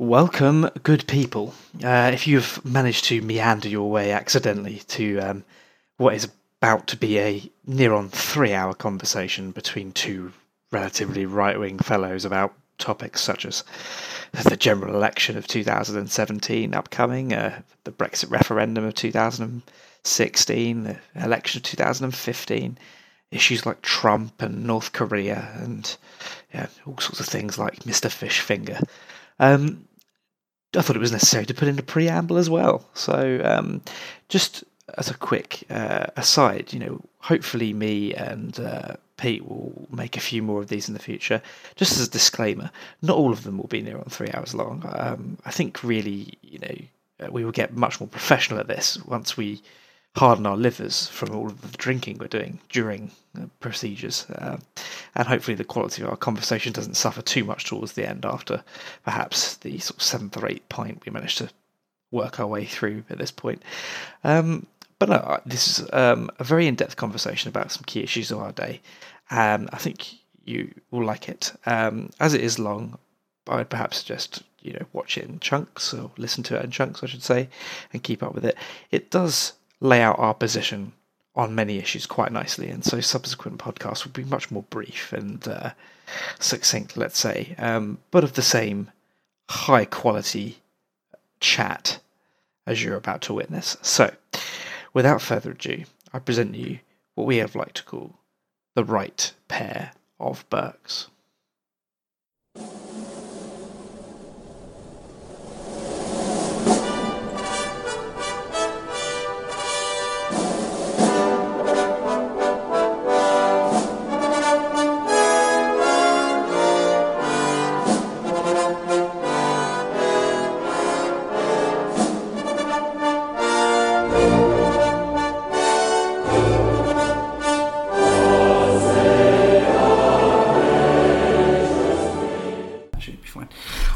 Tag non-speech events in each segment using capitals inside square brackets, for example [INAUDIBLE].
Welcome, good people. Uh, if you've managed to meander your way accidentally to um, what is about to be a near on three hour conversation between two relatively right wing fellows about topics such as the general election of 2017 upcoming, uh, the Brexit referendum of 2016, the election of 2015, issues like Trump and North Korea, and yeah, all sorts of things like Mr. Fishfinger. Um, I thought it was necessary to put in a preamble as well. So, um, just as a quick uh, aside, you know, hopefully me and uh, Pete will make a few more of these in the future. Just as a disclaimer, not all of them will be near on three hours long. Um, I think really, you know, uh, we will get much more professional at this once we harden our livers from all of the drinking we're doing during procedures. Uh, and hopefully, the quality of our conversation doesn't suffer too much towards the end after perhaps the sort of seventh or eighth pint we managed to work our way through at this point. Um, but no, this is um, a very in depth conversation about some key issues of our day. I think you will like it. Um, as it is long, I would perhaps suggest you know watch it in chunks or listen to it in chunks, I should say, and keep up with it. It does lay out our position on many issues quite nicely, and so subsequent podcasts will be much more brief and uh, succinct, let's say, um, but of the same high quality chat as you're about to witness. So, without further ado, I present you what we have like to call the right pair of Burkes.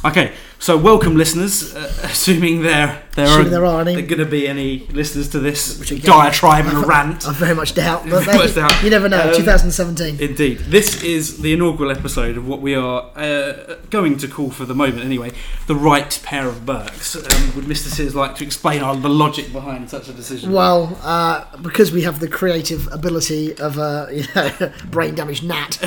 Okay, so welcome listeners. Uh, [LAUGHS] assuming there there Assuming are, there are any. going to be any listeners to this Which again, diatribe and rant. I very much doubt, [LAUGHS] but they- doubt. you never know. Um, 2017. Indeed, this is the inaugural episode of what we are uh, going to call, for the moment anyway, the right pair of Burks. Um, would Mr. Sears like to explain our, the logic behind such a decision? Well, uh, because we have the creative ability of a [LAUGHS] you know, brain damaged gnat,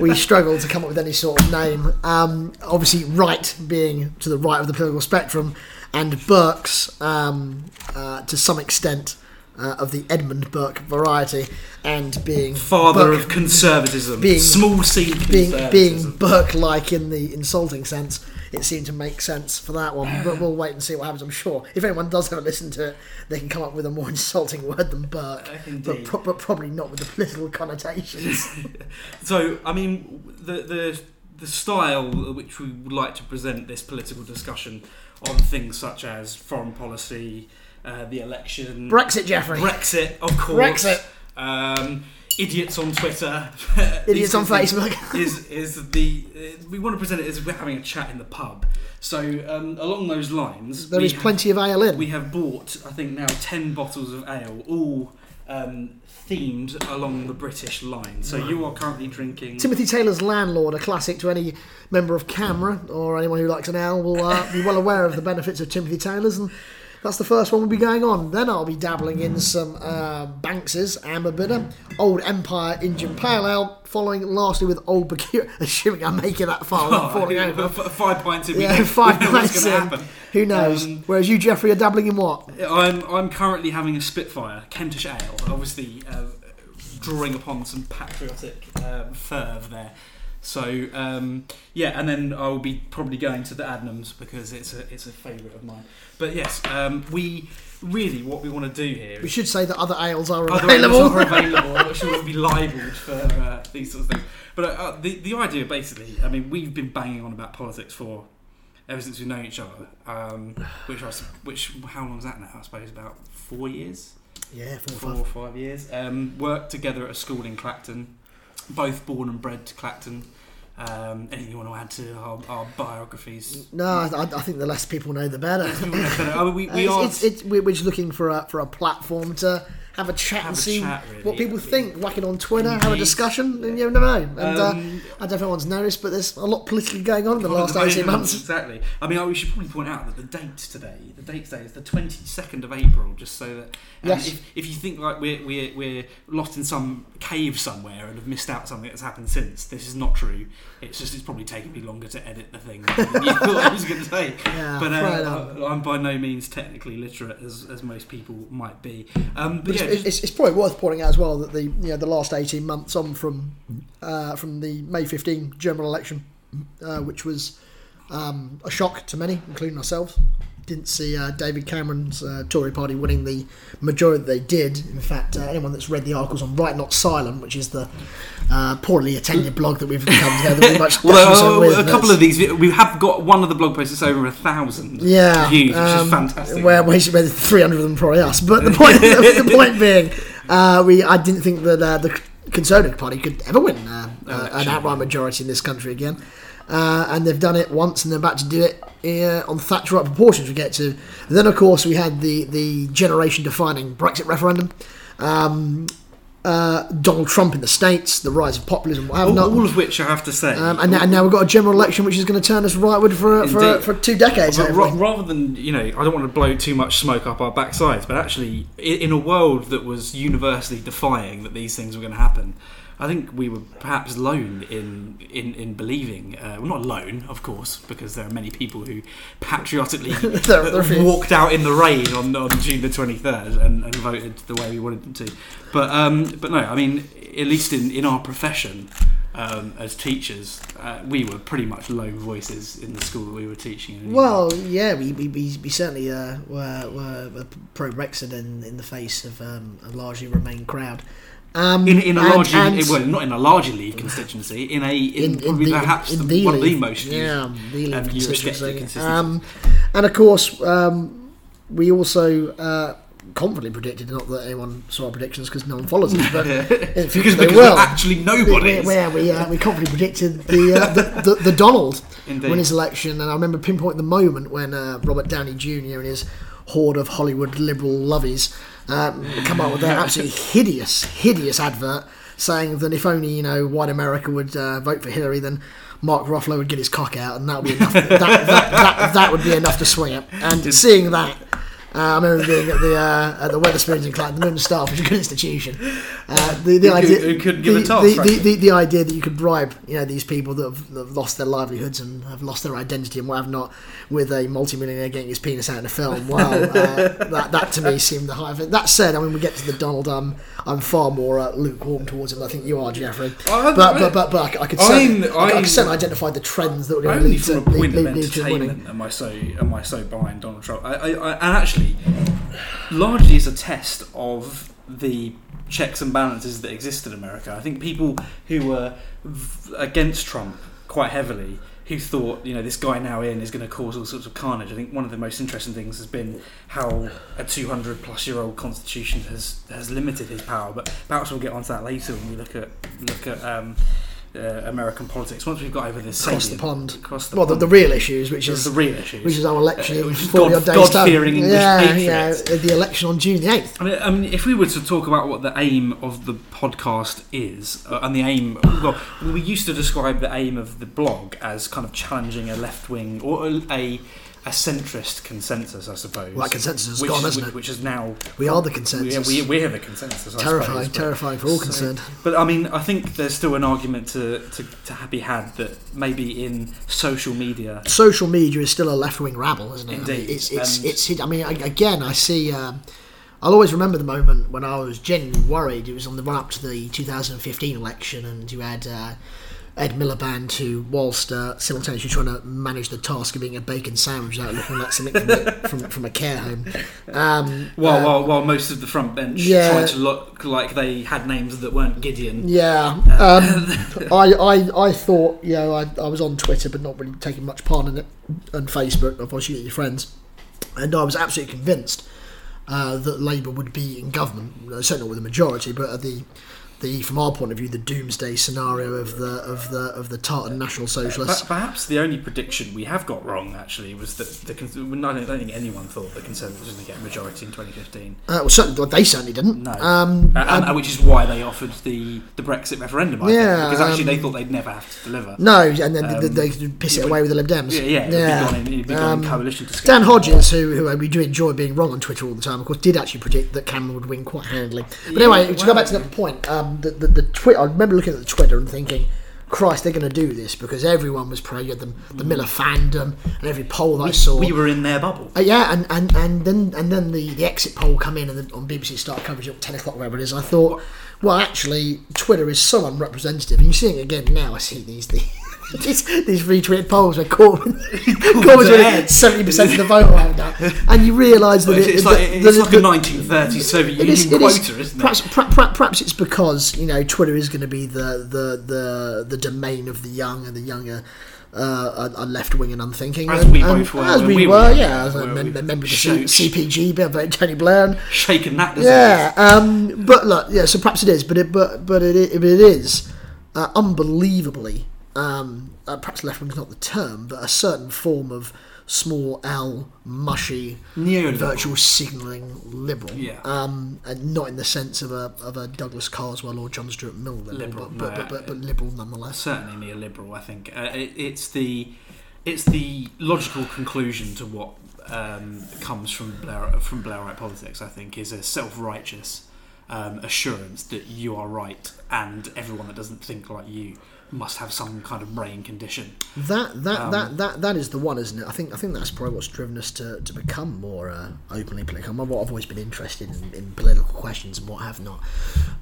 we struggle to come up with any sort of name. Um, obviously, right being to the right of the political spectrum, and Burke's um, uh, to some extent uh, of the Edmund Burke variety, and being Father Burke- of conservatism, being- small c being being Burke-like in the insulting sense, it seemed to make sense for that one. But we'll wait and see what happens. I'm sure if anyone does have a listen to it, they can come up with a more [LAUGHS] insulting word than Burke, but, pro- but probably not with the political connotations. [LAUGHS] So, I mean, the the the style which we would like to present this political discussion on things such as foreign policy, uh, the election, Brexit, Jeffrey. Brexit, of course, Brexit. um, idiots on Twitter, [LAUGHS] Idiots on Facebook. [LAUGHS] is is the uh, we want to present it as we're having a chat in the pub. So um, along those lines, there is have- plenty of ale in. we have bought, I think now, 10 bottles of ale, all um, themed along the British line. So you are currently drinking. Timothy Taylor's Landlord, a classic to any member of CAMRA or anyone who likes an ale, will uh, be well aware of the benefits of Timothy Taylor's. And that's the first one we'll be going on. Then I'll be dabbling in some uh, Banks's Amber Bitter, Old Empire Indian Pale Ale, following lastly with Old Bakura, [LAUGHS] assuming I'm making that far without [LAUGHS] falling over. F- five pints in. Yeah, [LAUGHS] five pints in. happen. Who knows? Um, Whereas you, Jeffrey, are dabbling in what? I'm, I'm currently having a Spitfire Kentish ale, obviously uh, drawing upon some patriotic um, there. So um, yeah, and then I will be probably going to the Adnams because it's a it's a favourite of mine. But yes, um, we really what we want to do here. We should say that other ales are other available. ales are available, which will be [LAUGHS] libelled for uh, these sorts of things. But uh, the the idea basically, I mean, we've been banging on about politics for ever since we've known each other. Um, which I, which how long is that now? I suppose about four years, yeah, four four or or five. five years. Um, worked together at a school in Clacton, both born and bred to Clacton. Um, anything you want to add to our, our biographies? No, I, I think the less people know, the better. I mean, we, we [LAUGHS] it's, are. it's, it's, we're we're just looking for a for a platform to have a chat Have and a see chat, really. what people think. Whack it on Twitter, have a indeed. discussion, and you never know. And uh, Um, I don't know if anyone's noticed, but there's a lot politically going on in the last the eighteen moment, months. Exactly. I mean, we should probably point out that the date today, the date today is the 22nd of April, just so that Yes. if, if you think like we're, we're, we're lost in some cave somewhere and have missed out something that's happened since, this is not true. It's just it's probably taken me longer to edit the thing than [LAUGHS] you thought I was going to say. Yeah, but uh. I- I'm by no means technically literate as, as most people might be. Um, but But yeah, it's, it's, probably worth pointing out as well that the you know the last eighteen months on from uh, from the May 15 general election, uh, which was um, a shock to many, including ourselves. Didn't see uh, David Cameron's uh, Tory party winning the majority that they did. In fact, uh, anyone that's read the articles on Right Not Silent, which is the uh, poorly attended blog that we've come together much [LAUGHS] well, uh, with, a couple of these, we have got one of the blog posts that's over a thousand yeah, views, which um, is fantastic. Where basically 300 of them probably us. But the point, [LAUGHS] the point being, uh, we I didn't think that uh, the Conservative Party could ever win uh, uh, an outright majority in this country again. Uh, and they've done it once, and they're about to do it uh, on Thatcherite proportions. We get to then, of course, we had the the generation-defining Brexit referendum. Um, uh, Donald Trump in the states, the rise of populism, all, not. all of which I have to say, Um, and, now, and now we've got a general election which is going to turn us rightward for for, for two decades. But ra- rather than you know, I don't want to blow too much smoke up our backsides, but actually, in a world that was universally defying that these things were going to happen, I think we were perhaps alone in in in believing. Uh, well, not alone, of course, because there are many people who patriotically There- [LAUGHS] there are a few. walked out in the rain on, on June the twenty third and, and voted the way we wanted them to. But um, but no, I mean, at least in in our profession. Um, as teachers, uh, we were pretty much lone voices in the school that we were teaching. in. Well, yeah, we, we, we, certainly uh, were, were, were pro Brexit in, in the face of um, a largely Remain crowd. Um, in, in a and- large, and well, not in a larger league constituency, in a in, probably perhaps in the, one of the most used yeah, the um. Eurosceptic. Um, and of course, um, we also uh, confidently predicted, not that anyone saw our predictions because no one follows us, but [LAUGHS] in because, they will. actually nobody. Where we, uh, we confidently predicted the, uh, the, [LAUGHS] the the Donald Indeed. win his election, and I remember pinpointing the moment when uh, Robert Downey Jr. and his horde of Hollywood liberal lovies um, come up with that absolutely hideous, hideous advert saying that if only you know white America would uh, vote for Hillary, then Mark Ruffalo would get his cock out, and that would be enough. that, that, that, that would be enough to swing it. And seeing that. Uh, I remember being at the uh, at the Wetherspoons in Clacton, the Moon Staff, which is [LAUGHS] a good institution. Uh, the the could- idea give a the, toss, the, the, the, idea that you could bribe you know these people that have, that have lost their livelihoods and have lost their identity and what have not with a multimillionaire getting his penis out in a film. Wow uh, [LAUGHS] that, that to me seemed the high of it. That said I mean we get to the Donald um, I'm far more uh, lukewarm towards him than I think you are Jeffrey. I- but, but, but, but I, could certainly, I, I could certainly identify the trends that were going to Only lead to, a point lead, lead, to winning. entertainment am I so am I so behind Donald Trump. I, I, and actually, largely as a test of the checks and balances that exist in America. I think people who were against Trump quite heavily, who thought you know this guy now in is going to cause all sorts of carnage. I think one of the most interesting things has been how a 200 plus year old constitution has has limited his power. But perhaps we'll get onto that later when we look at look at. Um, uh, American politics. Once we've got over this across the pond across the well the, pond, the real issues which is the real issues. which is our election Uh, which is 40 God-. God-fearing English yeah, patriots. yeah, the election on June the 8th I mean, I mean, if we were to talk about what the aim of the podcast is, uh, and the aim, well, we used to describe the aim of the blog as kind of challenging a left wing or a, a, a centrist consensus, I suppose. Well, that consensus has which, gone, is- which, it? which is now We are the consensus. we, we're the consensus. I terrifying suppose, terrifying for all so- concerned But I mean, I think there's still an argument to, to, to be had that maybe in social media, social media is still a left wing rabble, isn't it? I mean, Indeed, it's it's it's. I mean, I- again, I see. Um, I'll always remember the moment when I was genuinely worried. It was on the run up to the 2015 election, and you had uh, Ed Miliband, who, whilst uh, simultaneously trying to manage the task of being a bacon sandwich without looking like something from, a, [LAUGHS] from, from a care home. Um, while, uh, while, while most of the front bench Yeah. tried to look like they had names that weren't Gideon. Yeah, um, [LAUGHS] I, I I thought you know I, I was on Twitter but not really taking much part in it, and Facebook. Obviously, you get your friends, and I was absolutely convinced uh, that Labour would be in government. uh, Certainly not with a majority, but at the the from our point of view the doomsday scenario of the of the of the Tartan National Socialists. Perhaps the only prediction we have got wrong actually was that the I don't, think anyone thought the Conservatives were going to get a majority in 2015. Uh, well, certainly, well, they certainly didn't. No, Um, Uh, and, and which is why they offered the, the Brexit referendum. I Yeah, think, because actually they um, thought they'd never have to deliver. no, and then Um, they, they piss it would- away with the Lib Dems. Yeah, yeah, gone in, it'd be gone in Um, coalition to Dan Hodges, who, who we do enjoy being wrong on Twitter all the time, of course, did actually predict that Cameron would win quite handily. But Yeah, anyway, to go back to that point, um, the, the, the Twitter, I remember looking at the Twitter and thinking, Christ, they're going to do this because everyone was praying the, the Milifandom and every poll that I saw. We were in their bubble. Uh, yeah, and, and, and then and then the, the exit poll come in and then on BBC start coverage at ten o'clock wherever it is. I thought, well, actually, Twitter is so unrepresentative, and you're seeing it again now. I see these these, [LAUGHS] these, these retweeted polls where Corbyn [LAUGHS] Corbyn's winning seventy percent of the vote right now, and you realise that It's, it, it's like, that- it's like a that- 1930s Soviet Union is, quota, is, isn't it? Perhaps, perhaps, perhaps it's because you know Twitter is going to be the, the, the, the domain of the young and the younger uh, are, left wing and unthinking. As we and both were As we, we were, were yeah. As a mem- member of the C- CPG, Tony Blair. Shaken that, yeah, um, but look, yeah. So perhaps it is, but it, but but it, but it is uh, unbelievably. Um, uh, perhaps left wing is not the term, but a certain form of small L, mushy, virtual signalling liberal. Yeah. Um, and not in the sense of a of a Douglas Carswell or John Stuart Mill liberal, Liberal, but, but, no. but, but, but liberal nonetheless. certainly neoliberal. I think uh, it, it's the it's the logical conclusion to what um, comes from Blair, from Blairite politics. I think is a self-righteous um, assurance that you are right, and everyone that doesn't think like you must have some kind of brain condition. That that, Um, that that that is the one, isn't it? I think I think that's probably what's driven us to, to become more uh, openly political. I'm, I've always been interested in, in political questions and what have not.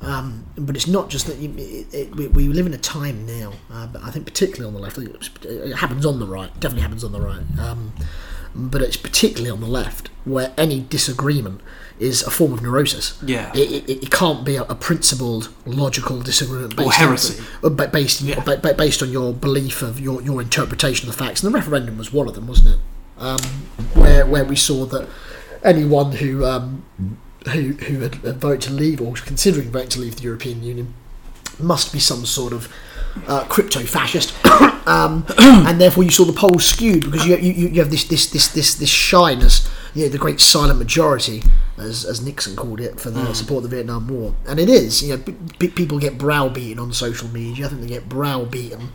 Um, but it's not just that you, it, it, we, we live in a time now. Uh, but I think particularly on the left, it happens on the right. Definitely happens on the right. Um, but it's particularly on the left where any disagreement is a form of neurosis. Yeah. It, it, it can't be a, a principled, logical disagreement based heresy. On, ba- based, Yeah. ba- ba- based on your belief of your, your interpretation of the facts. And the referendum was one of them, wasn't it? Um, where where we saw that anyone who um, who who had, voted to leave or was considering voting to leave the European Union must be some sort of uh, crypto fascist, um, [COUGHS] and therefore you saw the polls skewed because you, you, you have this this this this this shyness, you know, the great silent majority, as, as Nixon called it, for the support of the Vietnam War, and it is, you know, p- p- people get browbeaten on social media. I think they get browbeaten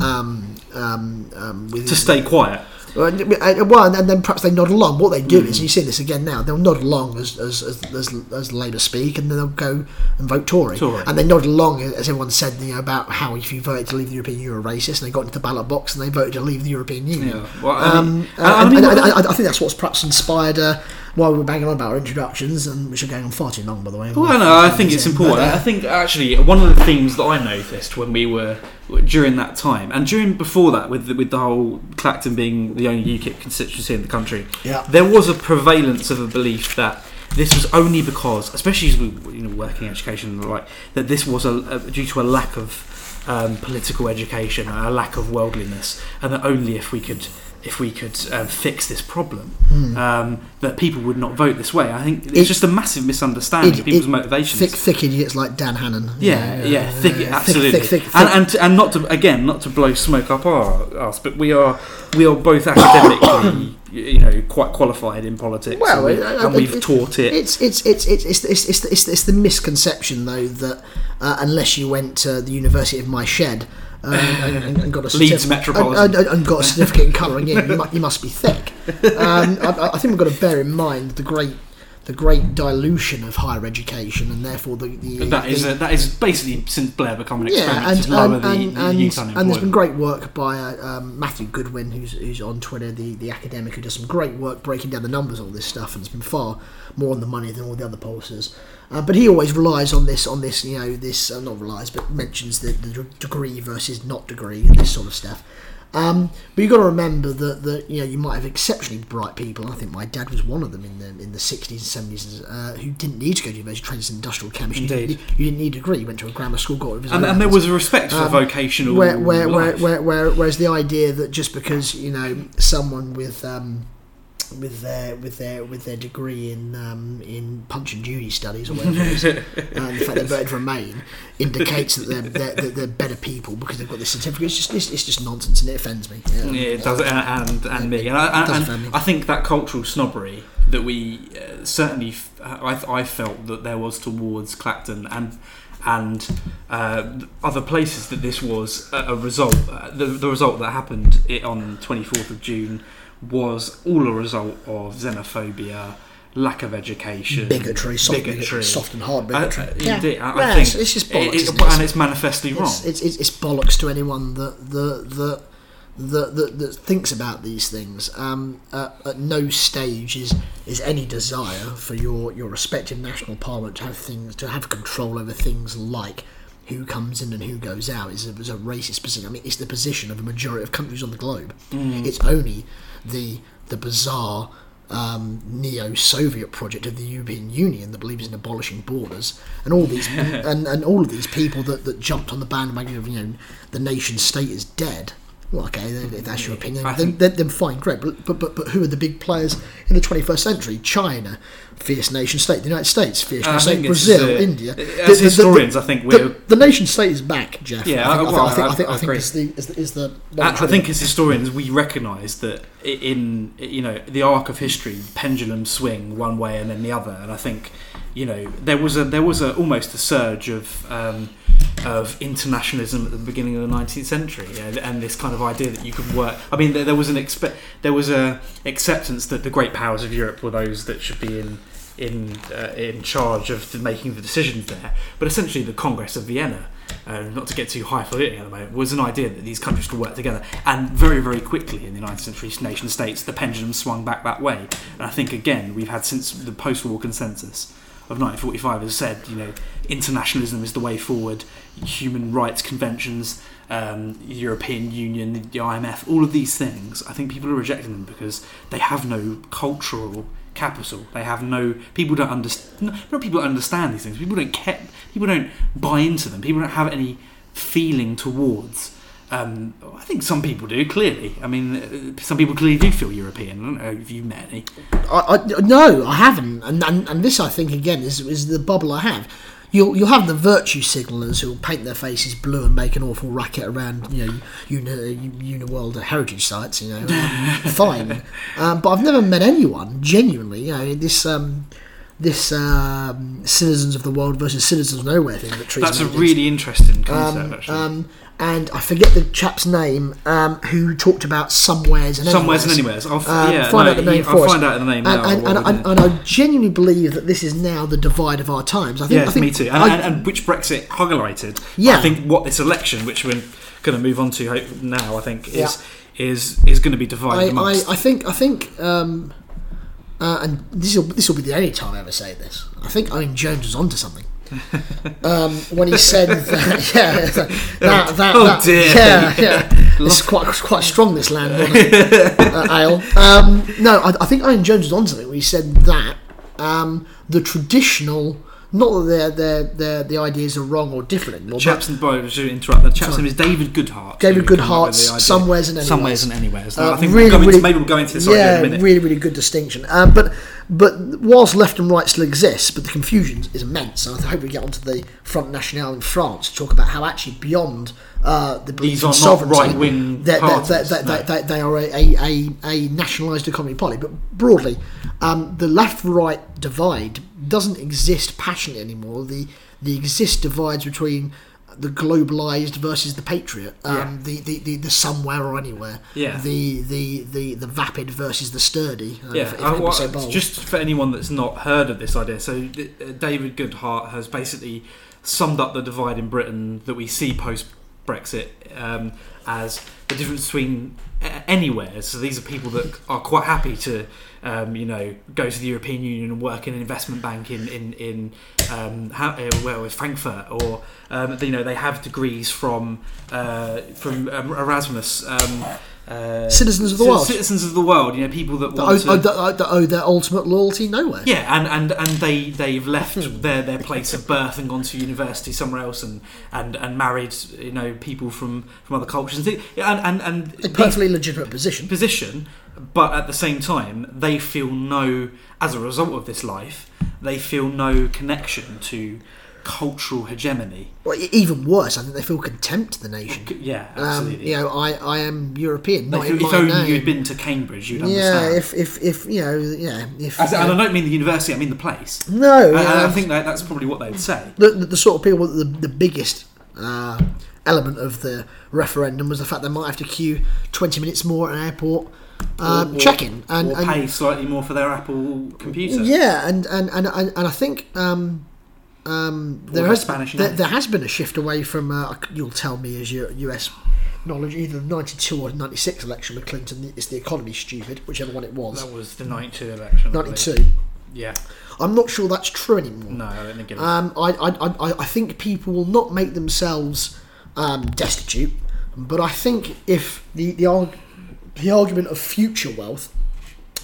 um, um, um, with To stay quiet. Well, and- well, and- and then perhaps they nod along. What they do is, and you see this again now, they'll nod along as as, as, as, as Labour speak, and then they'll go and vote Tory. Tory. And they nod along, as everyone said, you know, about how if you voted to leave the European Union, you're a racist, and they got into the ballot box and they voted to leave the European Union. Yeah. Well, I um, mean, uh, I- I mean, I, I think that's what's perhaps inspired uh, why we were banging on about our introductions, and which are going on far too long, by the way. Well, no, I think it's important. But, uh, I think actually one of the themes that I noticed when we were during that time, and during before that, with the, with the whole Clacton being the only UKIP constituency in the country, Yeah. there was a prevalence of a belief that this was only because, especially as we you know working education and the like, that this was a, a due to a lack of um, political education, a lack of worldliness, and that only if we could. If we could um, fix this problem, um, that people would not vote this way. I think it's. It- just a massive misunderstanding it- of people's it- motivations. thick, thick idiots like Dan Hannan. Yeah, yeah, thick, yeah, absolutely, thick, thick, thick, and and and not to again, not to blow smoke up our ass, but we are we are both academically, you know, quite qualified in politics, Well, and, we, I, I, and we've it- taught it. It's it's it's it's it's it's, it's, it's, it's the misconception though that uh, unless you went to the University of my shed. Uh, and, and, got a Leeds Metropolitan. and, and, and got a certificate in colouring in. You must, you must be thick. Um, I, I think we've got to bear in mind the great, the great dilution of higher education, and therefore the, the that is the- a, that is basically since Blair become an experiment yeah, and to lower and, the, and, the and, youth and there's been great work by uh, um, Matthew Goodwin, who's, who's on Twitter, the, the academic who does some great work breaking down the numbers all this stuff, and it's been far more on the money than all the other pollsters. Uh, but he always relies on this, on this, you know, this uh, not relies, but mentions the, the degree versus not degree and this sort of stuff. Um, but you've got to remember that, that you know you might have exceptionally bright people. I think my dad was one of them in the in the sixties and seventies uh, who didn't need to go to university, trained in industrial chemistry. You Indeed. didn't- You didn't need a degree. You went to a grammar school, got it. and, and there was a respect for vocational Um, where, where, where, where, where, whereas the idea that just because you know someone with um, with their with their with their degree in um, in Punch and Judy studies or whatever it is, [LAUGHS] and the fact they voted for Remain indicates that they're, they're, they're, they're better people because they've got this certificate. It's just it's, it's just nonsense and it offends me. Yeah, Yeah, it does, and and, and me, and, I, does and, me. I think that cultural snobbery that we uh, certainly, f- I, I felt that there was towards Clacton and and uh, other places that this was a, a result. Uh, the, the result that happened on twenty fourth of June was all a result of xenophobia, lack of education, bigotry, soft bigotry. bigotry, soft and hard I- bigotry. I- indeed, I, I Yeah, think it's, it's just it- bollocks. it- isn't it? and it's manifestly wrong. It's, it's, it's, it's bollocks to anyone that that that that, that, that thinks about these things. Um, uh, at no stage is is any desire for your, your respective national parliament to have things to have control over things like who comes in and who goes out is a, is a racist position. I mean, it's the position of a majority of countries on the globe. It's only the the bizarre um, neo-Soviet project of the European Union that believes in abolishing borders, and all these [LAUGHS] and, and all of these people that, that jumped on the bandwagon of you know the nation state is dead. Well, okay, if that's your opinion, then, then, then fine, great. But, but but but who are the big players in the 21st century? China, fierce nation state. The United States, fierce nation state. Brazil, India. as historians, I think the, we're- the nation state is back, Jeff. Yeah, I think, well, I think, I I- think, I think is the is the, is the I think as historians we recognise that in you know the arc of history, pendulum swing one way and then the other, and I think you know there was a there was a almost a surge of um, of internationalism at the beginning of the 19th century, and, and this kind of idea that you could work. I mean, there, there was an expe- there was a acceptance that the great powers of Europe were those that should be in in uh, in charge of the making the decisions there. But essentially, the Congress of Vienna, uh, not to get too highfalutin at the moment, was an idea that these countries could work together. And very, very quickly in the 19th century nation states, the pendulum swung back that way. And I think again, we've had since the post-war consensus of 1945 has said, you know, internationalism is the way forward. Human rights conventions, um, European Union, the IMF, all of these things. I think people are rejecting them because they have no cultural capital. They have no people don't understand. Not people don't understand these things. People don't care. People don't buy into them. People don't have any feeling towards. Um, I think some people do. Clearly, I mean, uh, some people clearly do feel European. I don't know if you met any. I, I, no, I haven't, and, and and this I think again is is the bubble I have. You'll you'll have the virtue signallers who'll paint their faces blue and make an awful racket around you know uni, uni world heritage sites. You know, um, [LAUGHS] fine, um, but I've never met anyone genuinely. You know, this um, this um, citizens of the world versus citizens of nowhere thing that treats That's a really interesting concept, um, actually. um, and I forget the chap's name um, who talked about somewheres and Somewheres and anywheres. I'll, f- Um, yeah, find no, out the name I'll us. find out the name and, now. and, and, and, doing and I genuinely believe that this is now the divide of our times. I think, Yeah, I think me too. And, I- and, which Brexit highlighted. Yeah. I think what this election, which we're going to move on to now, I think is Yeah. is is going to be divided I. I, I think I think um, uh, and this will this will be the only time I ever say this. I think Owen Jones was onto something. Um, when he said [LAUGHS] that, yeah, that, that, Oh, that- dear. yeah, yeah, it's quite quite strong this land [LAUGHS] uh, ale. Um, no, I, I think Owen Jones was onto something when he said that um, the traditional, not that their their their the ideas are wrong or different but Chaps and boy, to interrupt. The chap's name is David Goodhart. David who came up with Goodhart's. Somewheres and Anywheres. Somewheres and anywheres. Uh, I think really, we'll really- maybe we'll go into this idea yeah, in a minute. really, really good distinction. Um, but but whilst left and right still exists, but the confusion is immense. And I hope we get onto the Front National in France to talk about how actually beyond uh, the belief These are not sovereignty, right-wing they're- they're- parties, they're- they're- no. they- they are a, a, a, nationalised economy party. But broadly, um, the left-right divide doesn't exist passionately anymore. The the exist divides between the globalized versus the patriot, um, Yeah. the, the, the, the somewhere or anywhere, Yeah. the, the, the, the vapid versus the sturdy. uh, Yeah, if, if uh, well, so just for anyone that's not heard of this idea, so uh, David Goodhart has basically summed up the divide in Britain that we see post Brexit um, as the difference between anywhere. So these are people that are quite happy to, um, you know, go to the European Union and work in an investment bank in in in um, how, uh, where was Frankfurt, or um, you know they have degrees from uh, from um, Erasmus. Uh, Citizens of the ci- world. Citizens of the world. You know, people that that, owe, to. Uh, that, uh, that owe their ultimate loyalty nowhere. Yeah, and, and, and they they've left hmm. their, their place of birth and gone to university somewhere else and, and, and married you know people from, from other cultures and and and, A perfectly legitimate position. position, but at the same time, they feel no, as a result of this life, they feel no connection to cultural hegemony. Well, even worse, I think they feel contempt to the nation. Yeah, Um, absolutely. you know, I, I am European, not Like, if my only name. you'd been to Cambridge, you'd understand. yeah, if, if, if you know, yeah, if As, you and I don't mean the university, I mean the place. no, And- and yeah, I think that that's probably what they'd say. the, the, the sort of people the, the biggest uh, element of the referendum was the fact they might have to queue 20 minutes more at an airport um, check-in and, or and pay slightly more for their Apple computer. yeah and and, and, and, and I think um, um, there has Spanish there, there has been a shift away from uh, you'll tell me as your US knowledge either the 92 or 96 election with Clinton it's the economy stupid whichever one it was That was the 92 election. 92 Yeah. I'm not sure that's true anymore No, I don't think it is. Um, I, I, I, I think people will not make themselves um, destitute, but I think if the the, arg- the argument of future wealth,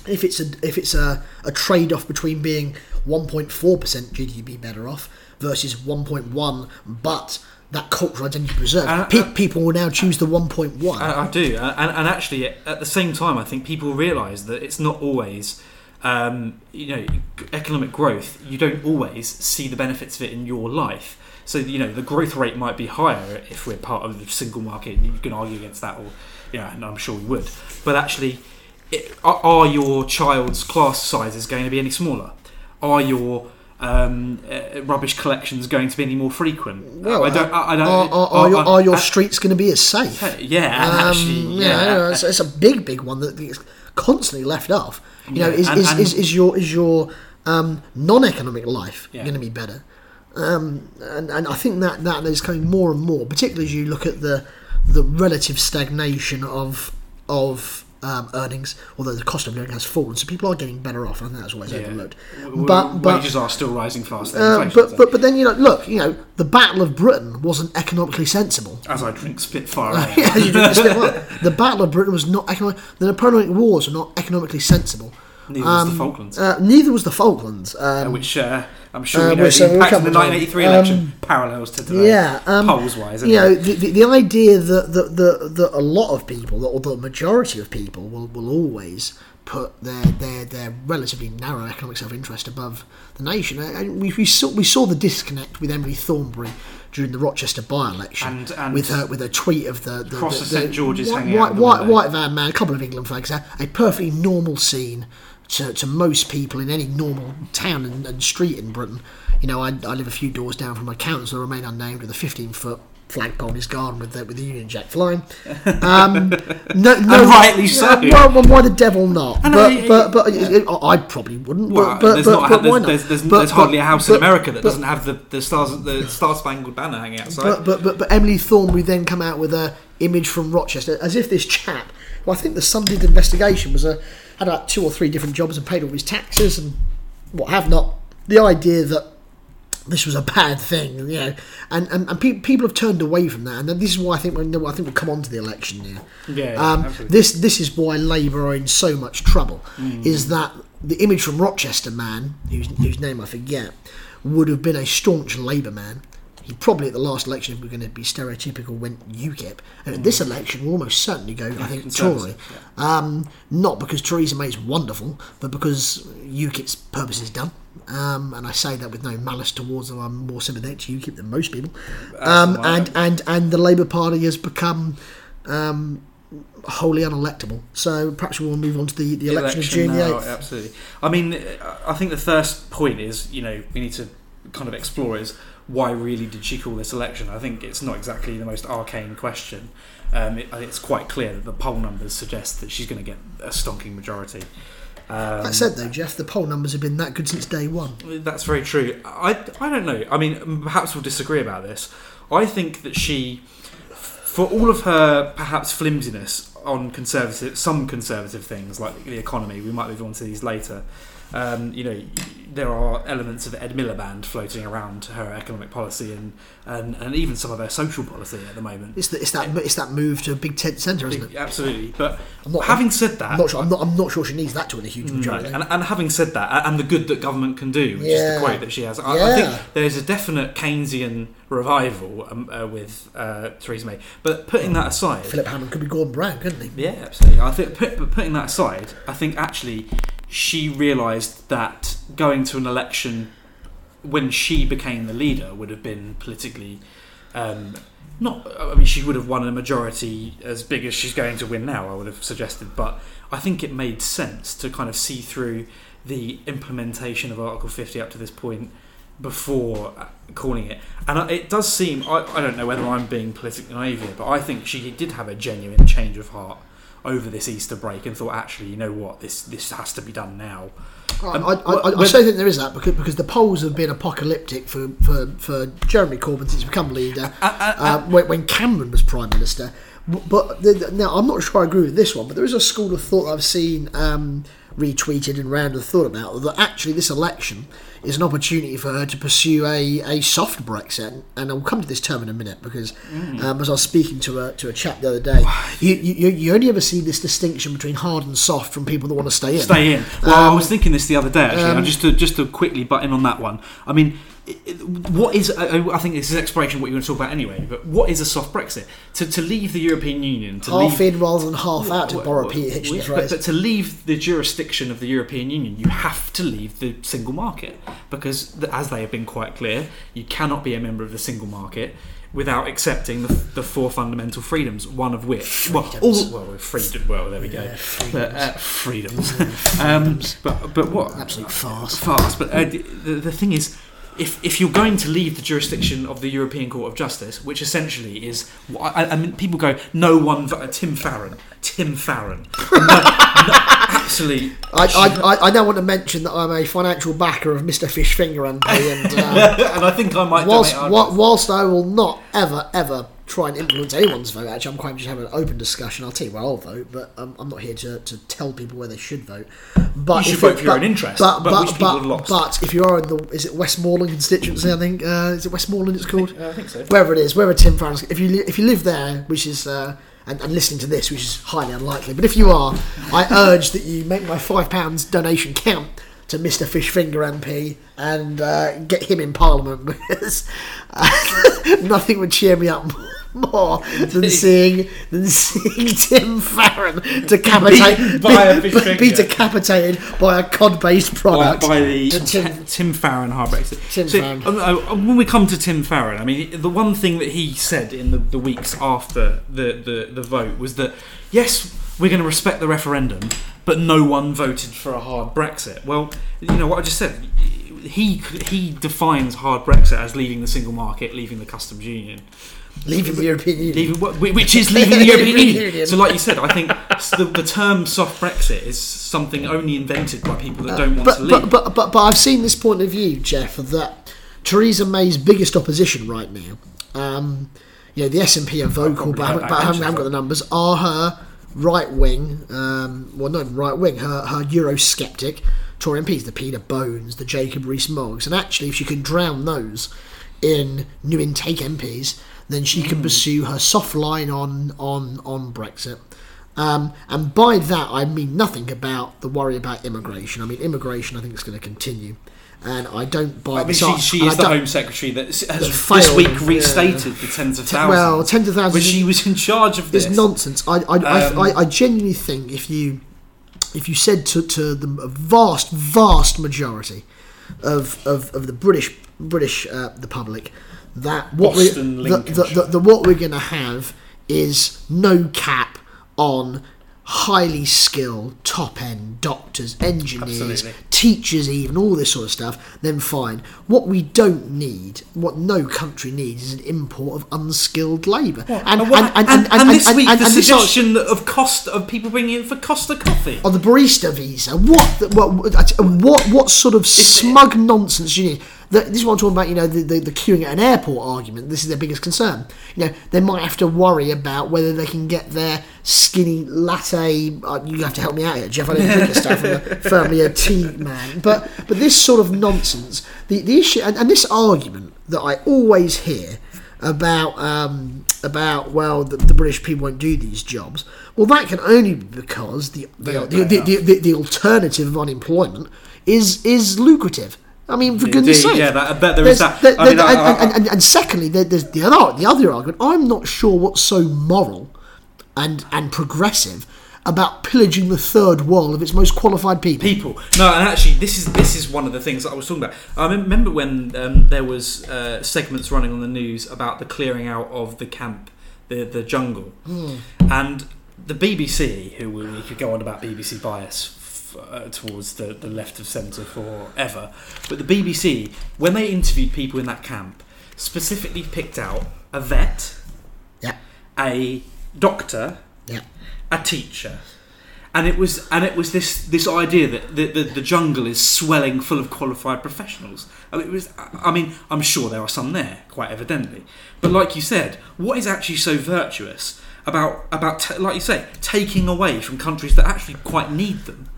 if it's a if it's a, a trade off between being 1.4 percent GDP better off versus 1.1, but that cultural identity preserved, Uh, pe- uh, people will now choose the 1.1. I, I do, uh, and, and actually, at the same time, I think people realise that it's not always, um, you know, economic growth. You don't always see the benefits of it in your life. So you know, the growth rate might be higher if we're part of the single market. You can argue against that, or yeah, and I'm sure we would. But actually, it, are, are your child's class sizes going to be any smaller? Are your um, uh, rubbish collections going to be any more frequent? well, I don't. I, I don't. are, are, are your, are your streets going to be as safe? yeah, Um, actually, yeah, know, it's, it's a big, big one that is constantly left off. You know, is, and- is, and- is, is your is your um, non-economic life Yeah. going to be better? Um, and, and I think that that is coming more and more, particularly as you look at the the relative stagnation of of um, earnings, although the cost of living has fallen, so people are getting better off. and that's always Yeah. overlooked. W- But but wages are still rising faster uh, but, but but then you know, look, you know, the Battle of Britain wasn't economically sensible. as I drink Spitfire. [LAUGHS] Yeah, you drink the Battle of Britain was not economic. The Napoleonic Wars were not economically sensible. neither was the Falklands, Uh, neither was the Falklands. Um, which uh, I'm sure uh, we know the uh, impact of the come on. 1983 Um, election parallels to today. yeah, um, polls wise. you know, the, the, the idea that, that, that, that a lot of people, or the majority of people, will, will always put their, their, their relatively narrow economic self-interest above the nation. And- And we, we, saw, we saw the disconnect with Emily Thornberry during the Rochester by-election And- and with her with her tweet of the, the, Cross the, St George's white, hanging out white, white, white van man, a couple of England flags, a, a perfectly normal scene to, to most people in any normal town and, and street in Britain. You know, I, I live a few doors down from my council, remain unnamed, with a 15 foot flagpole in his garden with the, with the Union Jack flying. [LAUGHS] Um, no, no, rightly so. Well, well, why the devil not? But, I- but, but, I I probably wouldn't. Well, but, there's, not, there's, there's, there's, there's hardly a house in America that doesn't have the, the stars the [LAUGHS] Star Spangled Banner hanging outside. But, but but Emily Thornberry then come out with a image from Rochester, as if this chap, well, I think the Sun did investigation, was a had about two or three different jobs and paid all his taxes and what have not. The idea that this was a bad thing, you know, and and, and pe- people have turned away from that, and this is why I think when I think we'll come on to the election here. Yeah, yeah, um, this this is why Labour are in so much trouble. Mm. Is that the image from Rochester man, whose whose name I forget, would have been a staunch Labour man. He probably at the last election, if we're going to be stereotypical, went UKIP, and at this election we'll almost certainly go, I think, [LAUGHS] Tory. Mm. Conservative, Um, not because Theresa May is wonderful, but because UKIP's purpose is done. Um, and I say that with no malice towards them. I'm more sympathetic to UKIP than most people. Um, and, and, and the Labour Party has become um, wholly unelectable. So perhaps we'll move on to the, the election, of June the now, 8th. Absolutely. I mean, I think the first point is, you know, we need to kind of explore is why really did she call this election? I think it's not exactly the most arcane question. Um, it, it's quite clear that the poll numbers suggest that she's going to get a stonking majority. Um, That said, though, Jeff, the poll numbers have been that good since day one. That's very true. I, I don't know. I mean, perhaps we'll disagree about this. I think that she, for all of her perhaps flimsiness on conservative, some conservative things like the economy. We might move on to these later. Um, you know, there are elements of Ed Miliband floating around her economic policy and, and, and even some of her social policy at the moment. It's, the, it's that it's that move to a big tent centre, isn't it? Absolutely, but I'm not- having said that, I'm not sure. I'm not. I'm not sure she needs that to win a huge No, majority. and, and having said that, and the good that government can do, which is the quote that she has, I, I think there's a definite Keynesian revival um, uh, with uh, Theresa May. But putting that aside, Philip Hammond could be Gordon Brown, couldn't he? yeah, absolutely. I think, but putting that aside, I think actually she realised that going to an election when she became the leader would have been politically. Um, not, I mean, she would have won a majority as big as she's going to win now. I would have suggested, but I think it made sense to kind of see through the implementation of Article 50 up to this point before uh, calling it. And it does seem, I, I don't know whether I'm being politically naive here, but I think she did have a genuine change of heart over this Easter break and thought, actually, you know what, this this has to be done now. I, Um, I, I, I, I still think there is that because, because the polls have been apocalyptic for, for, for Jeremy Corbyn since he's become leader. uh, when, when Cameron was prime minister. But- the, now I'm not sure I agree with this one, but there is a school of thought I've seen um, retweeted and round of thought about that actually this election is an opportunity for her to pursue a, a soft Brexit. And I'll come to this term in a minute because um, as I was speaking to a to a chap the other day, you, you you only ever see this distinction between hard and soft from people that want to stay in. Stay in. Well, I Um, was thinking this the other day actually. um, and just to just to quickly butt in on that one. I mean, i- i- what is? I think this is exploration of what you're going to talk about anyway. But what is a soft Brexit? To to leave the European Union, to half leave in rather than half out, to Well, borrow well, Peter Hitchens'. But, but to leave the jurisdiction of the European Union, you have to leave the single market because, as they have been quite clear, you cannot be a member of the single market without accepting the, the four fundamental freedoms. One of which, well, all, Freedoms. well, freedom. Well, there we go. Yeah, But, uh, freedoms. um, but but what? Absolute farce. fast. But uh, the, the thing is, if, if you're going to leave the jurisdiction of the European Court of Justice, which essentially is, I, I mean, people go, no one, Tim Farron, Tim Farron, no, no, absolutely. I, I, I- now want to mention that I'm a financial backer of Mr. Fish Finger and, and uh, [LAUGHS] and I think I might. whilst, donate whi- our- whilst I will not ever, ever try and influence anyone's vote, actually, I'm quite just having an open discussion. I'll tell you where I'll vote, but um, I'm not here to, to tell people where they should vote. But You should if vote it- for your but- own interest, But, but but, but, have lost. but if you are in the, is it Westmorland constituency? I think uh, is it Westmorland? It's called. I think so. wherever it is, wherever Tim Farron's, if you li- if you live there, which is uh, and, and listening to this, which is highly unlikely, but if you are, I urge that you make my five pounds donation count to Mr. Fishfinger MP and uh, get him in Parliament because uh, [LAUGHS] nothing would cheer me up more than seeing than seeing [LAUGHS] Tim Farron decapitate Beaten by a [LAUGHS] be, be decapitated by a cod-based by, product. by the Tim, Tim- Farron hard Brexit. Tim So, Farron. um, uh, when we come to Tim Farron, I mean, the one thing that he said in the, the weeks after the, the, the vote was that yes, we're going to respect the referendum, but no one voted for a hard Brexit. Well, you know what I just said. He he defines hard Brexit as leaving the single market, leaving the customs union, leaving the European Union. leaving which is leaving the [LAUGHS] European European Union. Union. So, like you said, I think the, the term soft Brexit is something only invented by people that don't want but, to leave. but, but, but, but I've seen this point of view, Jeff, that Theresa May's biggest opposition right now, um, you know, the SNP are vocal, probably but, I haven't, but I haven't, mentioned, haven't got the numbers, are her right wing, um, well, not right wing, her, her Eurosceptic Tory MPs, the Peter Bones, the Jacob Rees Moggs. And actually, if she can drown those in new intake MPs, then she can pursue her soft line on, on, on Brexit. Um, and by that, I mean nothing about the worry about immigration. I mean, immigration, I think, is going to continue. And I don't buy I mean, she, she is I the Home Secretary that has that this failed, week yeah. restated the tens of thousands. Well, tens of thousands But she was in charge of this. It's nonsense. I, I, Um, I, I, I genuinely think if you if you said to, to the vast vast majority of, of, of the British British uh, the public that what Boston, we the, the, Lincolnshire. the, the, what we're going to have is no cap on highly skilled top end doctors engineers Absolutely. teachers even all this sort of stuff then fine what we don't need what no country needs is an import of unskilled labour uh, and, And, what- and, and this week, the and suggestion of cost of people bringing in for Costa coffee. on the barista visa. What, the- what, what, what, what sort of smug nonsense do you need? The, this is what I'm talking about. You know, the, the, the queuing at an airport argument. This is their biggest concern. You know, they might have to worry about whether they can get their skinny latte. Uh, you have to help me out here, Jeff. I don't drink this stuff. I'm a, firmly a tea man. But but this sort of nonsense. The the issue and, and this argument that I always hear about um, about well the, the British people won't do these jobs. Well, that can only be because the the, the, the, the alternative of unemployment is is lucrative. I mean, for goodness sake. yeah, that- I bet there is that. I mean, I- and, I- and, and, and secondly, there, there's the other the other argument. I'm not sure what's so moral and and progressive about pillaging the third world of its most qualified people. people. No, and actually, this is this is one of the things that I was talking about. I remember when um, there was uh, segments running on the news about the clearing out of the camp, the the jungle, and the BBC, who we could go on about BBC bias. Uh, towards the, the left of centre forever, but the BBC, when they interviewed people in that camp, specifically picked out a vet, Yeah, a doctor, yeah. a teacher. And it was and it was this this idea that the, the, the jungle is swelling full of qualified professionals. I mean, it was I mean I'm sure there are some there quite evidently. But like you said what is actually so virtuous about about ta like you say taking away from countries that actually quite need them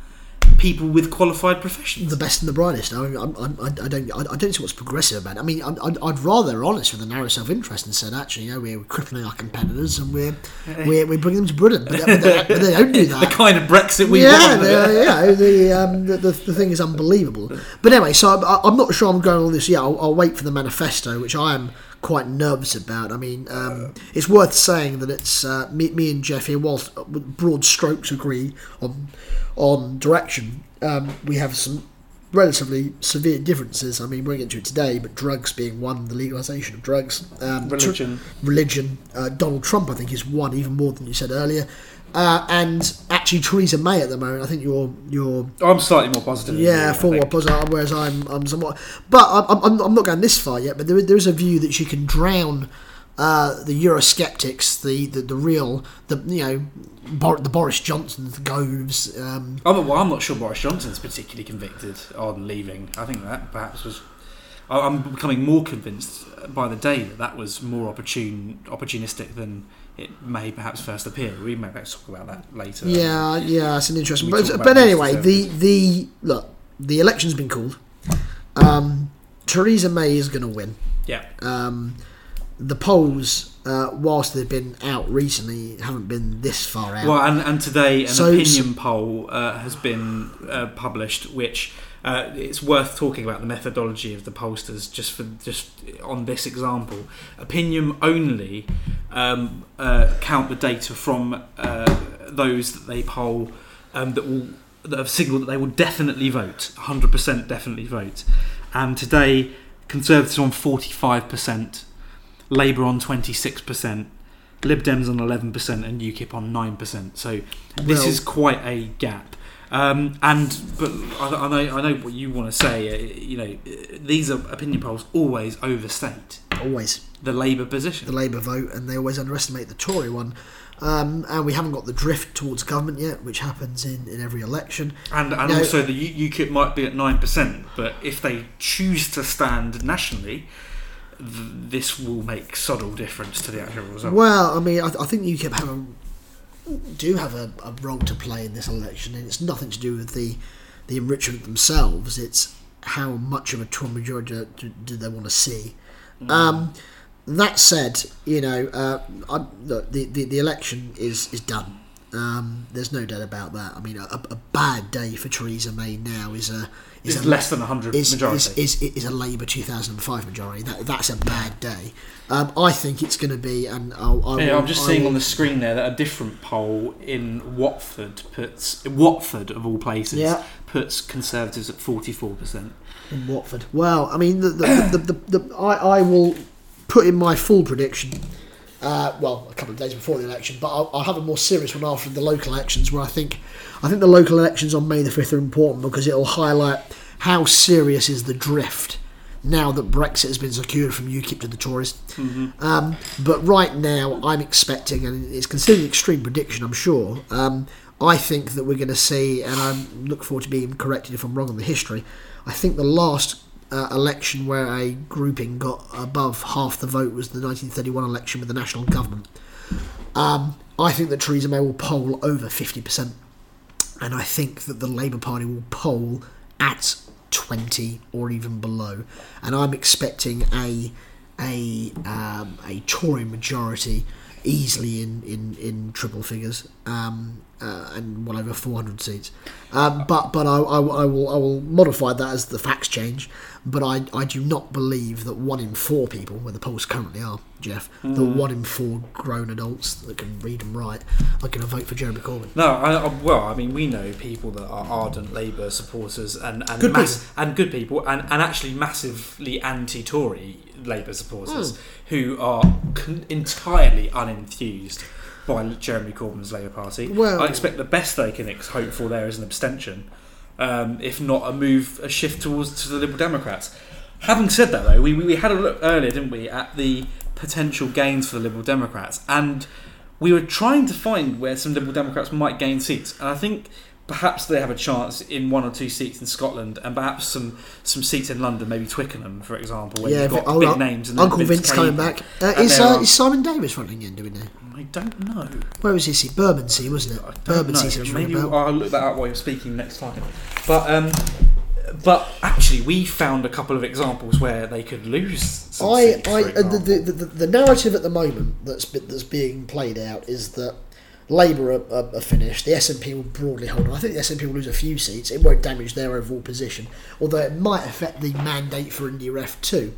people with qualified professions the best and the brightest. I, I, I, I don't, I, I don't see what's progressive about it. I mean, I, I'd, I'd rather honest with a narrow self-interest and said, actually, you know, we're crippling our competitors and we're we're, we're bringing them to Britain, but they, but they, don't do [LAUGHS] that. the kind of Brexit we yeah, want yeah, the, um, the, the the thing is unbelievable. But anyway, so I, I'm not sure I'm going on this. Yeah, I'll, I'll wait for the manifesto, which I am quite nervous about. I mean, um, it's worth saying that it's uh, me, me and Jeff here, whilst broad strokes agree on on direction, um, we have some relatively severe differences. I mean, we won't get into it today, but drugs being one, the legalisation of drugs, um, tr- religion religion. Uh, Donald Trump, I think, is one even more than you said earlier. Uh, and actually, Theresa May at the moment, I think you're you're I'm slightly more positive yeah I for think. positive, whereas I'm I'm somewhat. But I'm, I'm, I'm not going this far yet. But there, there is a view that she can drown uh, the Eurosceptics, the, the the real the you know Bor- the Boris Johnsons, the Goves. Um, Oh, well, I'm not sure Boris Johnson's particularly convicted on leaving. I think that perhaps was. I'm becoming more convinced by the day that that was more opportune, opportunistic than it may perhaps first appear. We may perhaps talk about that later. Yeah, yeah, it's an interesting. But, but anyway, the the look, the election's been called. Um, Theresa May is going to win. yeah. Um, the polls, uh, whilst they've been out recently, haven't been this far out. Well, and, and today an So- opinion poll uh, has been uh, published, which uh, it's worth talking about the methodology of the pollsters just for just on this example. Opinion only um, uh, count the data from uh, those that they poll um, that will that have signalled that they will definitely vote, 100% definitely vote. And today, Conservatives on 45%, Labour on 26%. Lib Dems on 11% and UKIP on 9%. So this Well- is quite a gap. Um, and but I, I know I know what you want to say. Uh, you know, uh, these are opinion polls always overstate Always the Labour position. the Labour vote, and they always underestimate the Tory one. Um, and we haven't got the drift towards government yet, which happens in, in every election. And and No. also the UKIP might be at nine percent, but if they choose to stand nationally, th- this will make subtle difference to the actual result. Well, I mean, I, I think UKIP have a, do have a, a role to play in this election, and it's nothing to do with the the enrichment themselves. It's how much of a Tory majority do, do they want to see. Um, that said, you know, uh, I, look, the, the the election is is done. Um, there's no doubt about that. I mean, a, a bad day for Theresa May now is a is It's a less than a hundred is, majority. is, is, is a Labour 2005 majority. That, that's a bad day. Um, I think it's going to be, and I'll, I Yeah, will- I'm just I seeing will- on the screen there that a different poll in Watford puts Watford of all places Yeah. puts Conservatives at 44 percent. in Watford. Well, I mean, the, the, the, the, I, I will put in my full prediction. Uh, well, a couple of days before the election, but I'll, I'll have a more serious one after the local elections, where I think, I think the local elections on May the fifth are important because it'll highlight how serious is the drift now that Brexit has been secured from UKIP to the Tories. Um, but right now, I'm expecting, and it's considered an extreme prediction, I'm sure. Um, I think that we're going to see, and I look forward to being corrected if I'm wrong on the history. I think the last uh, election where a grouping got above half the vote was the 1931 election with the national government. Um, I think that Theresa May will poll over 50%, and I think that the Labour Party will poll at 20 or even below. And I'm expecting a a um, a Tory majority easily in, in, in triple figures um, uh, and well over 400 seats. Um, but but I, I, I will I will modify that as the facts change. But I, I do not believe that one in four people, where the polls currently are, Jeff, the one in four grown adults that can read and write are going to vote for Jeremy Corbyn. No, I, I, well, I mean, we know people that are ardent Labour supporters and and Good mass, and good people, and, and actually massively anti-Tory Labour supporters Hmm. who are con- entirely unenthused by Jeremy Corbyn's Labour Party. Well- I expect the best they can ex- hope for there is an abstention, um, if not a move, a shift towards to the Liberal Democrats. Having said that, though, we, we we had a look earlier, didn't we, at the potential gains for the Liberal Democrats, and we were trying to find where some Liberal Democrats might gain seats, and I think perhaps they have a chance in one or two seats in Scotland, and perhaps some some seats in London, maybe Twickenham, for example, where you've got big names. And Uncle Vince, coming back. Uh, is, uh, is Simon Davis running again? Do we know? I don't know. Where was his seat? Bermondsey, wasn't it? Bermondsey know. seems to ring Maybe a bell. I'll look that up while you're speaking next time. But um, but actually, we found a couple of examples where they could lose. Some I, seats, I, the, the, the, the narrative at the moment that's that's being played out is that Labour are, are, are finished. The SNP will broadly hold on. I think the SNP will lose a few seats. It won't damage their overall position, although it might affect the mandate for IndyRef two.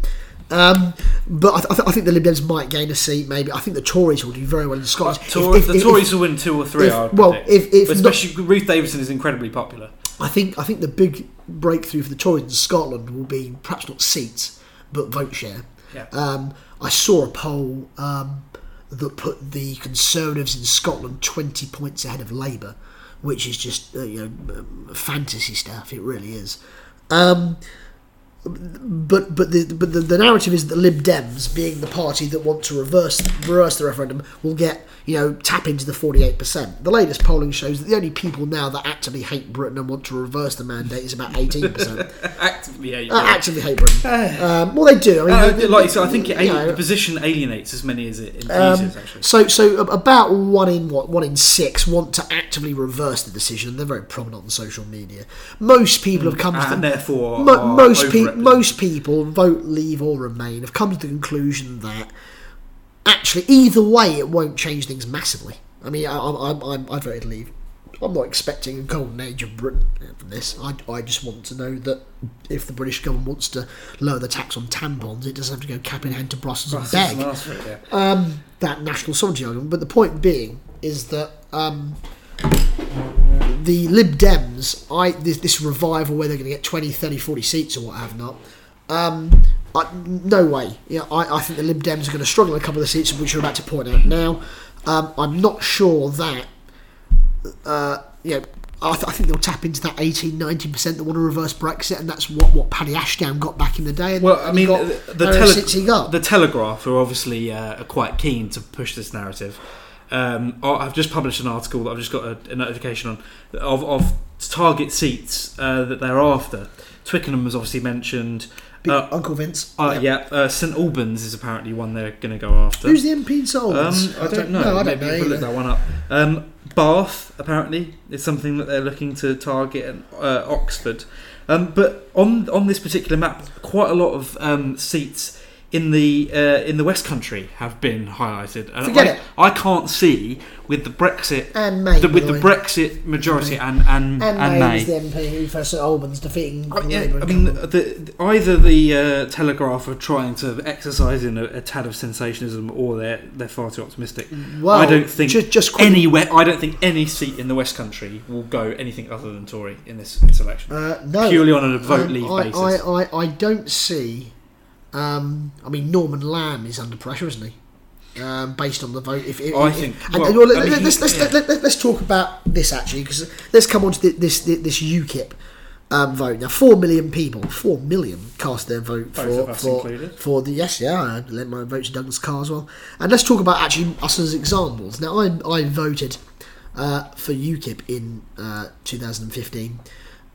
Um, but I, th- I think the Lib Dems might gain a seat. Maybe I think the Tories will do very well in Scotland. If- Tor- if- the if- Tories will win two or three. if- well, if- if But not- especially Ruth Davidson is incredibly popular. I think I think the big breakthrough for the Tories in Scotland will be perhaps not seats but vote share. Yeah. Um, I saw a poll um, that put the Conservatives in Scotland twenty points ahead of Labour, which is just uh, you know um, fantasy stuff. It really is. Um, but but the but the, the narrative is that the Lib Dems, being the party that want to reverse reverse the referendum, will get you know tap into the forty eight percent. The latest polling shows that the only people now that actively hate Britain and want to reverse the mandate is about eighteen percent. [LAUGHS] Actively hate. Uh, actively hate Britain. [SIGHS] Um, well, they do. I mean, Uh, they- like you said, I think it, you know, the position alienates as many as it um, infuses. actually, so, so about one in what one in six want to actively reverse the decision. They're very prominent on social media. Most people have come to and the, therefore Mo- most pe- most people vote leave or remain have come to the conclusion that actually either way it won't change things massively. I mean, I, I, I, I voted leave. I'm not expecting a golden age of Britain from this. I, I just want to know that if the British government wants to lower the tax on tampons, it doesn't have to go cap in hand to Brussels, Brussels and beg yeah. um, that national sovereignty argument. But the point being is that um, the Lib Dems, I this, this revival where they're going to get 20, 30, 40 seats or what have not. Um, I, no way. Yeah, I, I think the Lib Dems are going to struggle in a couple of the seats, which you're about to point out now. Um, I'm not sure that. Uh, you know, I, th- I think they'll tap into that 18, 19% that want to reverse Brexit, and that's what, what Paddy Ashdown got back in the day. And Well, I mean, got the, the, tele- seats he got. the Telegraph are obviously uh, are quite keen to push this narrative. Um, I've just published an article that I've just got a, a notification on of, of target seats uh, that they're after. Twickenham was obviously mentioned. Big Uh, Uncle Vince. uh, Yeah. uh, St Albans is apparently one they're going to go after. Who's the MP in St Um, Albans? I don't know. No, I don't Maybe know. we'll look that one up. Um, Bath apparently is something that they're looking to target, and uh, Oxford. Um, but on on this particular map, quite a lot of um, seats in the uh, in the West Country have been highlighted. And Forget I, it. I can't see with the Brexit, And May. the, with the the. Brexit majority and and, And, and May, May. the MP for St Albans defeating I, yeah, I mean, the, the, either the uh, Telegraph are trying to exercise in a, a tad of sensationalism, or they're they're far too optimistic. well, I don't think just, just Anywhere, I don't think any seat in the West Country will go anything other than Tory in this, this election. uh, no, Purely on a vote Um, leave I, basis. I, I, I don't see. Um, I mean, Norman Lamb is under pressure, isn't he? Um, based on the vote, if, if I if- think- and- well, and, well, I mean, let, us let's, yeah. let, let, us talk about this actually, because let's come on to thi- this this, UKIP um, vote. Now, four million people, four million cast their vote Both for for, for the yes, yeah, I lent my vote to Douglas Carswell. And let's talk about actually us as examples. Now, I I voted uh, for UKIP in uh, 2015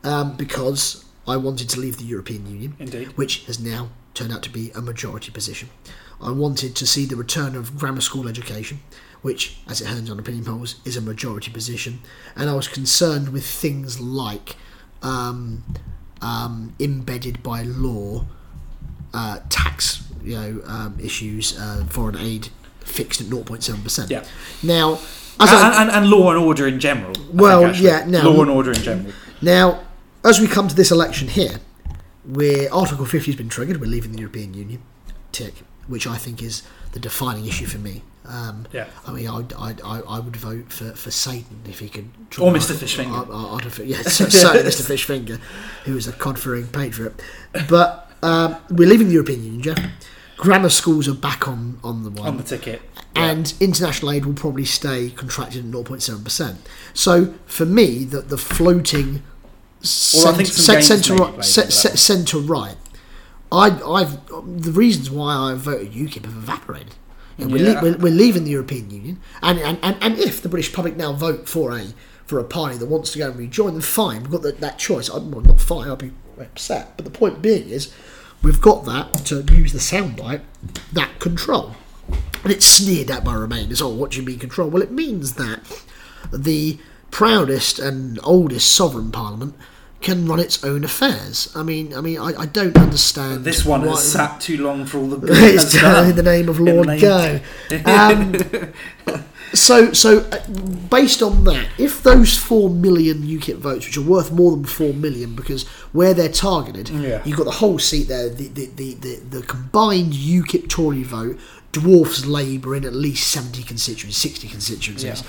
um, because I wanted to leave the European Union, Indeed. which has now turned out to be a majority position. I wanted to see the return of grammar school education, which, as it turns on opinion polls, is a majority position. And I was concerned with things like um, um, embedded by law uh, tax you know um, issues, uh, foreign aid fixed at 0.7%. Yeah. Now, as And, I, and, and law and order in general. I think, Well, yeah, no. law and order in general. Now, as we come to this election here, where Article 50 has been triggered, we're leaving the European Union, tick, which I think is the defining issue for me. Um, Yeah. I mean, I'd, I I would vote for, for Satan if he could. Or Mr. Fishfinger. I, I, have, yeah, [LAUGHS] so- certainly [LAUGHS] Mr. Fishfinger, who is a cod-fearing patriot. But um, we're leaving the European Union, Jeff. Grammar schools are back on, on the one On the ticket. and international aid will probably stay contracted at 0.7%. So for me, the, the floating Well, I think some games centre right, played ce- into ce- that. centre right, I, I've the reasons why I voted UKIP have evaporated. You know, we're, le- we're, we're leaving the European Union, and, and, and, and if the British public now vote for a for a party that wants to go and rejoin, then fine, we've got that, that choice. I'm well, not fine, I'll be upset. But the point being is, we've got that to use the soundbite, that control. And it's sneered at by Remainers. Oh, what do you mean control? Well, it means that the proudest and oldest sovereign parliament can run its own affairs. I mean, I mean, I, I don't understand This one why- has sat too long for all the [LAUGHS] it's done. in the name of Lord Go. Um, [LAUGHS] so, so uh, based on that, if those four million UKIP votes, which are worth more than four million, because where they're targeted, Yeah. you've got the whole seat there. The the, the, the, the combined UKIP Tory vote dwarfs Labour in at least seventy constituencies, sixty constituencies.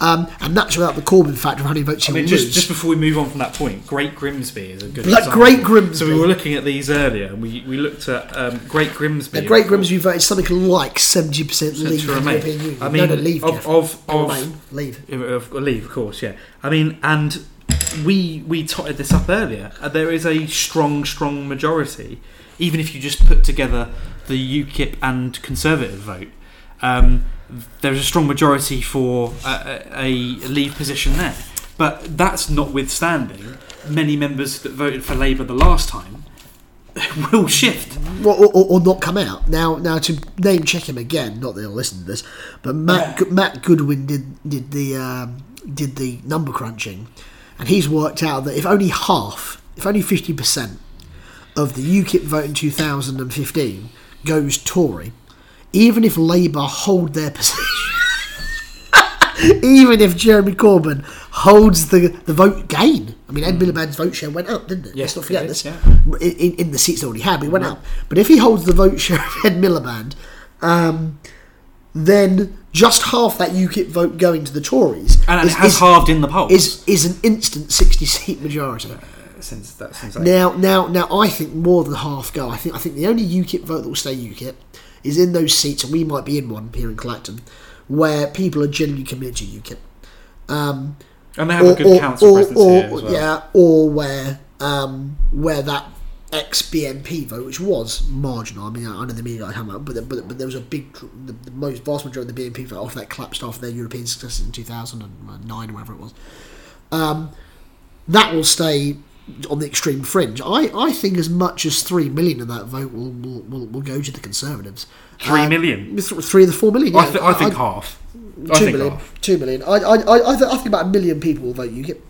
Um, and that's without the Corbyn factor of how many votes I mean, will just, lose. just before we move on from that point, Great Grimsby is a good Like example. Great Grimsby. So we were looking at these earlier, and we, we looked at um, Great Grimsby. Now, Great Grimsby voted something like seventy percent to leave the remain. European Union. I mean, no, no, leave. of, of, of, remain, leave. of, leave, of course, yeah. I mean, and we we totted this up earlier. There is a strong, strong majority, even if you just put together the UKIP and Conservative vote. Um, there's a strong majority for a, a, leave position there, but that's notwithstanding many members that voted for Labour the last time [LAUGHS] will shift. Or, or, or not come out. Now, now to name check him again. Not that he'll listen to this, but Matt Go- Matt Goodwin did did the um, did the number crunching, and he's worked out that if only half, if only fifty percent of the UKIP vote in 2015 goes Tory, even if Labour hold their position. [LAUGHS] Even if Jeremy Corbyn holds the, the vote gain, I mean Ed Miliband's vote share went up, didn't it? Yes, Let's not forget this. yeah. In, in, the seats they already had, but it went up. But if he holds the vote share of Ed Miliband, um, then just half that UKIP vote going to the Tories And is, it has is, halved in the polls. is is an instant sixty seat majority. Since that since Now, now, now, I think more than half go. I think I think the only UKIP vote that will stay UKIP is in those seats, and we might be in one here in Clacton, where people are genuinely committed to UKIP. Um, and they have a good council presence or, here as well. yeah, or where um, where that ex BNP vote, which was marginal. I mean, I know the media come up, but, but but there was a big, the, the most vast majority of the BNP vote off that collapsed after their European success in two thousand and nine or whatever it was. Um, that will stay on the extreme fringe. I, I think as much as three million of that vote will will, will, will go to the Conservatives. Three Um, million? th- Three of the four million. I, th- I think half. I Two think million. half. Two million. I, I, I, I, th- I think about a million people will vote UKIP.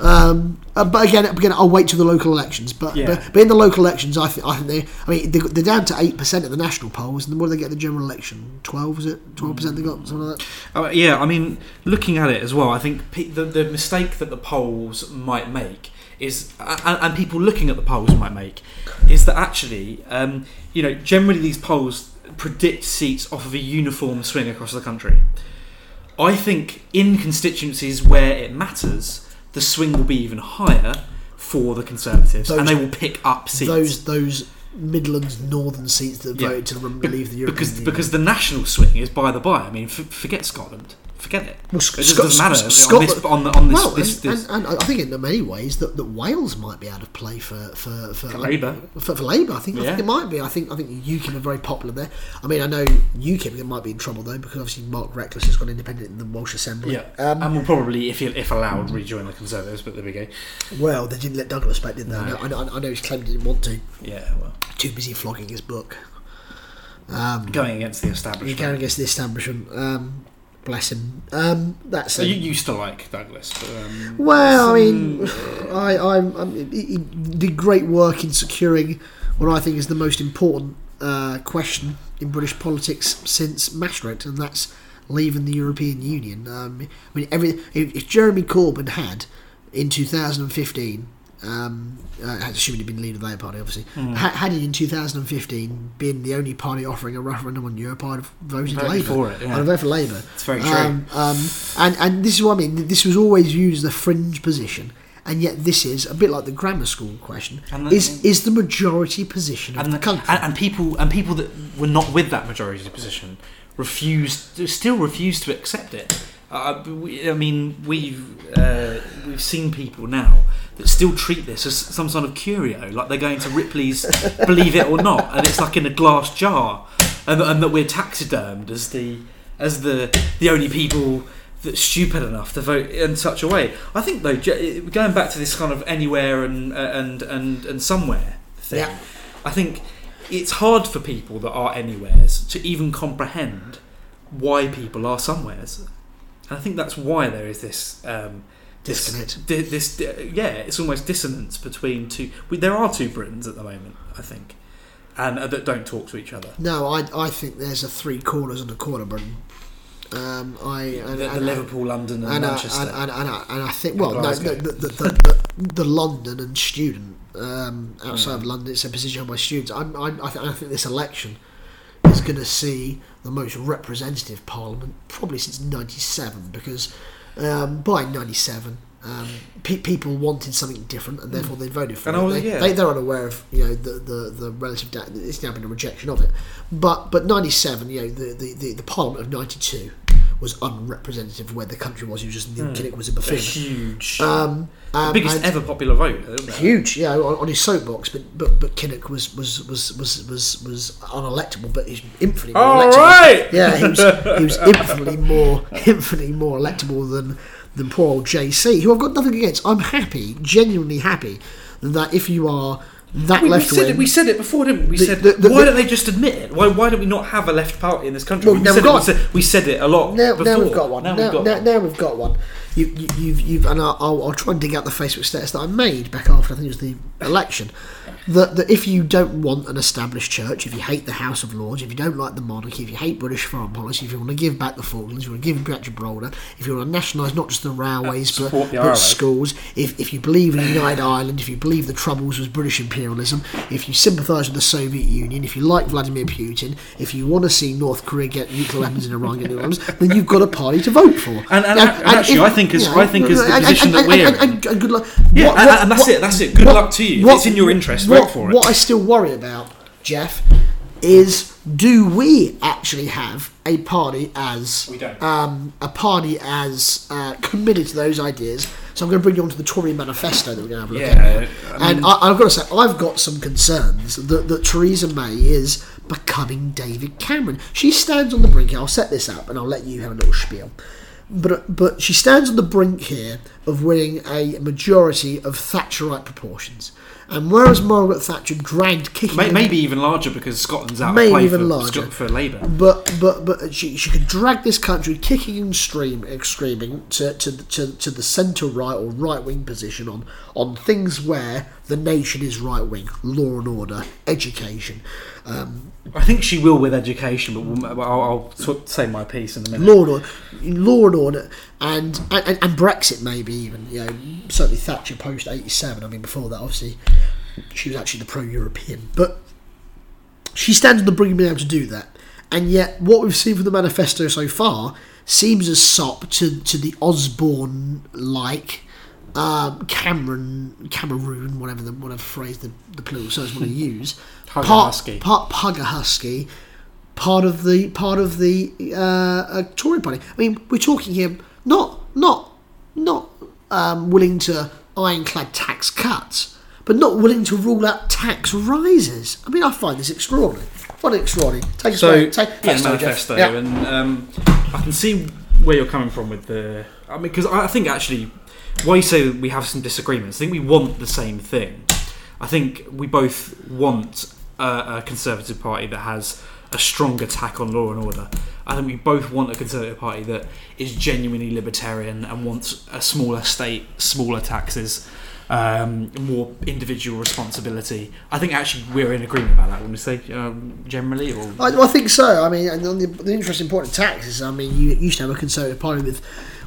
Um, uh, but again, again, I'll wait till the local elections. But, Yeah. but, but in the local elections, I think I think they. I mean, they, they're down to eight percent at the national polls, and then what do they get in the general election? Twelve is it? Twelve percent they got something like that. Uh, yeah, I mean, looking at it as well, I think the, the mistake that the polls might make is, and, and people looking at the polls might make, is that actually, um, you know, generally these polls predict seats off of a uniform swing across the country. I think in constituencies where it matters, the swing will be even higher for the Conservatives, and they will pick up seats. Those those Midlands northern seats that Yeah. voted to leave the European because Union. because the national swing is by the by. I mean, f- forget Scotland. Forget it. Well, it Sc- just Scot- doesn't matter Sc- on this, Scotland- on, the, on this, well, this, and, this. and, and I think in many ways that, that Wales might be out of play for for, for, For Labour. For, for Labour, I think, I think it might be. I think I think UKIP are very popular there. I mean, I know UKIP might be in trouble though because obviously Mark Reckless has gone independent in the Welsh Assembly. yeah, Um, and will probably, if if allowed, rejoin the Conservatives. But there we go. well, they didn't let Douglas back, did they? No. I, know, I, know, I know he's claimed he didn't want to. Yeah, well, Too busy flogging his book. Um, going against the establishment. going against the establishment. Um, bless him. Um, that's So you used to like Douglas, but um, Well, I mean, I, I'm, I'm, he he did great work in securing what I think is the most important uh, question in British politics since Maastricht, and that's leaving the European Union. Um, I mean, every if, if Jeremy Corbyn had in 2015. Um, uh, assuming he'd been leader of the Labour Party, obviously, Hmm. ha- had he in 2015 been the only party offering a referendum on Europe, I'd have voted Labour. for it, yeah. I'd have voted for Labour. it's very true. Um, um, and and this is what I mean. This was always used as a fringe position, and yet this is a bit like the grammar school question. The- is is the majority position of and, the country? and, and people and people that were not with that majority position refused, still refused to accept it. Uh, we, I mean, we've uh, we've seen people now that still treat this as some sort of curio, like they're going to Ripley's [LAUGHS] Believe It or Not, and it's like in a glass jar, and, and that we're taxidermed as the as the the only people that's stupid enough to vote in such a way. I think though, going back to this kind of anywhere and and and and somewhere thing, Yeah. I think it's hard for people that are anywheres to even comprehend why people are somewheres. And I think that's why there is this um, this, Disconnect. this, yeah, it's almost dissonance between two. We, there are two Britons at the moment, I think, and uh, that don't talk to each other. no, I I think there's a three corners and a corner, Britain. Um, I and, the, the and- Liverpool, London, and, and, uh, Manchester. and, and, and, I, and I think well no, the, the, the, the, the London and student um, outside of Mm. London it's a position held by students I'm, I'm, I, th- I think this election is going to see the most representative parliament probably since 97 because um, by 97 um, pe- people wanted something different and therefore they voted for And it was- they, yeah. they, they're unaware of you know the, the, the relative da- it's now been a rejection of it but but 97 you know the, the, the, the parliament of 92 was unrepresentative of where the country was. Was just Mm. Kinnock was a a buffoon. huge, Um, um, biggest ever popular vote. Huge, yeah, on, on his soapbox. But but but Kinnock was was was was was, was unelectable, but he's infinitely more All electable. right. Yeah, he was, he was [LAUGHS] infinitely more infinitely more electable than than poor old JC, who I've got nothing against. I'm happy, genuinely happy, that if you are that We, we left said wing, it. We said it before, didn't we? We The- said the- the- why don't they just admit it? Why why do we not have a left party in this country? Well, we, said we've it, we, got- said, we said it a lot. Now, before. now we've got one. Now, Now, we've got now, one. now we've got one. You, you, you've, you've, and I'll, I'll, I'll try and dig out the Facebook status that I made back after I think it was the election. That, that if you don't want an established church, if you hate the House of Lords, if you don't like the monarchy, if you hate British foreign policy, if you want to give back the Falklands, you want to give back Gibraltar, if you want to nationalise not just the railways but, the but schools, if, if you believe in united Ireland, if you believe the Troubles was British imperialism, if you sympathise with the Soviet Union, if you like Vladimir Putin, if you want to see North Korea get nuclear weapons and Iran get nuclear weapons, then you've got a party to vote for. And- and- and actually, I think is- I think is the position that we're and, in. and, and good luck. Yeah, What- and, what- and that's what- it. That's it. Good luck to you. If it's in your interest, what, for it. What I still worry about, Jeff, is do we actually have a party as We don't. um, a party as uh, committed to those ideas? So I'm going to bring you on to the Tory manifesto that we're going to have a look at. yeah, I mean, And I, I've got to say, I've got some concerns that, that Theresa May is becoming David Cameron. She stands on the brink. I'll set this up and I'll let you have a little spiel. But but she stands on the brink here of winning a majority of Thatcherite proportions. And whereas Margaret Thatcher dragged kicking, may, and- maybe even larger because Scotland's out Maybe of play even for, larger. For Labour. but but but she, she could drag this country kicking and stream, uh, screaming to, to, to, to the centre right or right wing position on on things where the nation is right wing, law and order, education, um, I think she will with education, but I'll, I'll sort- say my piece in a minute. law and order, law and order, and and, and Brexit maybe even you know certainly Thatcher post eighty seven. I mean before that obviously she was actually the pro European, but she stands on the brink of being able to do that. And yet, what we've seen from the manifesto so far seems a sop to, to the Osborne like um, Cameron, Cameroon, whatever the whatever phrase the, the plural serves want to use. Hugger Part- Part Pugger Husky, part of the part of the uh, uh, Tory party. I mean, we're talking here not not not um, willing to ironclad tax cuts, but not willing to rule out tax rises. I mean, I find this extraordinary. Find it extraordinary. Take us So away. Take, yeah, manifesto, Yeah. and um, I can see where you're coming from with the. I mean, because I I think actually, why you say we have some disagreements. I think we want the same thing. I think we both want a, a conservative party that has a strong attack on law and order. I think we both want a conservative party that is genuinely libertarian and wants a smaller state, smaller taxes, um, more individual responsibility. I think actually we're in agreement about that. Wouldn't we say um, generally? Or I, I think so. I mean, the, the interesting point of taxes, I mean, you used to have a Conservative Party with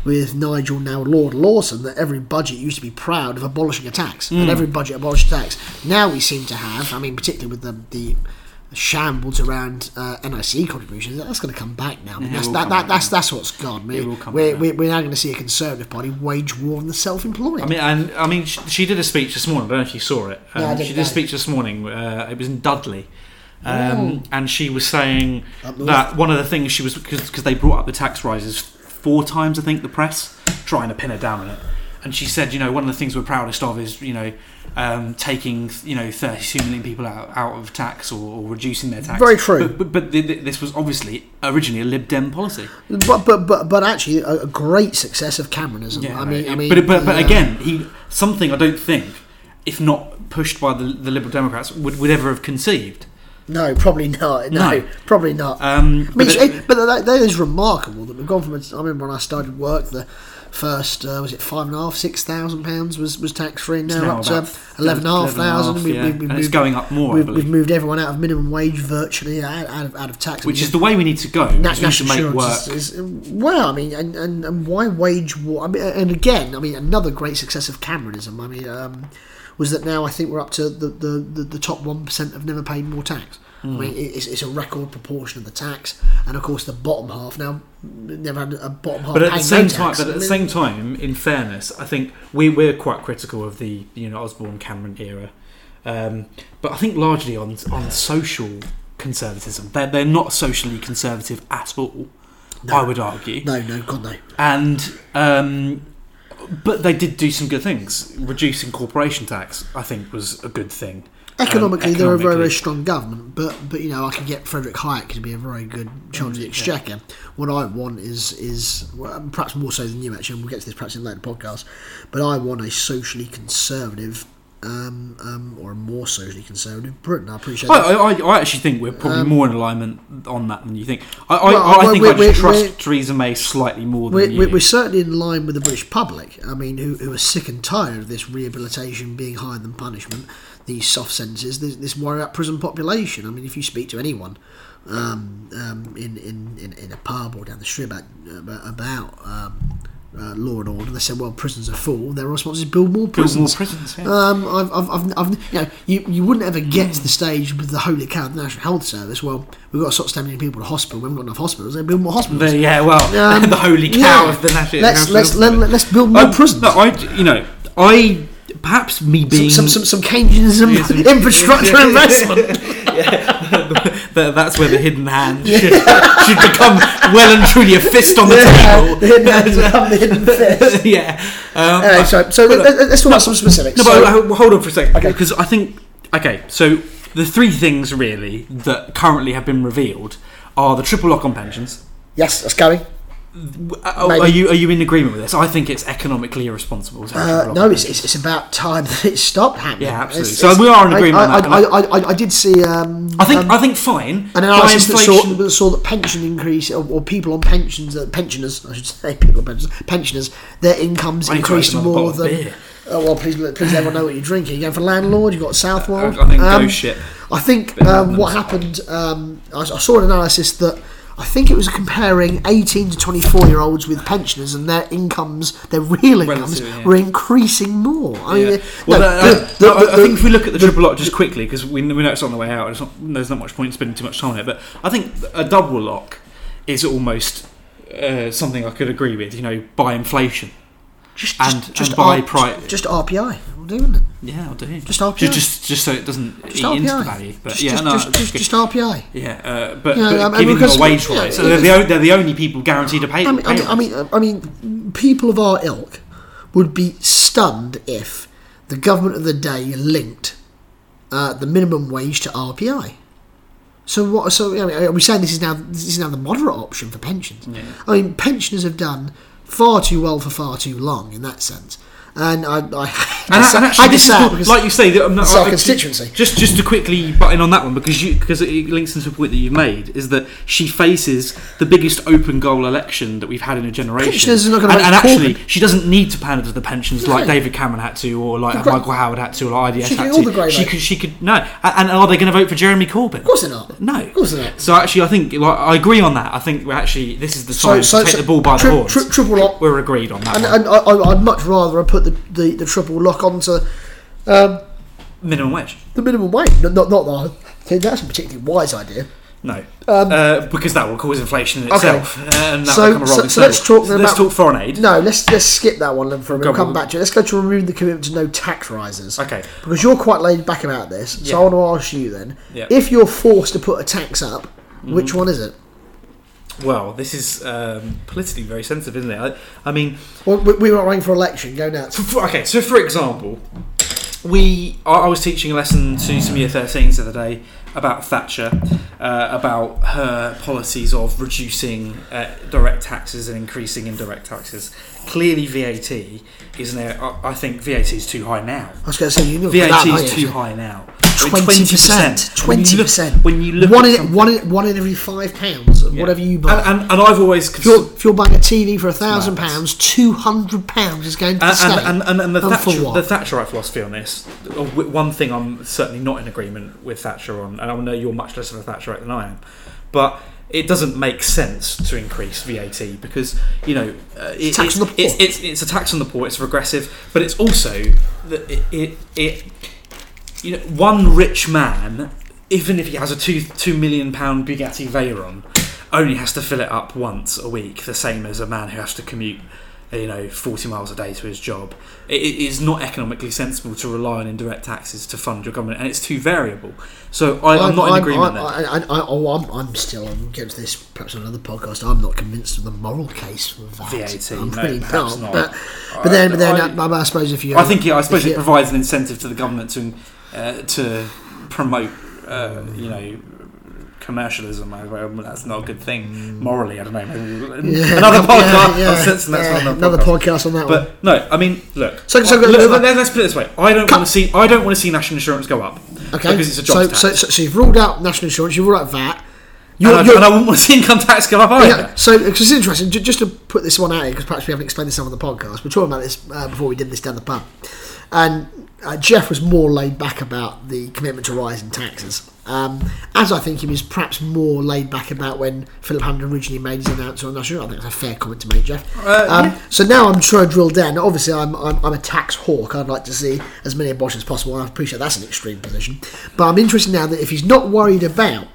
with Nigel, now Lord Lawson, that every budget used to be proud of abolishing a tax, and every budget abolished a tax. Now we seem to have, I mean, particularly with the the shambles around uh, NIC contributions, that's going to come back now. I mean, that's, that, that, that's now. that's what's gone. I mean, It will come we're, we're, we're now going to see a Conservative Party wage war on the self-employed. I mean, and I mean, she, she did a speech this morning. I don't know if you saw it. Um, No, she did know. a speech this morning. Uh, it was in Dudley, um, and she was saying that one of the things she was because they brought up the tax rises four times. I think the press trying to pin her down on it, and she said, you know, one of the things we're proudest of is you know. Um, taking you know 32 million people out, out of tax or, or reducing their tax. Very true. But, but, but th- th- this was obviously originally a Lib Dem policy. but, but but but actually, a, great success of Cameronism. I mean, I mean, but but, but uh, again, he something I don't think, if not pushed by the, the Liberal Democrats, would, would ever have conceived. No, probably not. No, No. probably not. Um, I mean, but it- but that, that is remarkable that we've gone from. A, I remember when I started work, the first uh, was it five and a half, six thousand pounds was was tax free. Now, now up to eleven and a half thousand. We- yeah. we- we've and it's moved- going up more, We've, we've moved everyone out of minimum wage virtually out, out of out of tax. Which is the way we need to go. Na- we to make work. is, is well. I mean, and, and, and why wage war? I mean, and again, I mean, another great success of Cameronism. I mean, um, was that now I think we're up to the the, the, the top one percent have never paid more tax. I Hmm. mean, it's, it's a record proportion of the tax, and of course the bottom half now never had a bottom half. But at the same no time, tax. but at I the same time, in fairness, I think we we're quite critical of the you know Osborne Cameron era, um, but I think largely on on social conservatism. They're they're not socially conservative at all. I would argue. no, no, God no. and um, but they did do some good things. Reducing corporation tax, I think, was a good thing. Um, Economically, they're a very, very strong government, but but you know I can get Frederick Hayek to be a very good charge of the exchequer. What I want is is well, perhaps more so than you actually. And we'll get to this perhaps in later podcasts. But I want a socially conservative, um, um, or more socially conservative Britain. I appreciate I, that. I, I actually think we're probably more in alignment on that than you think. I, I, Well, I think I just trust Theresa May slightly more than We're, you. we're, we're certainly in line with the British public. I mean, who, who are sick and tired of this rehabilitation being higher than punishment, these soft sentences, this, this worry about prison population. I mean, if you speak to anyone um, um, in, in, in, in a pub or down the street about about, about um, uh, law and order, they said, "Well, prisons are full." Their response is, "Build more Build prisons." more prisons. Yeah. Um, I've, I've, I've, I've, you know, you, you wouldn't ever get to the stage with the holy cow the National Health Service. Well, we've got to stop sending people to hospital. We haven't got enough hospitals. They build more hospitals. The- yeah, well, [LAUGHS] Um, the holy cow yeah. of the national. Let's national let's health let, let's build more Um, prisons. No, I, you know, I perhaps me being some, some some Keynesianism [LAUGHS] Yeah, some- infrastructure investment. [LAUGHS] yeah. That, that's where the [LAUGHS] hidden hand should, should become well and truly a fist on the table. the hidden hands become the hidden [LAUGHS] fist. yeah. Um, Anyway, so so let, us talk about some specifics. No, So- but uh, hold on for a second. Okay. Because I think. Okay, so the three things really that currently have been revealed are the triple lock on pensions. yes, that's going. Uh, Maybe. Are you are you in agreement with this? I think it's economically irresponsible. Uh, no, it's, it's, it's about time [LAUGHS] that it stopped happening. Yeah, absolutely. It's- So it's- we are in agreement I, on that, I, I, I, did see. Um, I think um, I think fine. an analysis that saw, that saw that pension increase, or, or people on pensions, uh, pensioners, I should say, [LAUGHS] people on pensions, pensioners, their incomes increased more than. Oh well, please, please, everyone know what you're drinking. You're going for landlord. You've got Southwold. I think Um, shit. I think um, what happened. Um, I, I saw an analysis that I think it was comparing 18 to 24 year olds with pensioners, and their incomes, their real incomes, Relative, yeah. were increasing more. I mean, Yeah. uh, Well, no, the- the- I, I the- think if we look at the triple lock just quickly, because we, we know it's on the way out, it's not, there's not much point in spending too much time on it. But I think a double lock is almost uh, something I could agree with. You know, by inflation just, and- just, and by R- pri- just RPI. We'll do, it? Yeah, I'll do. It. Just RPI. Just, just, just so it doesn't Just eat into RPI. the value. But Just, yeah, just, no, just, just, just RPI. yeah, uh, but, Yeah, but I mean, giving them a wage yeah, rise. So yeah. they're, the, they're the only people guaranteed to pay. I mean, I mean, I mean, I mean, people of our ilk would be stunned if the government of the day linked uh, the minimum wage to RPI. So what? So I mean, are we saying this is now this is now the moderate option for pensions? Yeah. I mean, pensioners have done far too well for far too long in that sense, and I, I, [LAUGHS] And, I, and actually, I this is sad what- because like you say, that I'm not, it's our constituency. Just, just to quickly butt in on that one because you, because it links into the point that you've made is that she faces the biggest open goal election that we've had in a generation. Pensioners are not gonna and, and actually, she doesn't need to pander to the pensions like David Cameron had to, or like gra- Michael Howard had to, or IDS She had to. the she could, she could no. And, and are they going to vote for Jeremy Corbyn? Of course they're not. No. Of course they're not. So actually, I think like, I agree on that. I think we're actually this is the time so- to take so the ball by tri- the horns. tri- triple lock. We're agreed on that. And, and I, I'd much rather have put the, the, the triple lock onto um, Minimum wage. the minimum wage. Not, not, not that I think that's a particularly wise idea. No, Um, uh, because that will cause inflation in Okay. itself, uh, and that So- will become a so- so let's talk then let's about- talk foreign aid. No, let's let's skip that one then for a minute. Go We'll on. come back to it. Let's go to remove the commitment to no tax rises. Okay. Because you're quite laid back about this, so Yeah. I want to ask you then: Yeah. Mm-hmm. if you're forced to put a tax up, which one is it? Well, this is um, politically very sensitive, isn't it? I, I mean, Well, we, we're not running for election. Go nuts. for- okay. So, for example, we I, I was teaching a lesson to some year 13s the other day about Thatcher, uh, about her policies of reducing uh, direct taxes and increasing indirect taxes. Clearly, VAT is area. I, think VAT is too high now. I was going to say you VAT that, is too high now. Twenty percent. Twenty percent. When you look one in something- one in one in every five pounds of Yeah. whatever you buy. and, and, and I've always if, you're, if you're buying a TV for a thousand pounds, two hundred pounds is going to the and, state. and, and, and the, And Thatcher, the Thatcherite philosophy on this, uh, one thing I'm certainly not in agreement with Thatcher on, and I know you're much less of a Thatcherite than I am, but it doesn't make sense to increase VAT because you know uh, it, tax it's, on the poor. It's, it's, it's a tax on the poor. It's regressive, but it's also that it, it, it you know one rich man, even if he has a two two million pound Bugatti Veyron, only has to fill it up once a week, the same as a man who has to commute. You know, forty miles a day to his job. It, it is not economically sensible to rely on indirect taxes to fund your government, and it's too variable. So I, I'm, not in agreement there. I, I, I, oh, I'm, I'm still. I'm getting to this perhaps on another podcast. I'm not convinced of the moral case for that. VAT, I'm no, really perhaps not. not. But, but then, but then, I- I, I, suppose if you, I think yeah, I suppose it provides an incentive to the government to uh, to promote, uh, you know, commercialism. I- well, That's not a good thing morally. I don't know. Yeah, another podcast. yeah, I'm sensing that's yeah, another, another podcast. podcast on that one. But no, I mean, look. So- so- uh, look, let, us put it this way: I don't want to see. I don't want to see national insurance go up Okay, because it's a so, jobs so, tax. so, so you've ruled out national insurance, you've ruled out VAT. and, I, and I wouldn't want to see income tax go up either. Yeah, so because it's interesting, ju- just to put this one out here, because perhaps we haven't explained this on the podcast. We're talking about this uh, before we did this down the pub, and uh, Jeff was more laid back about the commitment to rise in taxes, um, as I think he was perhaps more laid back about when Philip Hammond originally made his announcement on national. I think that's a fair comment to make, Jeff. Uh, um, yeah. So now I'm trying to drill down. Now, Obviously, I'm, I'm I'm a tax hawk. I'd like to see as many abortions as possible. I appreciate that's an extreme position, but I'm interested now that if he's not worried about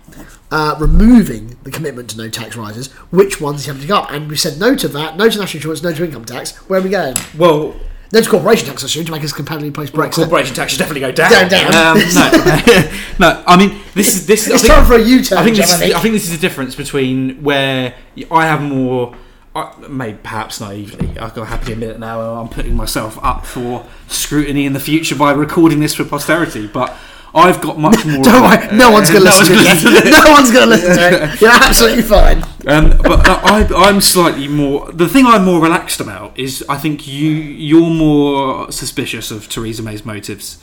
uh, removing the commitment to no tax rises, which ones is he having to go up? And we said no to that, no to national insurance, no to income tax. Where are we going? Well, No corporation tax, I assume, to make us competitively post Brexit. corporation tax should definitely go down. Down, down. Um, no, [LAUGHS] [LAUGHS] no. I mean, this is this. I It's think- time for a U-turn, I think this. I Is. I think this is the difference between where I have more. I, maybe perhaps naively, I've got happily admit it now. And I'm putting myself up for scrutiny in the future by recording this for posterity, but I've got much [LAUGHS] more. Don't worry, no one's going [LAUGHS] to listen to [LAUGHS] it. gonna listen to it. No one's going to listen to it. You're absolutely fine. Um, but uh, I, I'm slightly more. The thing I'm more relaxed about is I think you you're more suspicious of Theresa May's motives.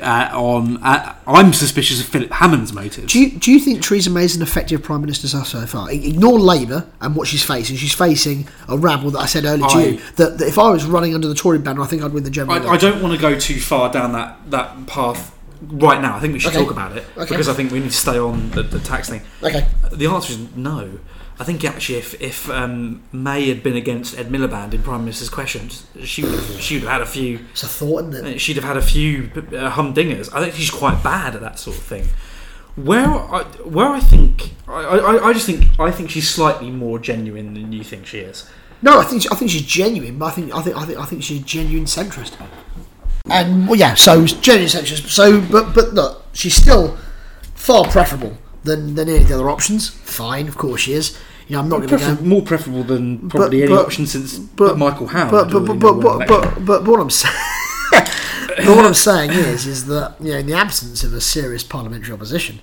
Uh, on uh, I'm suspicious of Philip Hammond's motives. Do you, do you think Theresa May is an effective prime minister so far? Ignore Labour and what she's facing. She's facing a rabble that I said earlier to I- you. That, that if I was running under the Tory banner, I think I'd win the general I, election. I don't want to go too far down that, that path right now. I think we should Okay. talk about it Okay. because I think we need to stay on the, the tax thing. Okay. The answer is no. I think actually, if if um, May had been against Ed Miliband in Prime Minister's questions, she would have, she would have had a few It's a thought, isn't it? she'd have had a few uh, humdingers. I think she's quite bad at that sort of thing. Where I, where I think I, I, I just think I think she's slightly more genuine than you think she is. No, I think I think she's genuine, but I think I think I think I think she's a genuine centrist. And well, yeah, so Jenny Sanchez. So, but but look, she's still far preferable than than any of the other options. Fine, of course she is. You know, I'm not going to Prefer- go. more preferable than probably any but- option since but- Michael Howard. But but but but, but, but, but, what I'm saying. [LAUGHS] But what I'm saying is, is that you know, in the absence of a serious parliamentary opposition,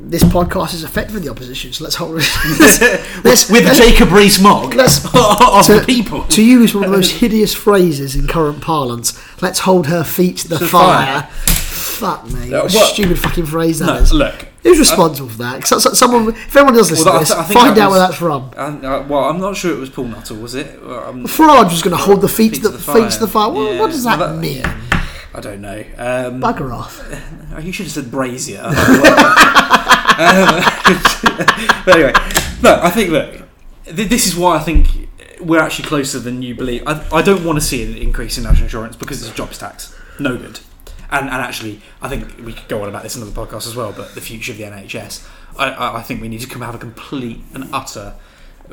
this podcast is effective in the opposition. So let's hold. let's, [LAUGHS] let's, with let's- Jacob Rees-Mogg let's- [LAUGHS] of to, the people. to use one of the most [LAUGHS] hideous phrases in current parlance, let's hold her feet to the the fire. fire. Fuck me, Uh, what a stupid fucking phrase that no, is. look. Who's responsible for that? So- someone, if anyone does listen Well, I to this, th- I find out where that's from. Uh, well, I'm not sure it was Paul Nuttall, was it? Well, Farage was going to hold the feet, to the, feet to the fire. Yeah, what does that, well, that- mean? I don't know. Um, Bugger off. [LAUGHS] You should have said brazier. [LAUGHS] um, [LAUGHS] but anyway, no, I think look, th- this is why I think we're actually closer than you believe. I, I don't want to see an increase in national insurance because it's a jobs tax. No good. And, and actually, I think we could go on about this in another podcast as well. But the future of the NHS, I, I I think we need to come have a complete and utter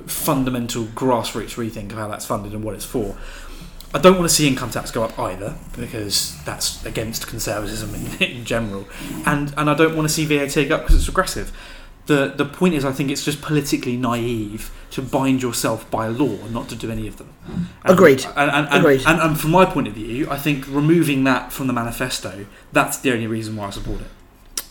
fundamental grassroots rethink of how that's funded and what it's for. I don't want to see income tax go up either because that's against conservatism in, [LAUGHS] in general, and and I don't want to see VAT go up because it's regressive. The the point is, I think it's just politically naive to bind yourself by law not to do any of them. And- Agreed. And and, and, Agreed. and, and from my point of view, I think removing that from the manifesto that's the only reason why I support it.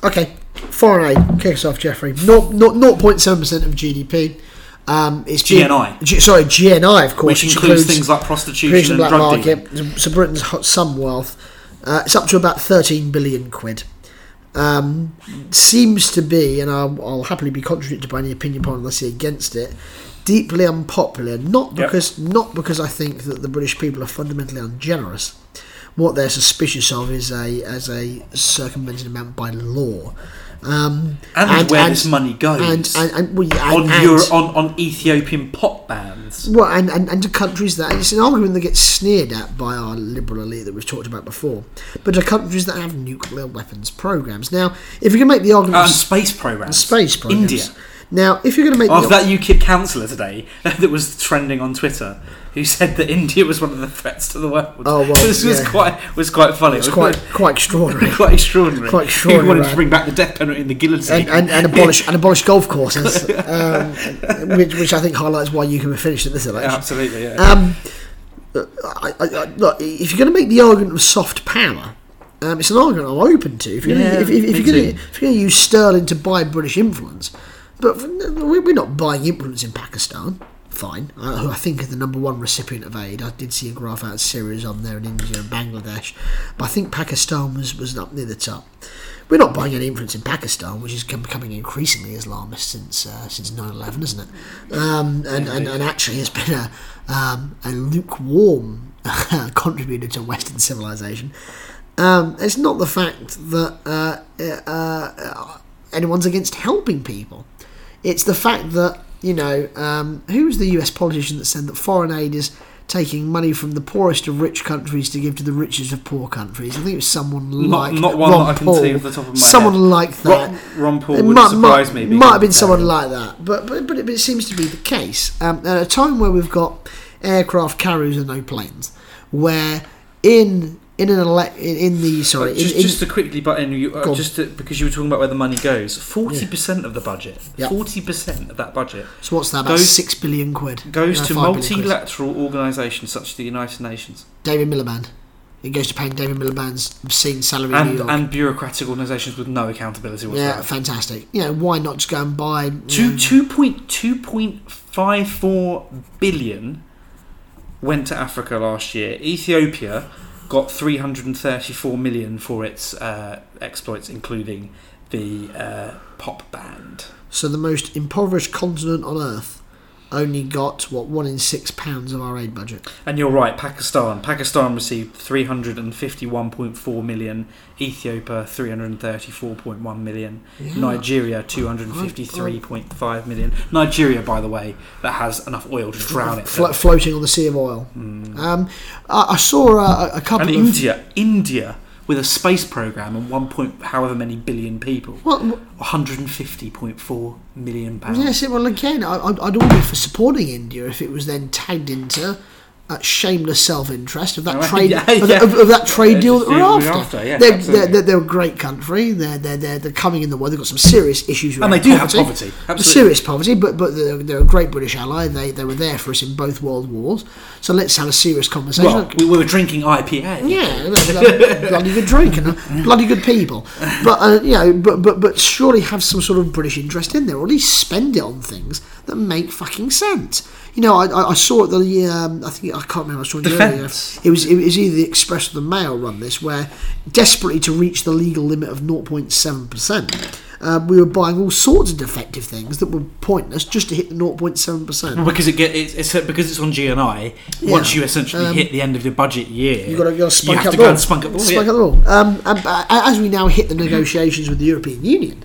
Okay, foreign aid. Kick us off, Jeffrey. Not not 0.7 percent of GDP. Um, it's G- GNI. G- sorry, GNI, of course, Which includes things like prostitution and black drug dealing. market. So Britain's hot some wealth. Uh, it's up to about 13 billion quid. Um, seems to be, and I'll, I'll happily be contradicted by any opinion poll unless you're against it. Deeply unpopular, not Yep. because not because I think that the British people are fundamentally ungenerous. What they're suspicious of is a as a circumvented amount by law. Um, And, where this money goes. and and, and, well, and, on, and- Euro, on on Ethiopian pop bands. well, and, and, and to countries that it's an argument that gets sneered at by our liberal elite that we've talked about before, but to countries that have nuclear weapons programs. Now, if you can make the argument and space programs. space programs, India. Now, if you're going to make After the, that UKIP councillor today [LAUGHS] that was trending on Twitter, who said that India was one of the threats to the world. Oh, well, [LAUGHS] this was quite was quite funny. it's It was quite quite extraordinary. [LAUGHS] quite extraordinary. Quite extraordinary. He wanted right. to bring back the death penalty and the guillotine. and, and, and abolish and abolish golf courses, um, which, which I think highlights why you can be finished at this election. Absolutely, yeah. Um, I, I, I, look, if you're going to make the argument of soft power, um, it's an argument I'm open to. If you're Yeah, going to use sterling to buy British influence, but we- we're not buying influence in Pakistan. Fine, uh, who I think the number one recipient of aid. I did see a graph out of Syria's on there in India and Bangladesh, but I think Pakistan was, was up near the top. We're not buying any influence in Pakistan, which is becoming increasingly Islamist since uh, since 9/11, isn't it? Um, and, and and actually has been a um, a lukewarm [LAUGHS] contributor to Western civilization. Um, it's not the fact that uh, uh, anyone's against helping people. It's the fact that you know um, who was the U.S. politician that said that foreign aid is taking money from the poorest of rich countries to give to the richest of poor countries. I think it was someone Not- like not one Ron that I can Paul. see off the top of my someone head. like that. Ron, Ron Paul It would might, surprise might, me. might have been someone like that, but but but it, but it seems to be the case um, at a time where we've got aircraft carriers and no planes, where in in an ele- in, the sorry in, just, in- just to quickly butt in, you, uh, just to, because you were talking about where the money goes. Forty percent of the budget, Yeah. forty percent of that budget so what's that about goes- six billion quid goes No, to billion quid. multilateral organisations such as the United Nations David Miliband. It goes to paying David Miliband's obscene salary and and bureaucratic organisations with no accountability yeah, fantastic. You know, why not just go and buy? Two know, two point two point five four billion went to Africa last year. Ethiopia got three hundred and thirty four million for its uh, exploits, including the uh, pop band. So the most impoverished continent on earth only got what one in six pounds of our aid budget. And you're right, Pakistan. Pakistan received 351.4 million, Ethiopia 334.1 million, Yeah. Nigeria 253.5 million. Nigeria, by the way, that has enough oil to drown it. Flo- floating on the sea of oil. Um, I, I saw a, a couple and of India, India with a space program and one point however many billion people, Well, 150.4 million pounds. yes, well, again, I, I'd I'd all be for supporting India if it was then tagged into uh, shameless self-interest of that [LAUGHS] Oh, trade yeah, of, yeah. of, of that trade deal that we're after. after, yeah, they're, they're, they're, a great country. They're, they're, they're, they're coming in the world. They've got some serious issues. And they do have poverty. poverty, absolutely. Serious poverty, but but they're, they're a great British ally. They they were there for us in both world wars. So let's have a serious conversation. Well, we were drinking IPA. Yeah, bloody, good drink and [LAUGHS] bloody good people. But uh, you know, but but but surely have some sort of British interest in there, or at least spend it on things that make fucking sense. You know, I, I, saw it the um, I think I can't remember. I saw it earlier. It was it was either the Express or the Mail run this, where desperately to reach the legal limit of 0.7 percent. Um, we were buying all sorts of defective things that were pointless just to hit the 0.7 percent. Well, because it get it's, it's because it's on GNI. Once you essentially Um, hit the end of the budget year, You've got to, you have up to the go and spunk up the ball. Spunk yeah. up the ball. Um, and, uh, as we now hit the negotiations with the European Union,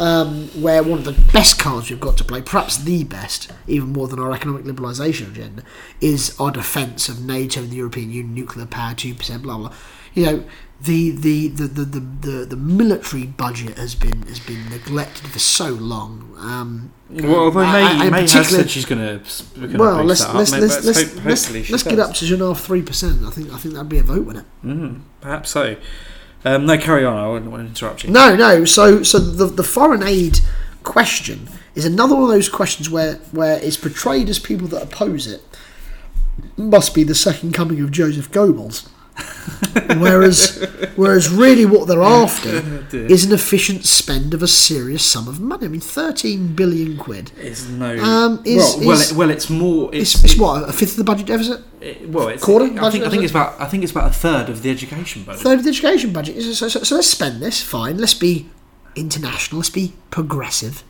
um, where one of the best cards we've got to play, perhaps the best, even more than our economic liberalisation agenda, is our defence of NATO and the European Union, nuclear power, two percent, blah blah. You know, the the, the, the, the, the the military budget has been has been neglected for so long. Um, Well, although I- May, I- and May has said she's going to. well, let's let's let's let's, hope, let's, let's get up to two and a half, three percent. I think I think that'd be a vote winner. Mm, perhaps so. Um, no, carry on. I wouldn't want to interrupt you. No, no. So, so the the foreign aid question is another one of those questions where where it's portrayed as people that oppose it must be the second coming of Joseph Goebbels. Whereas, whereas really what they're after [LAUGHS] dear. is an efficient spend of a serious sum of money. I mean, thirteen billion quid. It's no. Um, is- well, well, is- it, well, it's more. It's, It's, it's what a fifth of the budget deficit, it- well, it's quarter I think. I think it's about. I think it's about a third of the education budget. third of the education budget. So, so, so let's spend this. Fine. Let's be international. Let's be progressive.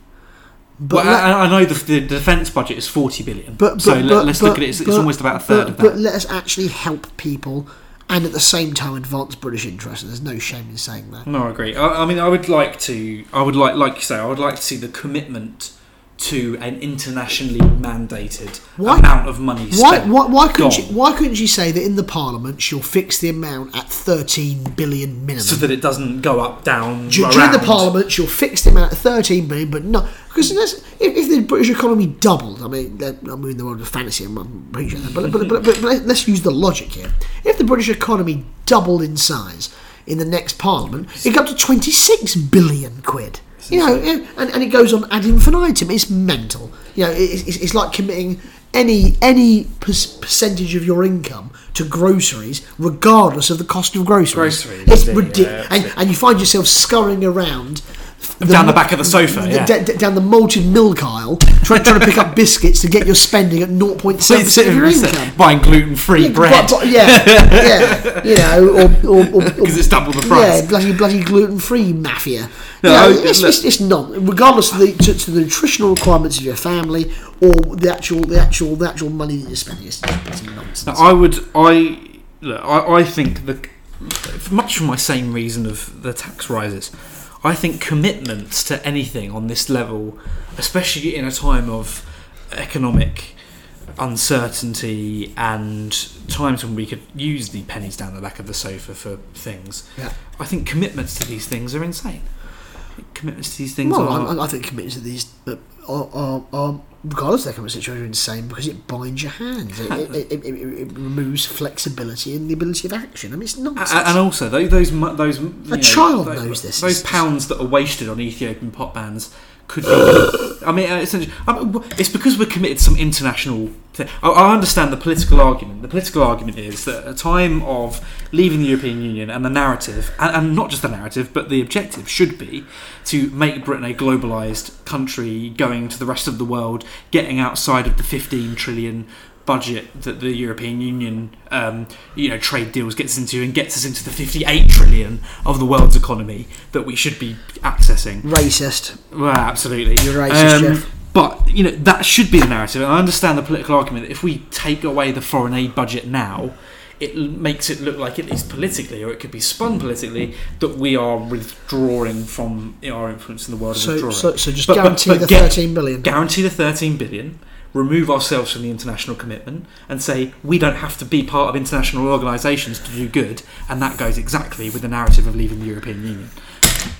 But Well, let- I, I know the, the defence budget is forty billion. But, but so but, let, us but, look at it. It's, it's almost about a third but, of that. But let us actually help people, and at the same time advance British interests. There's no shame in saying that. No, I agree. I, I mean, I would like to. I would like, like you say, I would like to see the commitment to an internationally mandated Why- amount of money Why, why, why couldn't you, why couldn't you say that in the Parliament she'll fix the amount at 13 billion minimum? so that it doesn't go up, down, around. During the Parliament, she'll fix the amount at 13 billion, but not because if, if the British economy doubled, I mean, I'm in the world of fantasy, I'm I'm appreciating that, but, but, but, but, but let's use the logic here. The British economy doubled in size in the next Parliament, it got to 26 billion quid. You know, and, and it goes on ad infinitum. It's mental. You know, it's, it's, it's like committing any any per- percentage of your income to groceries, regardless of the cost of groceries. Groceries, it's ridiculous, yeah, and, and you find yourself scurrying around Down the back of the sofa, the- yeah. d- d- down the malted milk aisle, trying, trying to pick up [LAUGHS] biscuits to get your spending at 0.7 percent of your income. buying gluten-free Yeah, bread but- but- yeah, yeah, you know, or because it's double the price. yeah, bloody bloody gluten free mafia. No, You know, I- it's, it's, it's not regardless of the to, to the nutritional requirements of your family or the actual the actual the actual money that you're spending. It's just nonsense. Now, I would, I, look, I, I think the, much for my same reason of the tax rises, I think commitments to anything on this level, especially in a time of economic uncertainty and times when we could use the pennies down the back of the sofa for things, Yeah. I think commitments to these things are insane. Commitments to these things Well, are. I, I think commitments to these uh, are, are, are regardless of their economic situation, are insane because it binds your hands. It, it, it, it, removes flexibility and the ability of action. I mean, it's nonsense. A- and also those those those you know, child tho- knows this. Those pounds that are wasted on Ethiopian pop bands could be. [GASPS] I mean, uh, essentially, I mean, it's because we're committed to some international. Thing. I, I understand the political argument. The political argument is that a time of leaving the European Union and the narrative, and, and not just the narrative, but the objective should be to make Britain a globalised country, going to the rest of the world, getting outside of the 15 trillion budget that the European Union, um, you know, trade deals gets into and gets us into the 58 trillion of the world's economy that we should be accessing. Racist. Well, absolutely. Um, You're racist, Jeff. But you know that should be the narrative. And I understand the political argument that if we take away the foreign aid budget now, it makes it look like, at least politically, or it could be spun politically, that we are withdrawing from our influence in the world. So, withdrawing. so, so just But- but- guarantee but the get- 13 billion. guarantee the 13 billion remove ourselves from the international commitment and say we don't have to be part of international organisations to do good and that goes exactly with the narrative of leaving the european union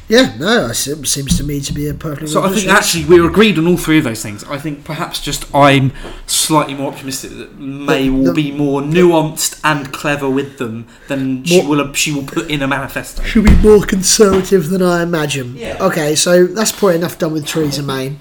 Yeah, no, it seems to me to be a perfectly. So I think actually we're agreed on all three of those things. I think perhaps just I'm slightly more optimistic that May will the- be more nuanced and clever with them than she will she will put in a manifesto. She'll be more conservative than I imagine. Yeah. Okay, so that's probably enough done with Theresa May.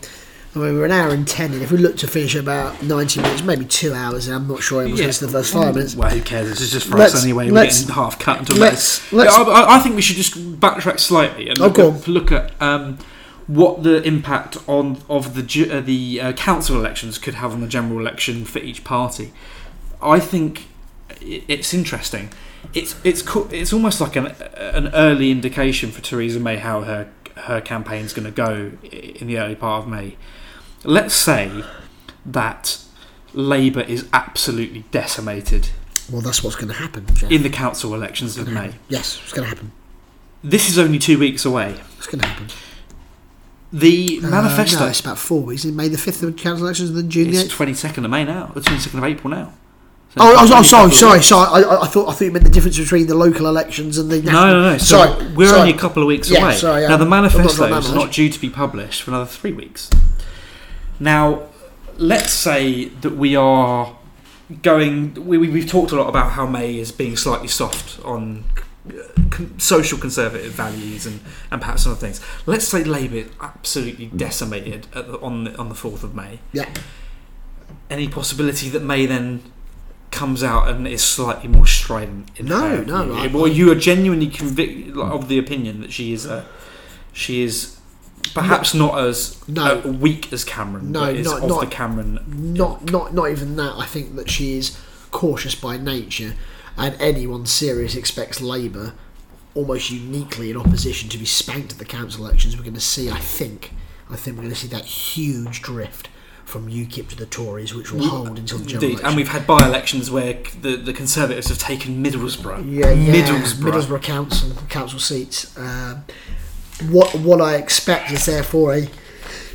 I mean, we're an hour and ten in. If we look to finish about 90 minutes, maybe two hours, and I'm not sure it was Yeah. the first five minutes. Well, who cares? This is just for Let's- us anyway. We're getting half cut until let's- about let's- Yeah, I, I think we should just backtrack slightly and Oh, look at, look at um, what the impact on of the uh, the uh, council elections could have on the general election for each party. I think it's interesting. It's it's co- it's almost like an an early indication for Theresa May how her her campaign's going to go in the early part of May. Let's say that Labour is absolutely decimated Well, that's what's going to happen. Jeff. in the council elections of May. yes, it's going to happen. This is only two weeks away. It's going to happen. The Uh, manifesto no, it's about four weeks. In May the fifth, the council elections, and then June the eighth. twenty second of May now. The twenty second of April now. So Oh, oh, it's oh, sorry, sorry, sorry. I, I, I thought I thought you meant the difference between the local elections and the national. No, no, no. So Sorry, we're sorry. only a couple of weeks Yeah, away. sorry, now the manifesto that is much. not due to be published for another three weeks. Now, let's say that we are going. We, we, we've talked a lot about how May is being slightly soft on con- social conservative values and, and perhaps some other things. Let's say Labour is absolutely mm. decimated at the, on the, on the fourth of May. Yeah. Any possibility that May then comes out and is slightly more strident? In No, no, Well, you are genuinely convic- like, of the opinion that she is a, she is perhaps not as No. uh, weak as Cameron, No, not- of not- the Cameron. Not not not even that. I think that she is cautious by nature, and anyone serious expects Labour, almost uniquely in opposition, to be spanked at the council elections. We're going to see. I think. I think we're going to see that huge drift from UKIP to the Tories, which will hold until the general Indeed, and we've had by-elections where the, the Conservatives have taken Middlesbrough. Yeah, yeah, Middlesbrough. Middlesbrough council council seats. Um, what what I expect is therefore a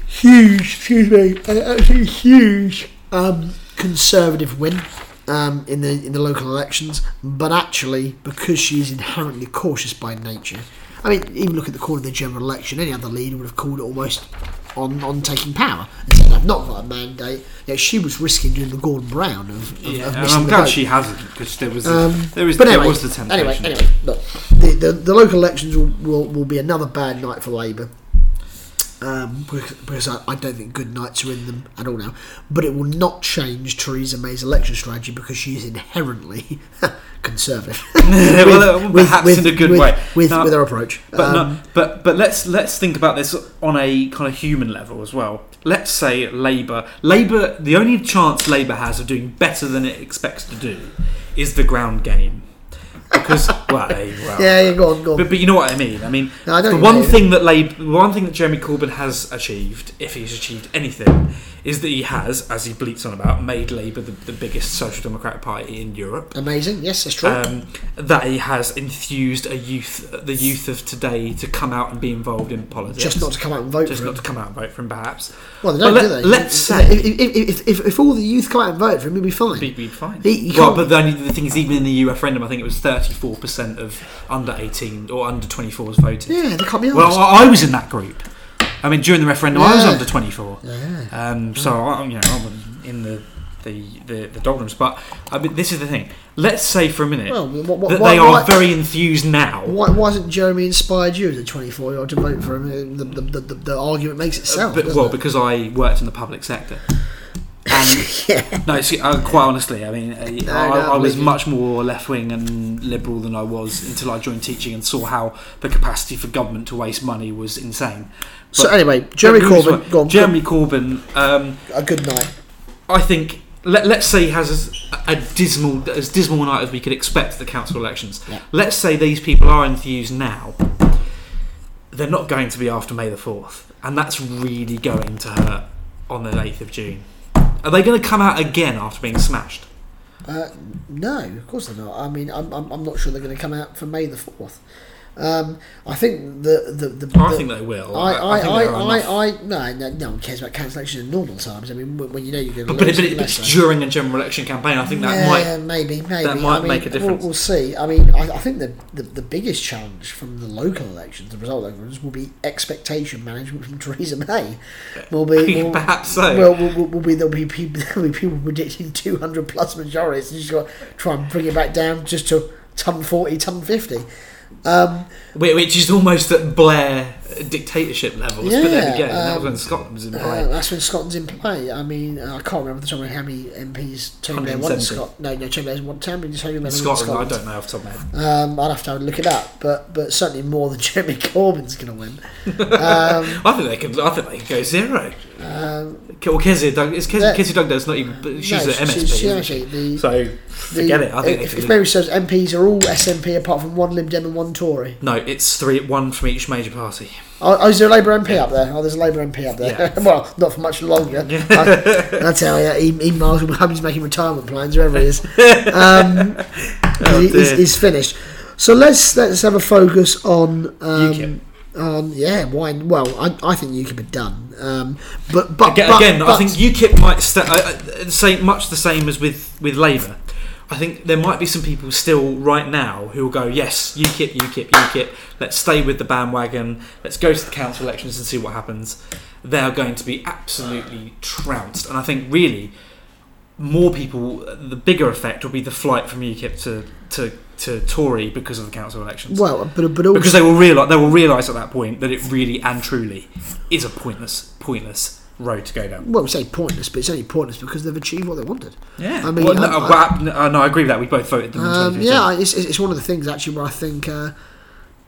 huge, excuse me, actually huge um, conservative win um, in the in the local elections. But actually, because she's inherently cautious by nature, I mean, even look at the call of the general election. Any other leader would have called it almost on, on taking power said, "I've not got a mandate." Yeah, she was risking doing the Gordon Brown of, of, Yeah, of and I'm glad vote. she hasn't because there was Um, there is but there was the temptation. Anyway, anyway, look, the, the, the local elections will, will, will be another bad night for Labour. Um, because, I, I don't think good nights are in them at all now. But it will not change Theresa May's election strategy because she is inherently [LAUGHS] conservative. [LAUGHS] well, uh, perhaps in a good with, way. With, Now- with her approach. But Um, no, but but let's let's think about this on a kind of human level as well. Let's say Labour, Labour, the only chance Labour has of doing better than it expects to do is the ground game, because well, well yeah, yeah, go on, go on. But, but you know what I mean. I mean, No, I the one thing that Labour, the one thing that Jeremy Corbyn has achieved, if he's achieved anything, is that he has, as he bleats on about, made Labour the, the biggest social democratic party in Europe. Amazing, yes, that's true. Um, that he has enthused a youth, the youth of today, to come out and be involved in politics. just not to come out and vote just not him. to come out and vote for him, perhaps. Well, they don't, But do let- they? let's say- if, if, if, if, all the youth come out and vote for him, he'll be fine. Be, be fine. He- he well, but the only the thing is, even in the EU referendum, I think it was thirty-four percent of under eighteen or under twenty-fours voted. yeah, they can't be Well. I, I was in that group. I mean, during the referendum, I was Yeah. under 24. yeah. Um, so, I, you know, I'm in the, the, the, the doldrums. But I mean, this is the thing. Let's say for a minute Well, what, what, that why, they are why, very enthused now. why, why hasn't Jeremy inspired you as a 24 year old to vote for him? The, the, the, the, the argument makes itself. But, doesn't well, it? because I worked in the public sector. And [LAUGHS] yeah. no, see, uh, quite honestly, I mean, uh, I, no, I, I was believe you. much more left wing and liberal than I was until I joined teaching and saw how the capacity for government to waste money was insane. So anyway, Jeremy But who's Corbyn, what- go on, Jeremy Corbyn. Um, a good night. I think let, let's say he has a, a dismal as dismal a night as we could expect at the council elections. Yeah. Let's say these people are enthused now. They're not going to be after May the fourth, and that's really going to hurt on the eighth of June. Are they going to come out again after being smashed? Uh, no, of course they're not. I mean, I'm, I'm, I'm not sure they're going to come out for May the 4th. Um, I think the the, the, I the- think they will. I, I, I, are. I, I, no, no, no one cares about cancellation in normal times. I mean, when when you know you're going to But, but, but, it, it, but less it's during a general election campaign. I think that yeah, might. maybe, maybe. That might I mean, make a we'll- difference. We'll, see. I mean, I, I think the, the the biggest challenge from the local elections, the result of elections, will be expectation management from [LAUGHS] Theresa May. Will be [LAUGHS] will, Perhaps so. Well, will, will, will be there'll be people [LAUGHS] there'll be people predicting 200 plus majorities, and she's got to try and bring it back down just to ton 40, ton 50. Um, Which is almost at Blair dictatorship levels. but there we go. Yeah, that was um, when Scotland was in uh, play. that's when Scotland's in play. I mean, uh, I can't remember the top of how many MPs Tony Blair won in Scotland. No, no, Tony Blair's won. Tell me, Tony Blair in won in Scotland, Scotland. I don't know off the top of my head. Um, I'd have to look it up, but but certainly more than [LAUGHS] Jeremy Corbyn's going to win. Um, [LAUGHS] I think they could. I think they could go zero. Um, Well, Kezia Doug. It's Kezia, Yeah. Kezia Dugdale's not even. She's no, an MSP. she- she isn't she? MSP, the- So the- forget it. I think if, if says MPs are all SNP apart from one Lib Dem and one Tory. no, it's three. One from each major party. Oh, oh, is there a Labour MP up there? Oh, there's a Labour MP up there. Yeah. [LAUGHS] well, not for much longer. I, I tell you, he, he miles will making retirement plans wherever he is. [LAUGHS] Um, Oh, he- he's, he's finished. So let's let's have a focus on um, UKIP. On yeah. Why? Well, I, I think UKIP are done. Um, but but Again, but, again I think UKIP might st- uh, uh, say much the same as with with Labour. I think there might be some people still right now who will go, yes, UKIP, UKIP, UKIP. Let's stay with the bandwagon. Let's go to the council elections and see what happens. They are going to be absolutely trounced, and I think really more people. The bigger effect will be the flight from UKIP to to, to Tory because of the council elections. well, but but also because they will realise they will realise at that point that it really and truly is a pointless pointless road to go down. well, we say pointless, but it's only pointless because they've achieved what they wanted. Yeah, I mean, well, no, I- uh, well, no, I agree with that. We both voted them. Um, yeah, it's, it's it's one of the things actually where I think, uh,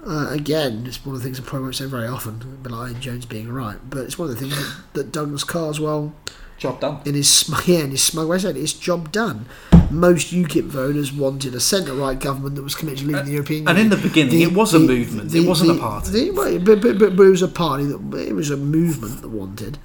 uh, again, it's one of the things I probably won't say very often, but like Jones being right, but it's one of the things that, that Douglas Carswell, job done. in his [LAUGHS] yeah, in his smug way, said it's job done. Most UKIP voters wanted a centre-right government that was committed to leaving the European Union. And in the beginning, it was a movement. it wasn't a party. the- but, but, but, but it was a party that it was a movement that wanted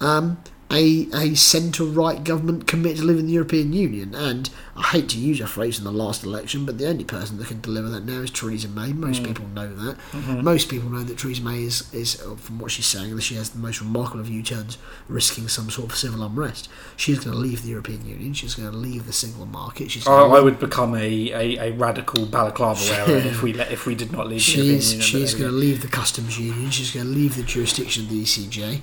um, a a centre right government committed to living in the European Union. And I hate to use a phrase in the last election, but the only person that can deliver that now is Theresa May. Most Mm. people know that. Mm-hmm. Most people know that Theresa May is, is from what she's saying, that she has the most remarkable of U-turns, risking some sort of civil unrest. She's going to leave the European Union. She's going to leave the single market. She's I, I would become a, a, a radical balaclava wearer if [LAUGHS] we let, if we did not leave the European She's Union. she's going to leave the customs union. She's going to leave the jurisdiction of the ECJ.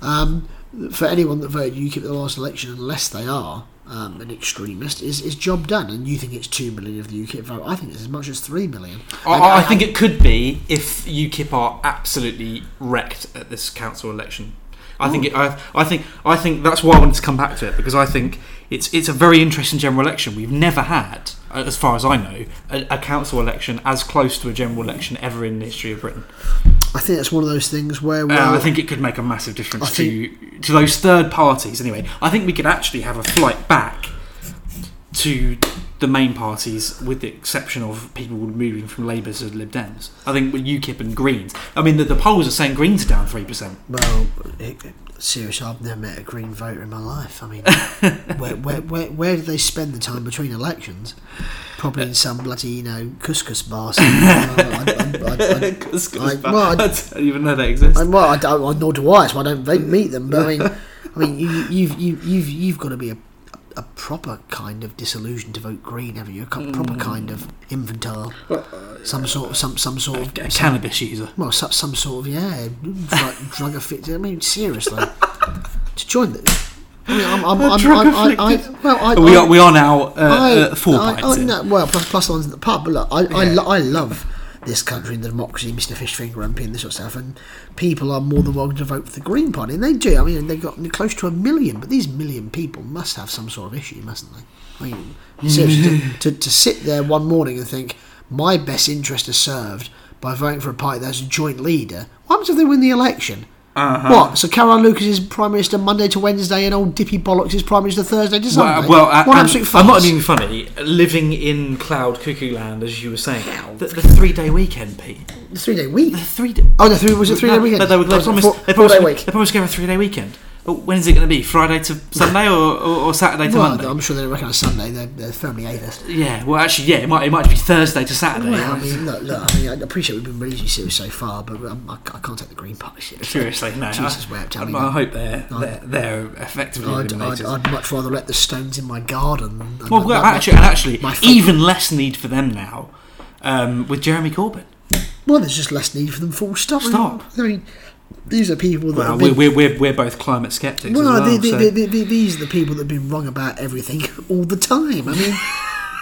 Um, for anyone that voted UKIP at the last election, unless they are um, an extremist, is, is job done. And you think it's two million of the UKIP vote? I think it's as much as three million. go. I, I think it could be if UKIP are absolutely wrecked at this council election. I think it, I, I think I think that's why I wanted to come back to it because I think it's it's a very interesting general election. We've never had, uh, as far as I know, a, a council election as close to a general election ever in the history of Britain. I think that's one of those things where Uh, I think it could make a massive difference I to to those third parties. Anyway, I think we could actually have a flight back to the main parties, with the exception of people moving from Labour to Lib Dems. I think with UKIP and Greens. I mean, the, the polls are saying Greens are down three percent. well, it, it- seriously, I've never met a Green voter in my life. I mean, [LAUGHS] where, where, where, where do they spend the time between elections? Probably in some bloody, you know, couscous bar. somewhere. [LAUGHS] I, I, I, I, I, [LAUGHS] well, I- I don't even know that exists. And well, I don't, I- nor do I, so I don't meet them. But I mean, I mean, you, you've you, you've you've got to be a, a proper kind of disillusioned to vote Green, haven't you? A proper kind of infantile, some sort of some some sort of cannabis user. well, some, some sort of yeah, drug, [LAUGHS] drug affected. I mean, seriously, to join the. I mean, I'm, I'm, I'm, I'm, I, I, well, I, We are we are now uh, I, uh, four I, pints I, no, well, plus, plus the ones at the pub. But look, I, I, Yeah. lo- I love this country and the democracy, Mr. Fishfinger MP and this sort of stuff. And people are more than welcome to vote for the Green Party, and they do. I mean, they've got close to a million, but these million people must have some sort of issue, mustn't they? I mean, [LAUGHS] to, to, to sit there one morning and think my best interest is served by voting for a party that has a joint leader. What happens if they win the election? Uh-huh. What? So Caroline Lucas is Prime Minister Monday to Wednesday, and old Dippy Bollocks is Prime Minister Thursday to Sunday. Well, well uh, what and absolute I'm not being funny. Living in cloud cuckoo land, as you were saying, the, the three day weekend, Pete. The three day week. The three day. Oh, no, three was it three day No, weekend? no, they, were- they promised, four, they, four promised, day week. they promised to give a three day weekend. Oh, When is it going to be? Friday to Sunday or, or, or Saturday to Well, Monday? I'm sure they don't recognise Sunday. They're, they're firmly atheist. yeah, well, actually, yeah, it might, it might be Thursday to Saturday. Well, I mean, look, look, I mean, I appreciate we've been reasonably serious so far, but um, I, I can't take the Green Party seriously. Seriously, no. Jesus I, wept, I, I mean, I hope they're, they're, they're effectively I'd, I'd. I'd much rather let the stones in my garden. Than, than well, well, actually, and actually, even less need for them now um, with Jeremy Corbyn. well, there's just less need for them. Full stop. Stop. I mean, these are people that. Well, we're, been, we're, we're, we're both climate skeptics well, as well. the- the- so- the- the- the- these are the people that have been wrong about everything [LAUGHS] all the time. I mean,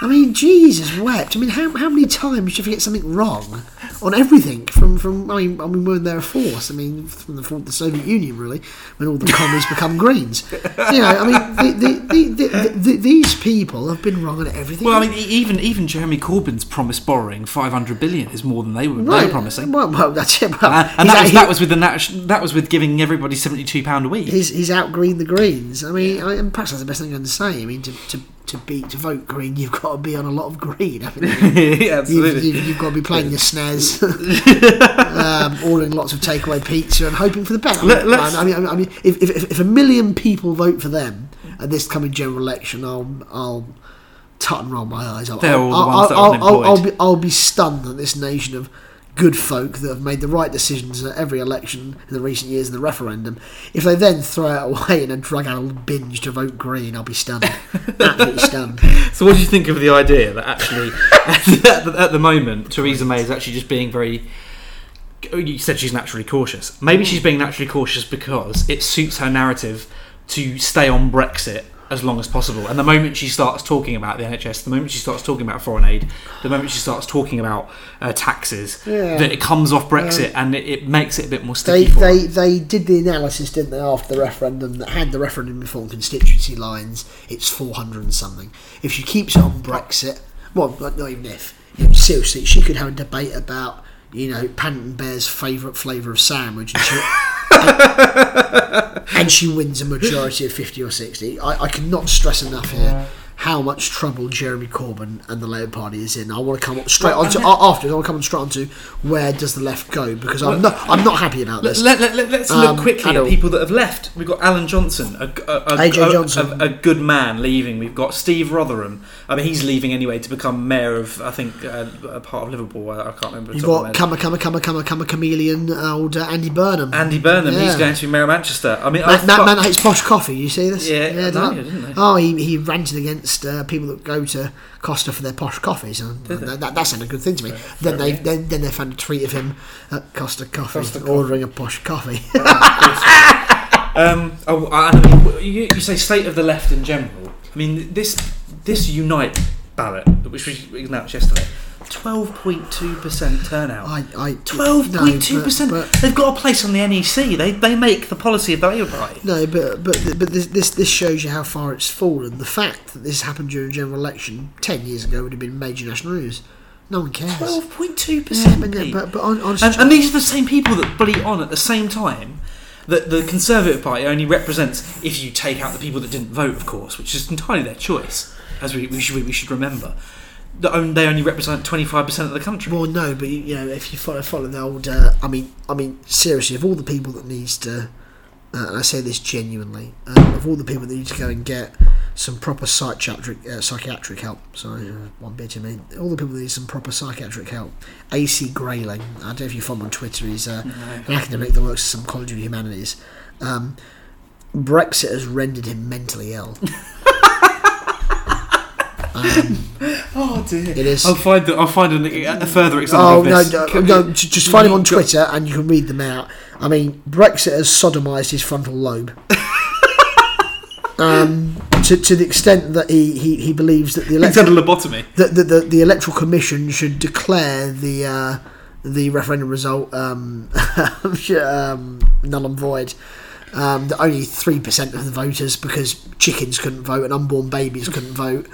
I mean, Jesus wept. I mean, how, how many times do you get something wrong on everything? From from I mean, I mean, when they're a force. I mean, from the, from the Soviet Union, really, when all the commies become Greens. You know, I mean, the, the, the, the, the, these people have been wrong on everything. well, I mean, even even Jeremy Corbyn's promised borrowing 500 billion is more than they were, they were promising. Well, well, that's it. Well, Uh, and that out- was, that was with the nat- that was with giving everybody 72 pound a week. he's he's out green the Greens. I mean, I, and perhaps that's the best thing I can say. I mean, to to to beat to vote Green, you've got to be on a lot of green. haven't you? yeah, [LAUGHS] You've, you've, you've got to be playing your snares, [LAUGHS] um, ordering lots of takeaway pizza, and hoping for the best. Let- I mean, I mean, I mean if, if, if a million people vote for them at this coming general election, I'll I'll tut and roll my eyes. I'll, They're all the I'll, ones that I'll, are I'll, I'll, unemployed. be I'll be stunned that this nation of good folk that have made the right decisions at every election in the recent years in the referendum, if they then throw it away in a drug addled binge to vote Green, I'll be stunned. [LAUGHS] Absolutely stunned. So, what do you think of the idea that actually, at, the, at the moment, Theresa May is actually just being very. You said she's naturally cautious. Maybe she's being naturally cautious because it suits her narrative to stay on Brexit as long as possible. And the moment she starts talking about the NHS, the moment she starts talking about foreign aid, the moment she starts talking about uh, taxes, Yeah. that it comes off Brexit and it, it makes it a bit more They, sticky her. they they did the analysis, didn't they, after the referendum that had the referendum inform constituency lines. It's four hundred and something. If she keeps it on Brexit, well, not even if. Seriously, she could have a debate about you know Paddington Bear's favourite flavour of sandwich, and she, [LAUGHS] and she wins a majority of fifty or sixty. I, I cannot stress enough here. How much trouble Jeremy Corbyn and the Labour Party is in? I want to come up straight Well, on to I mean- after. I want to come on straight on to where does the left go because I'm not I'm not happy about this. Let, let, let, us Um, look quickly at people that have left. We've got Alan Johnson, a, a, a, a- Johnson. a, a good man, leaving. We've got Steve Rotheram. I mean, he's leaving anyway to become mayor of, I think, uh, a part of Liverpool. I, I can't remember. You've off the top got of come a come a come a come a come a chameleon, uh, old uh, Andy Burnham. Andy Burnham. He's going to be mayor of Manchester. I mean, I Man, man, thought- man hates posh coffee. You see this? Yeah, I? you didn't. Oh, he, he ranted against uh, people that go to Costa for their posh coffees, and Did that, that, that sounded a good thing to me. then they then, then they found a tweet of him at Costa Coffee Costa ordering a posh coffee. [LAUGHS] Um, oh, I I mean, you, you say state of the left in general. I mean, this this Unite ballot, which we announced yesterday, twelve point two percent turnout. I, I Twelve point two no, percent. but- but- They've got a place on the NEC. They they make the policy of the Labour Party. No, but but but this, this this shows you how far it's fallen. The fact that this happened during a general election ten years ago would have been major national news. No one cares. Twelve point two Yeah, percent. but, but, but on, on And, and these are the same people that bully on at the same time that the Conservative Party only represents, if you take out the people that didn't vote, of course, which is entirely their choice, as we, we, should, we should remember. Only, they only represent 25% of the country. Well, no, but you know, if you follow follow the old, uh, I mean, I mean, seriously, of all the people that needs to, uh, and I say this genuinely, um, of all the people that need to go and get some proper psychiatric uh, psychiatric help. Sorry, uh, one bit I mean, All the people that need some proper psychiatric help. AC Grayling, I don't know if you follow him on Twitter. He's uh, an academic that works at some college of humanities. Um, Brexit has rendered him mentally ill. [LAUGHS] um, Oh dear! It is- I'll find the, I'll find a, a further Oh example no, of this. no, Can- no! j- Just find him on you got- Twitter and you can read them out. I mean, Brexit has sodomised his frontal lobe. [LAUGHS] um, to, to the extent that he, he, he believes that the He's had a electoral lobotomy. that the, the, the electoral commission should declare the uh, the referendum result um, [LAUGHS] um, null and void. Um, that only three percent of the voters, because chickens couldn't vote and unborn babies couldn't vote,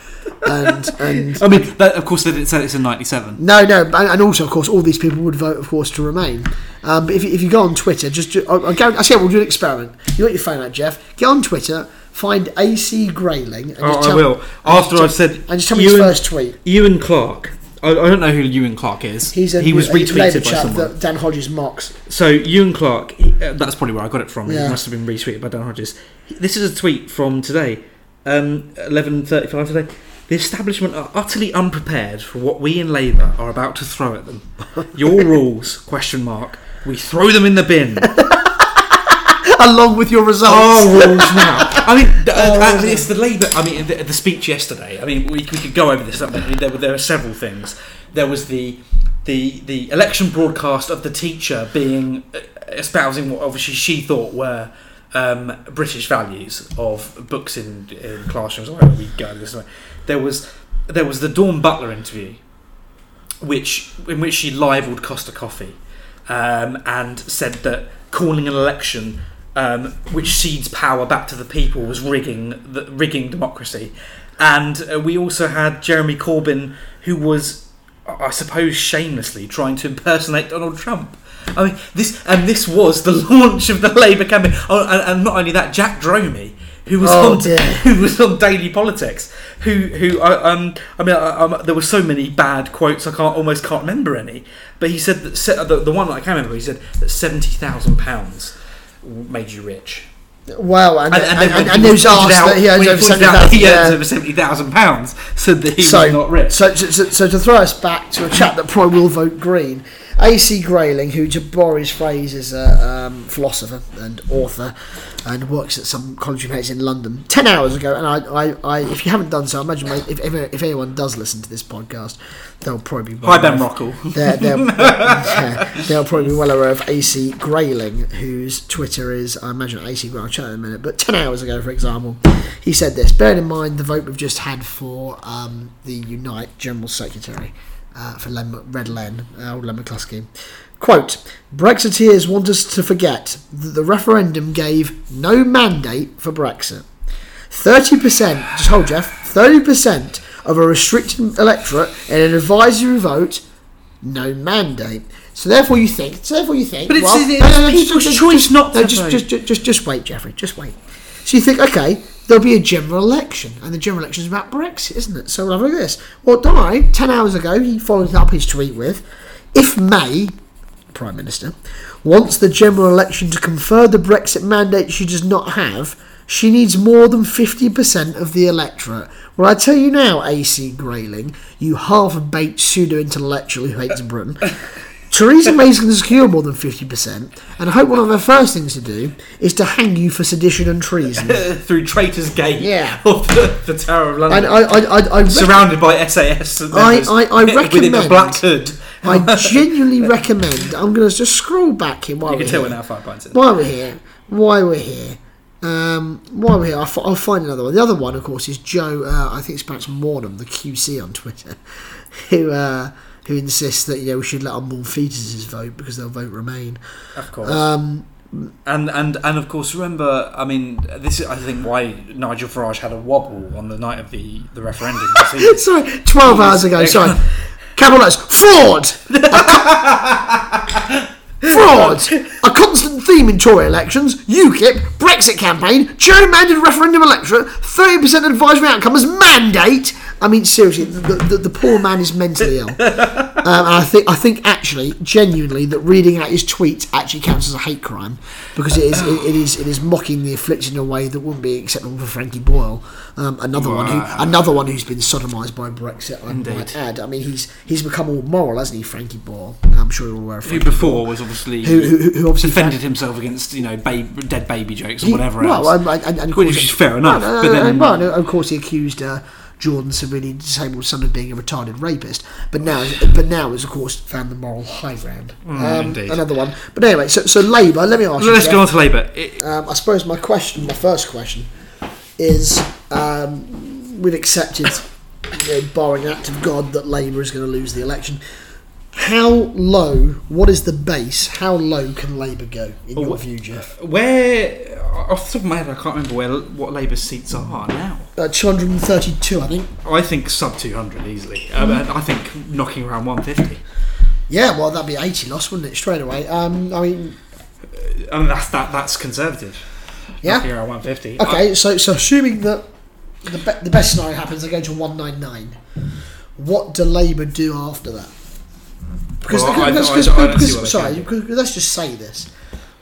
and and I mean, that, of course, they didn't say it's in '97. no, no, and and also, of course, all these people would vote, of course, to remain. Um, but if, you- if you go on Twitter, just do, I, I, guarantee- I say we'll do an experiment. You got your phone out, Jeff. Get on Twitter, find AC Grayling. And Oh, just I tell- will. After I've said and just tell me his Ewan- first tweet. Ewan Clark. I, I don't know who Ewan Clark is. He's a he was a Labour retweeted by chap someone. that Dan Hodges mocks. So Ewan Clark, he- uh, that's probably where I got it from. Yeah. It must have been retweeted by Dan Hodges. This is a tweet from today, um, eleven thirty-five today. The establishment are utterly unprepared for what we in Labour are about to throw at them. Your [LAUGHS] rules? Question mark. We throw them in the bin. [LAUGHS] [LAUGHS] Along with your results. Now. [LAUGHS] I mean, Oh, it's the Labour. I mean, the, the speech yesterday. I mean, we, we could go over this. I mean, there were there were several things. There was the the the election broadcast of the teacher being uh, espousing what obviously she thought were um, British values of books in, in classrooms. We go this way. There was there was the Dawn Butler interview, which in which she libelled Costa Coffee, um, and said that calling an election um, which cedes power back to the people was rigging the, rigging democracy, and uh, we also had Jeremy Corbyn, who was, I suppose, shamelessly trying to impersonate Donald Trump. I mean, this and this was the [LAUGHS] launch of the Labour campaign. Oh, and, and not only that, Jack Dromey, who was Oh, on dear. [LAUGHS] who was on Daily Politics, who who I um I mean I, um, there were so many bad quotes I can't almost can't remember any, but he said that the, the one that I can remember he said that seventy thousand pounds made you rich, Well, and, and, and, and, was asked out- that he owns over seventy thousand. he owns Yeah. over seventy thousand pounds, said that he So, was not rich. so, so, so to throw us back to a chap that probably will vote Green, AC Grayling, who to borrow his phrase is a um, philosopher and author, and works at some college of in London. Ten hours ago, and I, I, I if you haven't done so, I imagine my- if, if if anyone does listen to this podcast, they'll probably be Hi Ben Rockall. [LAUGHS] they're, they're, yeah, [LAUGHS] [LAUGHS] they'll probably be well aware of AC Grayling, whose Twitter is, I imagine, AC Grayling. I'll chat in a minute. But 10 hours ago, for example, he said this Bearing in mind the vote we've just had for um, the Unite General Secretary uh, for Len, Red Len, uh, old Len McCluskey. Quote Brexiteers want us to forget that the referendum gave no mandate for Brexit. 30%, just hold Jeff, 30% of a restricted electorate in an advisory vote, no mandate. So therefore you think, so therefore you think, But it's- well, it's no, no, no, people's just- choice just- not no, to vote. just, just, just, just wait, Jeffrey, just wait. So you think, okay, there'll be a general election, and the general election is about Brexit, isn't it? So we'll have a look at this. Well, Di, 10 hours ago, he followed up his tweet with, if May, Prime Minister, wants the general election to confer the Brexit mandate she does not have, she needs more than 50% of the electorate. Well, I tell you now, AC Grayling, you half baked pseudo intellectual who hates Britain. Theresa May's going to secure more than 50%, and I hope one of her first things to do is to hang you for sedition and treason. [LAUGHS] through Traitors Gate Yeah. [LAUGHS] of the, the Tower of London, And I, I, I, I, rec- surrounded by SAS. and I- members I- I [LAUGHS] within a recommend- black hood. I genuinely recommend. I'm going to just scroll back here while You we're can tell here. we're now five pints in. Why we're here? Why we're here? Um, why we're here? I'll, fi- I'll find another one. The other one, of course, is Joe. Uh, I think it's perhaps Maugham, the QC on Twitter, who uh, who insists that you know we should let unborn fetuses vote because they'll vote Remain. Of course. Um, And and and of course, remember. I mean, this is I think why Nigel Farage had a wobble on the night of the the referendum. [LAUGHS] Sorry, twelve hours ago. Sorry, [LAUGHS] letters fraud. [LAUGHS] Fraud! A constant theme in Tory elections, UKIP, Brexit campaign, gerrymandered referendum electorate, 30% advisory outcome as mandate. I mean, seriously, the, the, the poor man is mentally ill. Um, and I think, I think actually, genuinely, that reading out his tweets actually counts as a hate crime because it is, it, it is, it is mocking the afflicted in a way that wouldn't be acceptable for Frankie Boyle, um, another one who, another one who's been sodomised by Brexit. I might Indeed. add. I mean, he's he's become all moral, hasn't he, Frankie Boyle? I'm sure you're aware of who Frankie before was obviously who, who, who obviously defended himself against you know babe, dead baby jokes or he- whatever well, else. um, and, and, Which is fair enough, Well, but then- and, well, of course, he accused uh, Jordan severely disabled son of being a retarded rapist. But now, [SIGHS] but now, has of course found the moral high ground. um, another one. But anyway, so so Labour. Let me ask you. Let's Jeff, go on to Labour. It- um, I suppose my question, my first question, is um, we've accepted, you know, barring act of God, that Labour is going to lose the election. How low? What is the base? How low can Labour go in your wh- view, Jeff? Where, off the top of my head, I can't remember where what Labour's seats are now. Uh, 232, I think. I think sub 200 easily. Um, I think knocking around 150. Yeah, well, that'd be 80 loss, wouldn't it? Straight away. Um, I mean, I mean, that's that. That's conservative. Yeah. Knocking around 150. okay, so so assuming that the, be- the best scenario happens, they go to 199. What do Labour do after that? Because, Well, I- I- because- I because- see what they sorry, because- let's just say this.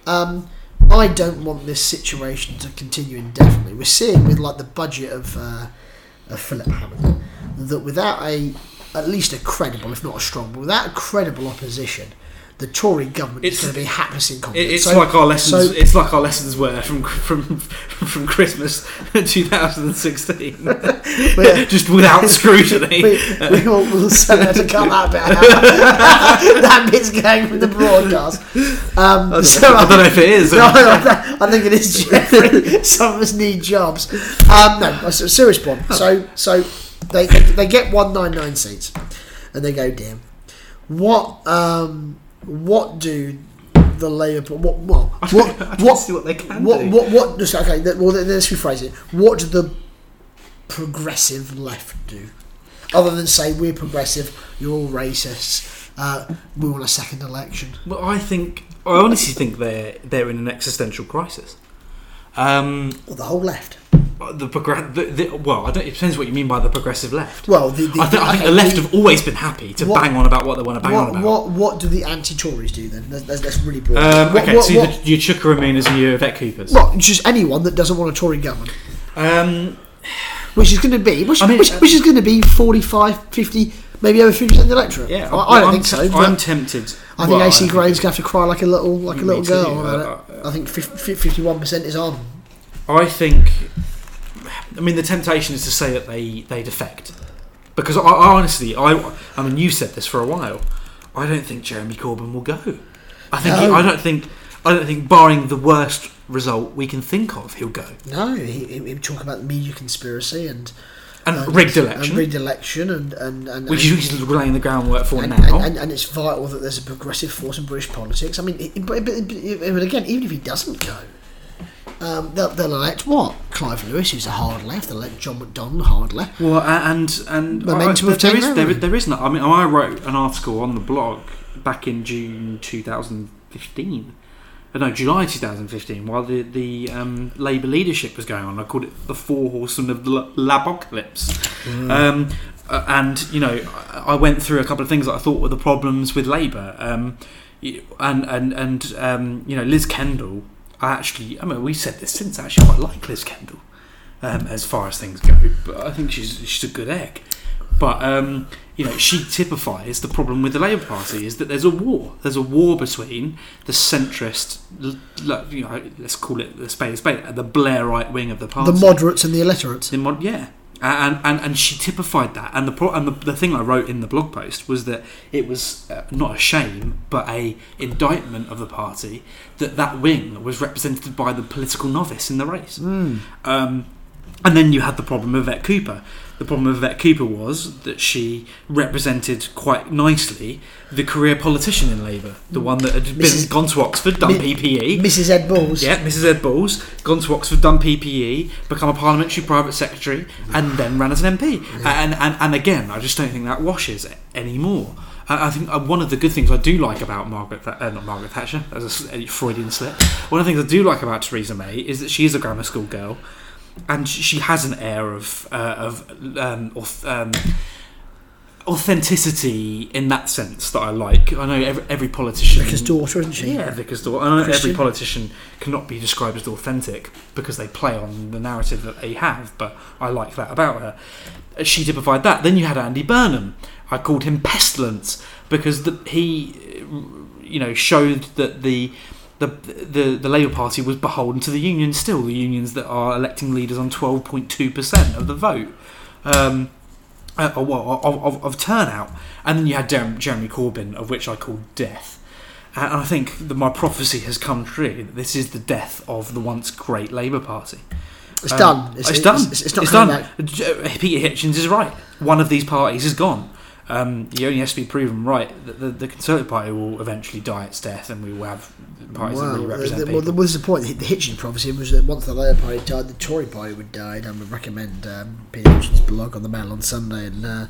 Um, I don't want this situation to continue indefinitely. We're seeing with like the budget of, uh, of Philip Hammond that without a at least a credible, if not a strong, but without a credible opposition, the Tory government It's- is going to be hapless in confidence. it's So- like our lessons. so- it's like our lessons were from from from Christmas 2016, Yeah. [LAUGHS] [LAUGHS] just without [LAUGHS] scrutiny. we, we will we'll send her to bit out. that bit's going from the broadcast. Um, so I don't know if it is. No, I, I think it is Jeffrey. Some of us need jobs. Um, no, that's a serious point. So, so they, they they get one nine nine seats, and they go damn. What um what do the Labour what what [LAUGHS] I what [LAUGHS] what see what they can what do. what what just okay well then let's rephrase it. What do the progressive left do? Other than say we're progressive, you're all racists. Uh, we want a second election. Well, I think I honestly think they're they're in an existential crisis. Um, Or the whole left. the, progress, the, the well, I don't, it depends what you mean by the progressive left. Well, the, the, I, think I think okay, the left have always been happy to What- bang on about what they want to bang on what, about. what what do the anti-Tories do then? That's, that's, really broad. Um, What- okay, what- so what- you your Chuka Umunnas and your Yvette Coopers. well, just anyone that doesn't want a Tory government, Um, which is going to be which, I mean, which, uh, which is going to be 45, 50, maybe over fifty percent of the electorate. yeah, I, I don't I'm think so. But I'm tempted. I think well, AC Graham's going to have to cry like a little like a little girl. about uh, it. I think fifty-one percent is on. I think. I mean, the temptation is to say that they they defect, because I, I honestly, I I mean, you said this for a while. I don't think Jeremy Corbyn will go. I think he, I don't think I don't think, barring the worst result we can think of, he'll go No, he, he, he would talk about the media conspiracy and and and- rigged and election, rigged election, and and and which and, he's laying the groundwork for and, now. and, and, and it's vital that there's a progressive force in British politics. I mean, but, again, even if he doesn't go, um, they'll, they'll elect what? Clive Lewis, who's a hard left. They'll elect John McDonnell, hard left. Well, and and Momentum I- of there taking is there, there is no. I mean, I wrote an article on the blog back in June 2015. No, July 2015, while the the um, Labour leadership was going on. I called it the Four Horsemen of the Labocalypse. Mm. Um, uh, and you know, I I went through a couple of things that I thought were the problems with Labour. Um, and and and um, you know, Liz Kendall. I actually, I mean, we said this since. I actually quite like Liz Kendall um, as far as things go. But I think she's she's a good egg. But um, you know, she typifies the problem with the Labour Party is that there's a war. There's a war between the centrist, you know, let's call it the spade a spade, the Blairite wing of the party. The moderates and the illiterates. The mod, yeah. And, and and she typified that, and the pro- and the, the thing I wrote in the blog post was that it was uh, not a shame, but a indictment of the party that that wing was represented by the political novice in the race. Mm. Um, and then you had the problem of Yvette Cooper. The problem of Yvette Cooper was that she represented quite nicely the career politician in Labour, the one that had been gone to Oxford, done Mi- PPE, Mrs. Ed Balls. yeah, Mrs. Ed Balls, gone to Oxford, done PPE, become a parliamentary private secretary, and then ran as an MP. And, and and again, I just don't think that washes anymore. I think uh, one of the good things I do like about Margaret, Tha- uh, not Margaret Thatcher, as a Freudian slip. One of the things I do like about Theresa May is that she is a grammar school girl, and she has an air of uh, of um, um, authenticity in that sense that I like. I know every, every politician. Vicar's daughter, isn't she? Yeah, Vicar's daughter. I know every politician cannot be described as authentic because they play on the narrative that they have, but I like that about her. Uh, She typified that. Then you had Andy Burnham. I called him pestilence because the, he, uh, you know, showed that the. The, the the Labour Party was beholden to the unions still, the unions that are electing leaders on 12.2% of the vote. Um, uh, or well, of, of, of turnout. And then you had Jeremy, Jeremy Corbyn, of which I called death. And I think that my prophecy has come true. That this is the death of the once great Labour Party. It's Um, done. It's, done. It's, it's not it's done. back. Peter Hitchens is right. One of these parties is gone. Um, he only has to be proven right that the, the Conservative Party will eventually die its death, and we will have parties that Well, really represent the, well, people. there was the point. The Hitchens prophecy was that once the Labour Party died, the Tory Party would die. And I would recommend um, Peter Hitchens' blog on the Mail on Sunday and uh,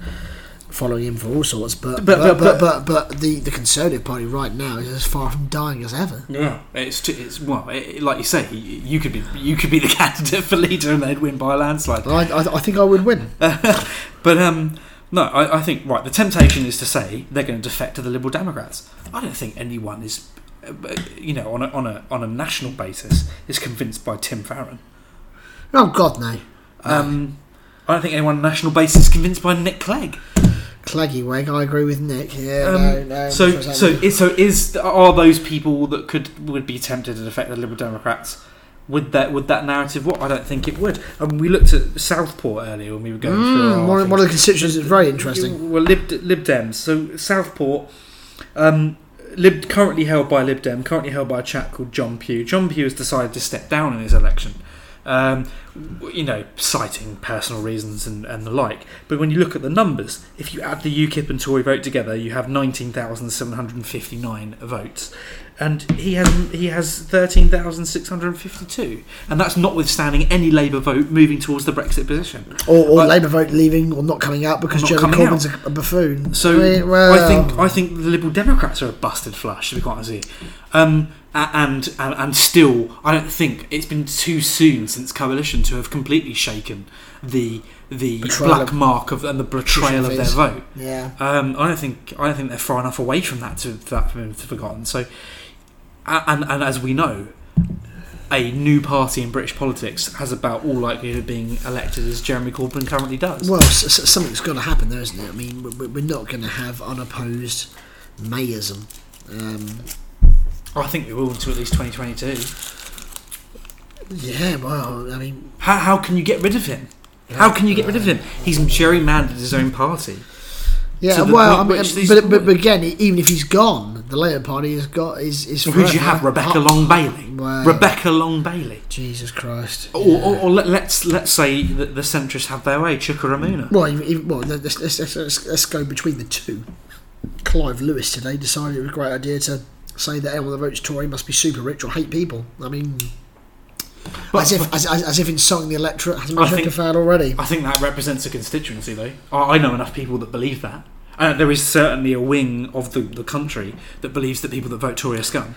following him for all sorts. But But- but but- but, but, but, the, the Conservative Party right now is as far from dying as ever. Yeah, it's t- it's well, it, like you say, you could be you could be the [LAUGHS] candidate for leader, and they'd win by a landslide. I, I, I think I would win. [LAUGHS] but um, No, I, I think right. The temptation is to say they're going to defect to the Liberal Democrats. I don't think anyone is, uh, you know, on a on a on a national basis is convinced by Tim Farron. Oh God, no. Um, I don't think anyone on a national basis is convinced by Nick Clegg. Claggy wag. I agree with Nick. Yeah. Um, no, no. so so is, so is are those people that could would be tempted to defect the Liberal Democrats? Would that would that narrative? What I don't think it would. I mean, we looked at Southport earlier when we were going through. Mm, our one, one of the constituents is very interesting. Well, Lib, Lib Dems. So Southport, um, Lib currently held by Lib Dem, currently held by a chap called John Pugh. John Pugh has decided to step down in his election. Um, you know, citing personal reasons and, and the like. But when you look at the numbers, if you add the UKIP and Tory vote together, you have 19,759 votes. And he has he has 13,652. And that's notwithstanding any Labour vote moving towards the Brexit position. Or, or Labour vote leaving or not coming out because Jeremy Corbyn's a, a buffoon. So I, mean, well, I think I think the Liberal Democrats are a busted flush, to be quite honest. Um, and, and and still, I don't think it's been too soon since coalition to have completely shaken the the Betrayal black of- mark of and the betrayal of their vote. yeah. Um, I don't think I don't think they're far enough away from that to for that to be forgotten. So, and and as we know, a new party in British politics has about all likelihood of being elected as Jeremy Corbyn currently does. Well, s- s- something's got to happen there, isn't it? I mean, we- we're not going to have unopposed mayism. Um, I think we will until at least 2022. yeah, well, I mean, How, how can you get rid of him? How can you get rid of him? He's gerrymandered his own party. Yeah. The well, I mean, but, but but again, even if he's gone, the Labour Party has got is is. Who do you have? Rebecca Long Bailey. Wow. Rebecca Long Bailey. Jesus Christ. Or, Yeah. or, or let, let's let's say that the centrists have their way. Chuka Umunna. Well, even, well, let's, let's, let's, go between the two. Clive Lewis today decided it was a great idea to say that anyone that votes Tory must be super rich or hate people. I mean, But- as if as, as, if insulting the electorate hasn't I been think- justified already. I think that represents a constituency, though. I know enough people that believe that. Uh, there is certainly a wing of the, the country that believes that people that vote Tory are scum.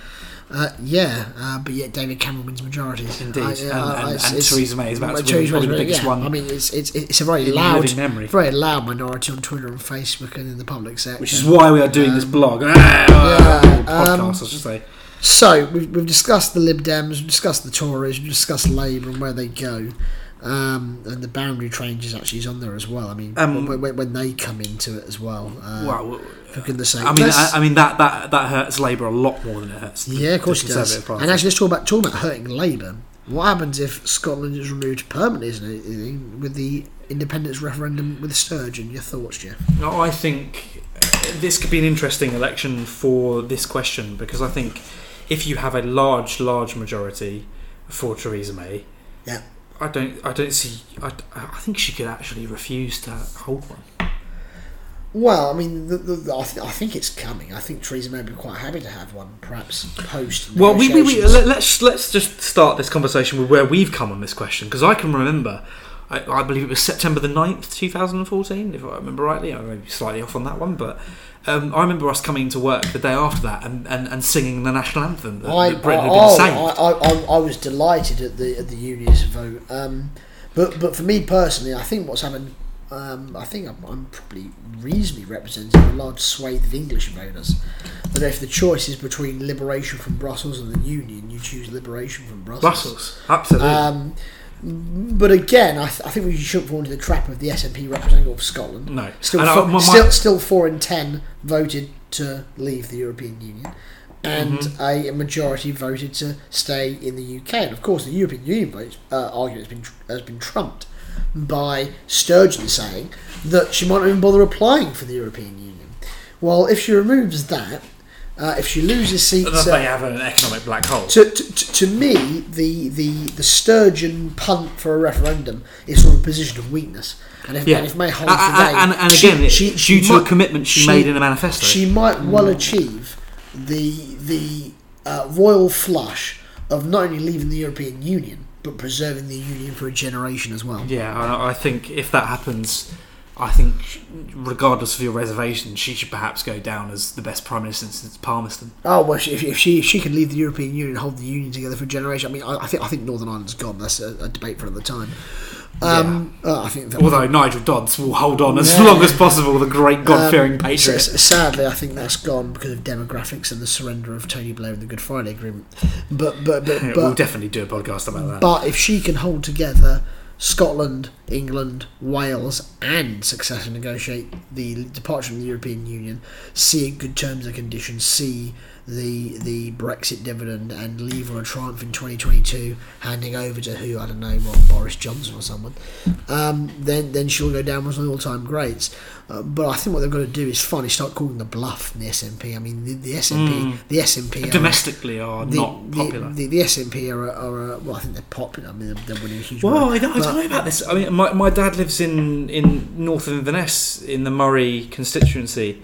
Uh, yeah, uh, but yet David Cameron wins majorities. Indeed. I- And- uh, and- it's- and it's- Theresa May is about to win probably the biggest yeah. one I mean, it's it's it's a very loud, very loud minority on Twitter and Facebook and in the public sector. Which is why we are doing this Um, blog. Ah, yeah, podcast, um, I should say. So we've, we've discussed the Lib Dems, we've discussed the Tories, we've discussed Labour and where they go, um, and the boundary changes actually is on there as well. I mean, Um, when, when, when they come into it as well. Uh, Well, goodness' sake. I mean, I, I mean that, that that hurts Labour a lot more than it hurts. the- yeah, of course it does. Party. And actually, let's talk about talk about hurting Labour. What happens if Scotland is removed permanently isn't it, with the independence referendum with Sturgeon? Your thoughts, Jeff? No, I think this could be an interesting election for this question because I think if you have a large, large majority for Theresa May, Yeah. I don't, I don't see. I, I think she could actually refuse to hold one. Well, I mean, the, the, I, th- I think it's coming. I think Theresa May would be quite happy to have one, perhaps post. Well, we, we, we let, let's let's just start this conversation with where we've come on this question because I can remember. I, I believe it was September the 9th, 2014, if I remember rightly. I may be slightly off on that one, but um, I remember us coming to work the day after that and, and, and singing the national anthem that, I, that Britain had been oh, saved. I, I, I was delighted at the at the unionist vote. Um, but but for me personally, I think what's happened. Um, I think I'm, I'm probably reasonably representing a large swathe of English voters. That if the choice is between liberation from Brussels and the Union, you choose liberation from Brussels. Brussels, absolutely. But again, I, th- I think we shouldn't fall into the trap of the SNP representative of Scotland. no, Still, And I- four, my- my- still, still four in ten voted to leave the European Union, and Mm-hmm. a majority voted to stay in the UK. And of course, the European Union vote uh, argument has been tr- has been trumped by Sturgeon saying that she might not even bother applying for the European Union. Well, if she removes that, uh, if she loses seats, that uh, they have an economic black hole. to, to, to to me, the, the, the Sturgeon punt for a referendum is from a position of weakness. And if, Yeah. and if May holds the day, and, and she- again, she- due she to a commitment she, she- made in a manifesto. she might well achieve the the uh, royal flush of not only leaving the European Union but preserving the union for a generation as well. yeah, I, I think if that happens, I think, regardless of your reservation, she should perhaps go down as the best prime minister since Palmerston. Oh well, she, if, if she if she can leave the European Union, and hold the union together for a generation. I mean, I, I think I think Northern Ireland's gone. That's a, a debate for another time. Um, uh, I think that Although Nigel Dodds will hold on as Yeah. long as possible, the great God-fearing Um, patriot. sadly, I think that's gone because of demographics and the surrender of Tony Blair and the Good Friday Agreement. But but but [LAUGHS] we'll but, definitely do a podcast about that. but if she can hold together Scotland, England, Wales, and successfully negotiate the departure from the European Union, see good terms and conditions, see the the Brexit dividend, and leave on a triumph in 2022, handing over to who I don't know, well, Boris Johnson or someone, um, then then she'll go down as one of the all-time greats. Uh, but I think what they've got to do is finally start calling the bluff in the SNP. I mean, the, the SNP, the SNP, are- Domestically are the, not popular. The, the SNP are, are, are well, I think they're popular. I mean, they're, they're winning a huge. Well. I don't, I don't know about this. I mean, my, my dad lives in, in north of Inverness in the Moray constituency.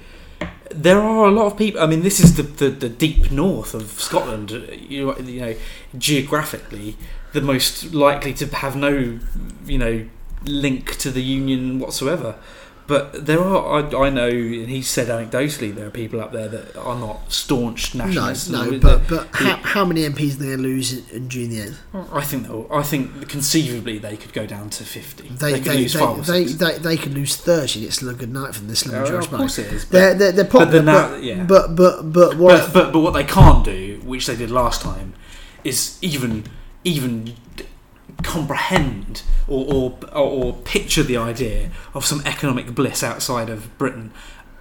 There are a lot of people. I mean, this is the, the, the deep north of Scotland. You, you know, geographically, the most likely to have no, you know, link to the union whatsoever. But there are, I, I know, and he said anecdotally, there are people up there that are not staunch No, nationalists. no, That- but but how, how many MPs are they going to lose in, in June the eighth? I think they'll, I think conceivably they could go down to fifty. They could they lose they, they, they, they could lose thirty. It's still a good night for the Slim Oh, George of course it is. But, They're they're, they're popular, then but, yeah. but but but what? But, but but what they can't do, which they did last time, is even even comprehend or or, or, picture the idea of some economic bliss outside of Britain.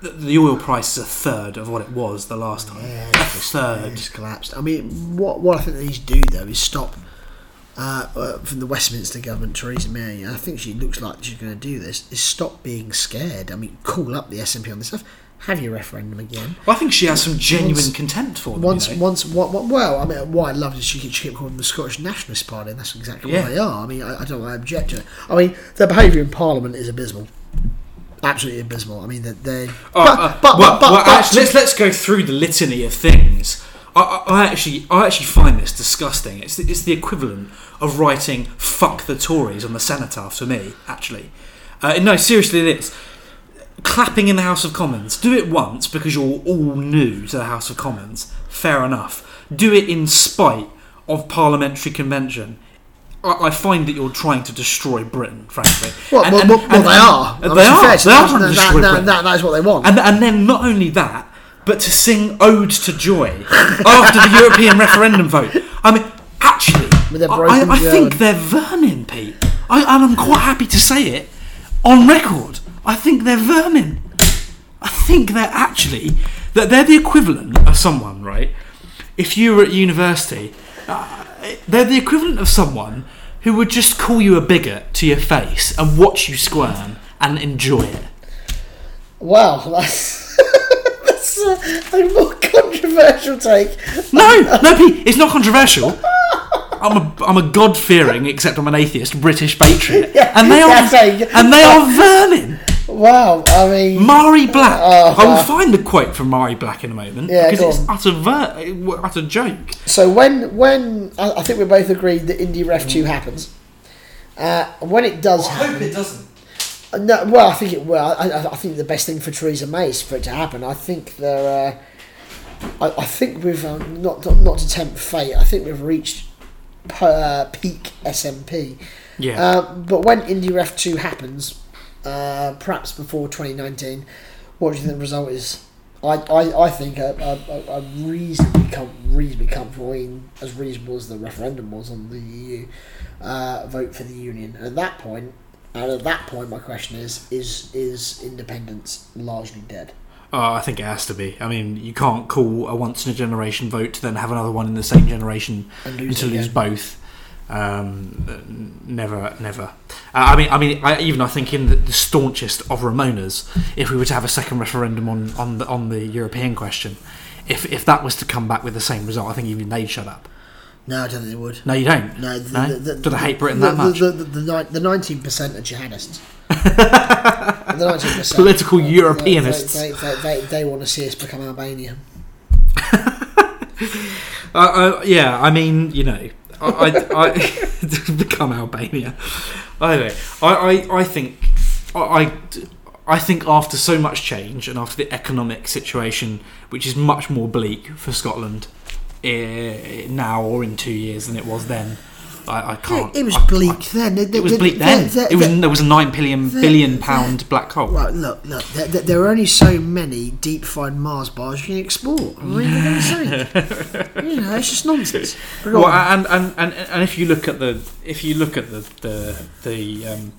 The, the oil price is a third of what it was the last time. yeah, a just, third. it's just collapsed. I mean, what what I think they need to do though is stop. Uh, uh, from the Westminster government, Theresa May, and I think she looks like she's going to do this. Is stop being scared. I mean, call up the SNP on this stuff. Have your referendum again. I think she has some genuine Once- contempt for them. Once, you know? once, what, what, well, I mean, what I loved is she kept calling them the Scottish Nationalist Party, and that's exactly Yeah. what they are. I mean, I, I don't I object to it. I mean, their behaviour in Parliament is abysmal, absolutely abysmal. I mean, that they, Oh, but, uh, but, well, but, but, well, but- actually, let's let's go through the litany of things. I, I, I actually I actually find this disgusting. It's the, it's the equivalent of writing "fuck the Tories" on the cenotaph for me. Actually, uh, no, seriously, it is. Clapping in the House of Commons. Do it once because you're all new to the House of Commons. Fair enough. Do it in spite of parliamentary convention. I, I find that you're trying to destroy Britain, frankly. well, And- well, and- well, well, and- they are. and I mean, They are. They are trying to destroy that, Britain. that, that is what they want. And, and then not only that, but to sing odes to joy after the European referendum vote. I mean, actually, I, I think they're vermin, Pete. I, and I'm quite happy to say it on record. I think they're vermin. I think they're actually that they're the equivalent of someone, right? If you were at university, uh, they're the equivalent of someone who would just call you a bigot to your face and watch you squirm and enjoy it. Wow, that's [LAUGHS] that's a, a more controversial take. No, no, Pete, it's not controversial. I'm a, I'm a God fearing, except I'm an atheist, British patriot, [LAUGHS] Yeah, and they are, a- and they are vermin. Wow, I mean, Mhairi Black. Oh, I will find the quote from Mhairi Black in a moment Yeah, because it's on. utter ver- utter joke. so when when I, I think we both agreed that IndyRef two happens. Uh, when it does happen, I hope it doesn't. Uh, No, well, I think it. Well, I, I I think the best thing for Theresa May is for it to happen. I think they're. Uh, I, I think we've um, not, not not to tempt fate. I think we've reached per, peak SNP. Yeah. Uh, but when IndyRef two happens, uh, perhaps before twenty nineteen, what do you think the result is? I, I, I think a, a, a- reasonably com- reasonably comfortable, I mean, as reasonable as the referendum was on the EU, uh, vote for the union. And at that point, and at that point, my question is: is is independence largely dead? Uh, I think it has to be. I mean, you can't call a once in a generation vote to then have another one in the same generation And lose to lose both. Um, never, never. Uh, I mean, I mean, I, even I think in the, the staunchest of Remoaners, if we were to have a second referendum on on the on the European question, if if that was to come back with the same result, I think even they'd shut up. No, I don't think they would. No, you don't. No, No? Do they hate Britain that the, much? The, the, the, the, the 19% are jihadists. [LAUGHS] the 19%. Political Europeanists. They, they, they, they, they want to see us become Albania. [LAUGHS] Uh, uh, yeah, I mean, you know, I, I, I [LAUGHS] become Albania. I. I, I, I think I, I think after so much change and after the economic situation, which is much more bleak for Scotland eh, now or in two years than it was then, I, I can't. It was I- bleak then. I- it was bleak then. it was there was a nine billion billion pound black hole. Right, look, look. There, there, there are only so many deep fried Mars bars you can export. I mean, for God's sake. you know, it's just nonsense. Well, and, and, and, and if you look at the if you look at the the the um,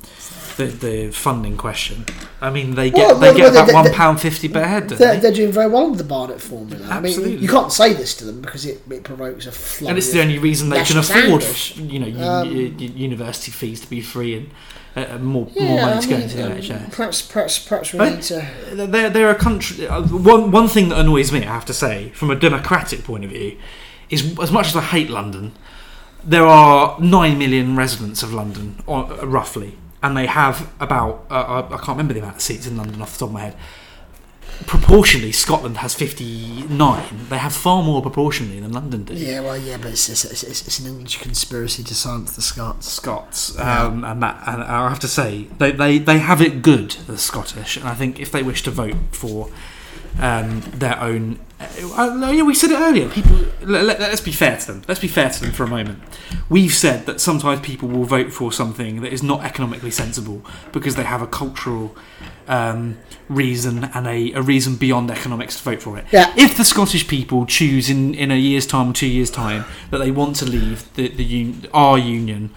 the, the funding question, I mean they get Well, they well, get well, about one pound fifty per head. they're, they? they're doing very well with the Barnett formula. I mean, you can't say this to them because it, it provokes a flood. and it's the only reason they can afford, you know, Um, university fees to be free and uh, more yeah, more money to go into the um, NHS. Perhaps, perhaps, perhaps we But- need to. They're, they're a country. Uh, one one thing that annoys me, I have to say, from a democratic point of view, is as much as I hate London, there are nine million residents of London, or, uh, roughly, and they have about uh, I, I can't remember the amount of seats in London off the top of my head. Proportionally, Scotland has fifty nine. They have far more proportionally than London do. Yeah, well, yeah, but it's, it's, it's, it's an English conspiracy to silence the Scots. Scots, um, and that, and I have to say, they, they, they have it good, the Scottish, and I think if they wish to vote for um, their own, uh, yeah, we said it earlier. People, let, us be fair to them. Let's be fair to them for a moment. We've said that sometimes people will vote for something that is not economically sensible because they have a cultural um, reason and a, a reason beyond economics to vote for it. Yeah. If the Scottish people choose in, in a year's time, two years' time, that they want to leave the, the un, our union,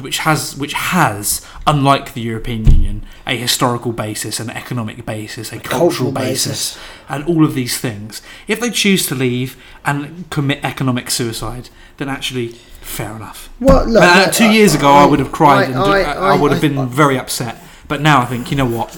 which has which has, unlike the European Union, a historical basis, an economic basis, a cultural, cultural basis, basis. and all of these things. If they choose to leave and commit economic suicide, then actually. Fair enough. Well, look, Uh, two years ago, I, would have cried I- and I- I, I would have I- been very upset. But now I think, you know what?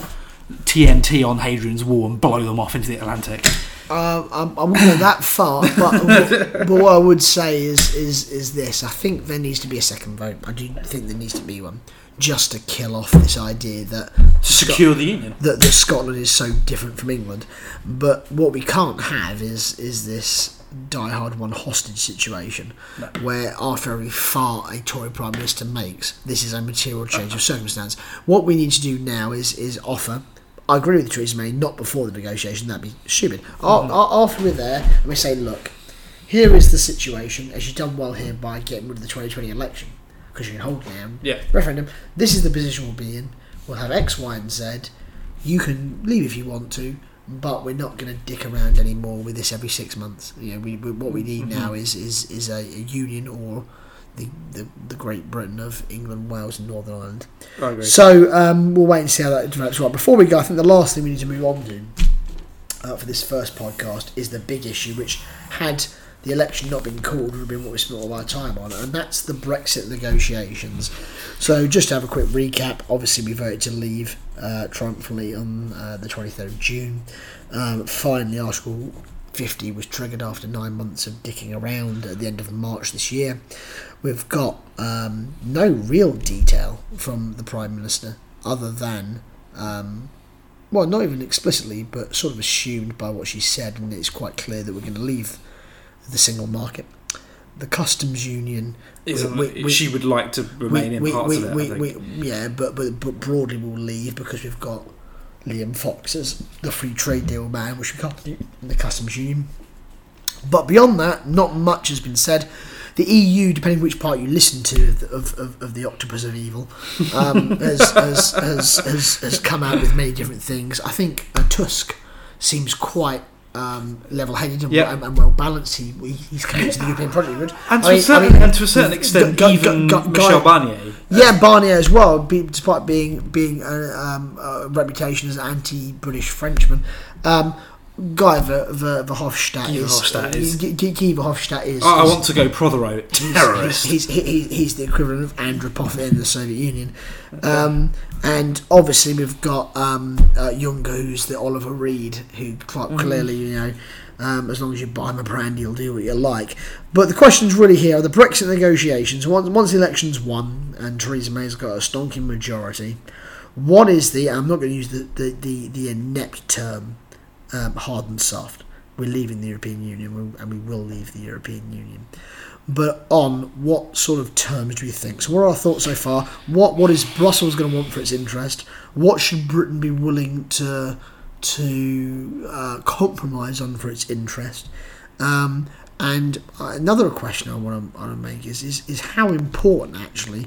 TNT on Hadrian's Wall and blow them off into the Atlantic. Um, I'm- I wouldn't go that far, but, [LAUGHS] what, but what I would say is, is is this: I think there needs to be a second vote. I do think there needs to be one, just to kill off this idea that To secure the union. that, that Scotland is so different from England. But what we can't have is is this die-hard one hostage situation where after every fart a Tory Prime Minister makes, this is a material change of circumstance. What we need to do now is is offer. I agree with the Theresa May, not before the negotiation, that'd be stupid. A- After we're there, and we say, look, here is the situation, as you've done well here by getting rid of the 2020 election, because you can hold down Yeah. referendum. This is the position we'll be in. We'll have X, Y, and Z. You can leave if you want to, but we're not going to dick around anymore with this every six months. You know, we, we what we need mm-hmm. now is is, is a, a union or the, the the Great Britain of England, Wales, and Northern Ireland. I agree. So um, we'll wait and see how that develops. Right, before we go, I think the last thing we need to move on to uh, for this first podcast is the big issue, which had the election not been called would have been what we spent all our time on, and that's the Brexit negotiations. So just to have a quick recap, obviously we voted to leave uh, triumphantly on uh, the 23rd of June. Um, finally, Article 50 was triggered after nine months of dicking around at the end of March this year. We've got um, no real detail from the Prime Minister other than, um, well, not even explicitly, but sort of assumed by what she said, and it's quite clear that we're going to leave the single market. The customs union, we- we- she would like to remain in we, parts we, of it. we, I think. we- yeah, but, but but broadly we'll leave because we've got Liam Fox as the free trade deal man, which we can't do in the customs union. But beyond that, not much has been said. The EU, depending which part you listen to of, the- of, of, of the octopus of evil, um, [LAUGHS] has, has, has, has, has come out with many different things. I think uh, Tusk seems quite um, level-headed and, Yeah. and, and well balanced. He, he- he's committed to the European project. And, to I a mean- certain, I mean, and to a certain extent, Gu- even gu- gu- Michel Barnier. yeah, Barnier as well, be, despite being being a, um, a reputation as an anti-British Frenchman. Um, Guy Ver, Verhofstadt Guy is. Verhofstadt is- Guy, Verhofstadt is. I, I is- want to go Prothero. Terrorist. He's, he's, he- he's the equivalent of Andropov in the Soviet Union. Um, and obviously, we've got um, uh, Juncker, who's the Oliver Reed, who quite clearly, you know, um, as long as you buy him a brand, you'll do what you like. But the questions really here are the Brexit negotiations. Once, once the election's won and Theresa May's got a stonking majority, what is the, I'm not going to use the, the, the, the inept term, um, hard and soft. We're leaving the European Union and we will leave the European Union. but on what sort of terms do you think? So, what are our thoughts so far? What what is Brussels going to want for its interest? What should Britain be willing to to uh, compromise on for its interest? Um, and another question I want to, make is, is is how important actually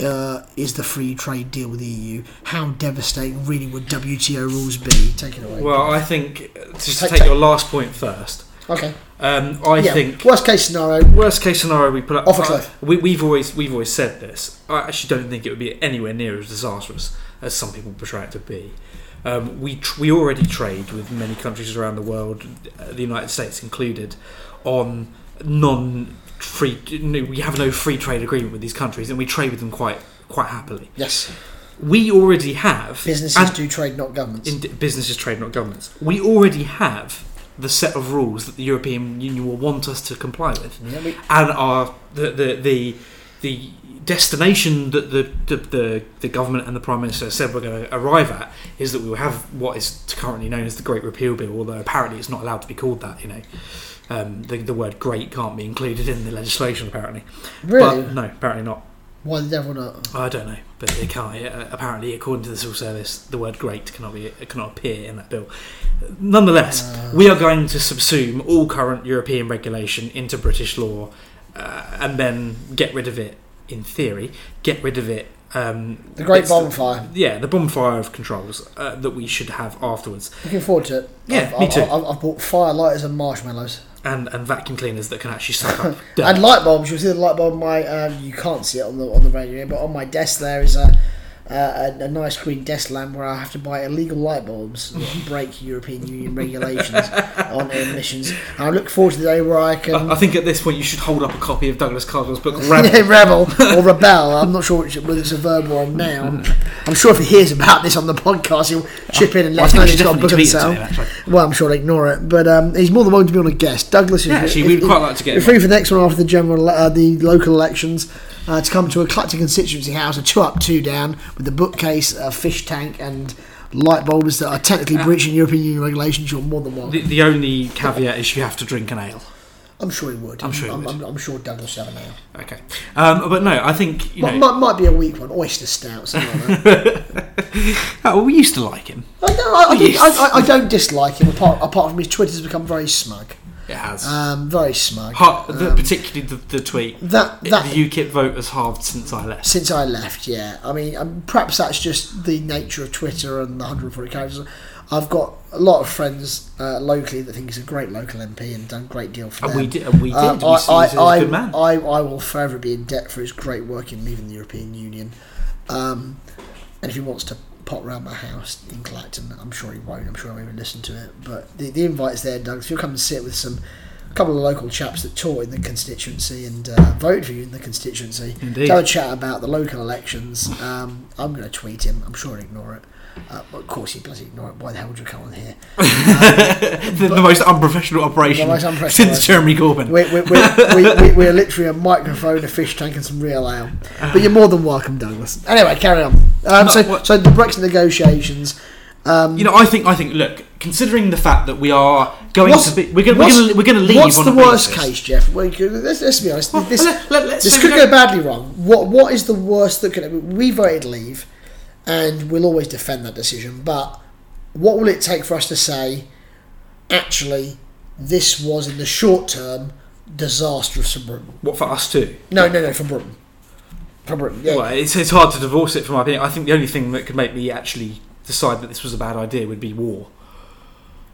uh, is the free trade deal with the EU? How devastating really would WTO rules be? Take it away. Well, I think uh, just to Take- take, take- your last point first. Okay. Um, I yeah. think worst case scenario. worst case scenario we put up. Off a cliff. we, we've always we've always said this. I actually don't think it would be anywhere near as disastrous as some people portray it to be. Um, we tr- we already trade with many countries around the world, uh, the United States included, on non free. No, we have no free trade agreement with these countries, and we trade with them quite quite happily. Yes. We already have Businesses do trade, not governments. in businesses trade, not governments. We already have the set of rules that the European Union will want us to comply with, Yeah, we- and our the the the, the destination that the, the the the government and the prime minister said we're going to arrive at is that we will have what is currently known as the Great Repeal Bill, although apparently it's not allowed to be called that. You know, um, the the word "great" can't be included in the legislation apparently. really? But no, apparently not. Why the devil not? I don't know, but they can't. Uh, apparently, according to the civil service, the word "great" cannot be cannot appear in that bill. Nonetheless, Uh. we are going to subsume all current European regulation into British law, uh, and then get rid of it. In theory, get rid of it. Um, The Great Bonfire. yeah, the bonfire of controls uh, that we should have afterwards, Looking forward to it. Yeah, I've, me I've, too. I've, I've bought firelighters and marshmallows. And and vacuum cleaners that can actually suck up [LAUGHS] dirt. And light bulbs. You'll see the light bulb. on My um, you can't see it on the on the radio, but on my desk there is a a, a nice green desk lamp where I have to buy illegal light bulbs that [LAUGHS] break European Union regulations on emissions. And I look forward to the day where I can. I I think at this point you should hold up a copy of Douglas Carswell's book [LAUGHS] Rebel. Yeah, rebel or rebel. I'm not sure which, whether it's a verb or a noun. [LAUGHS] I'm sure if he hears about this on the podcast, he'll chip in and let us know he's got a book of tweet it himself. him, actually. Well, I'm sure they'll ignore it, but um, he's more than willing to be on a guest. Douglas, Yeah, actually, we'd if- quite like to get free for the next one after the general, uh, the local elections, uh, to come to a Clacton constituency house, a two up, two down, with a bookcase, a fish tank, and light bulbs that are technically breaching European Union regulations. You're more than welcome. The, the only caveat is you have to drink an ale. I'm sure he would. I'm sure he I'm, would. I'm, I'm sure Douglas would have an ale. Okay, um, but no, I think you know. Might, might, might be a weak one, oyster stout, something like that. [LAUGHS] oh, well, we used to like him. I don't, I, I, think- yes. I, I- I don't dislike him apart, apart from his Twitter's become very smug. It has. Um, very smug. The, Um, particularly the, the tweet. that that the UKIP vote has halved since I left. since I left, yeah. I mean, um, perhaps that's just the nature of Twitter and the 140 characters. I've got a lot of friends uh, locally that think he's a great local MP and done a great deal for And them. we did. And we did. Um, we I, I, he's a I, good man. I, I will forever be in debt for his great work in leaving the European Union. Um, and if he wants to pop round my house in Clacton, I'm sure he won't. I'm sure I won't even listen to it. But the, the invite's there, Doug. If you'll come and sit with some a couple of local chaps that taught in the constituency and uh, voted for you in the constituency, Indeed. to have a chat about the local elections, um, I'm going to tweet him. I'm sure he'll ignore it. Uh, of course, he bloody ignore it. Why the hell would you come on here? [LAUGHS] the, the most unprofessional operation The most unprofessional since Jeremy Corbyn. We're, we're, we're, we, we, we're literally a microphone, a fish tank, and some real ale. But you're more than welcome, Douglas. Anyway, carry on. Um, so, what- so the Brexit negotiations. Um, You know, I think. I think. Look, considering the fact that we are going to be, we're going, we're going to, we're going to leave What's the worst basis. case, Jeff? Well, let's, let's be honest. Well, this let- let- this could go go- badly wrong. What What is the worst that could? We voted leave, and we'll always defend that decision. But what will it take for us to say, actually, this was in the short term disastrous for Britain? What for us too? No, no, no, for Britain. For Britain, yeah. Well, it's, it's hard to divorce it from my opinion. I think the only thing that could make me actually decide that this was a bad idea would be war.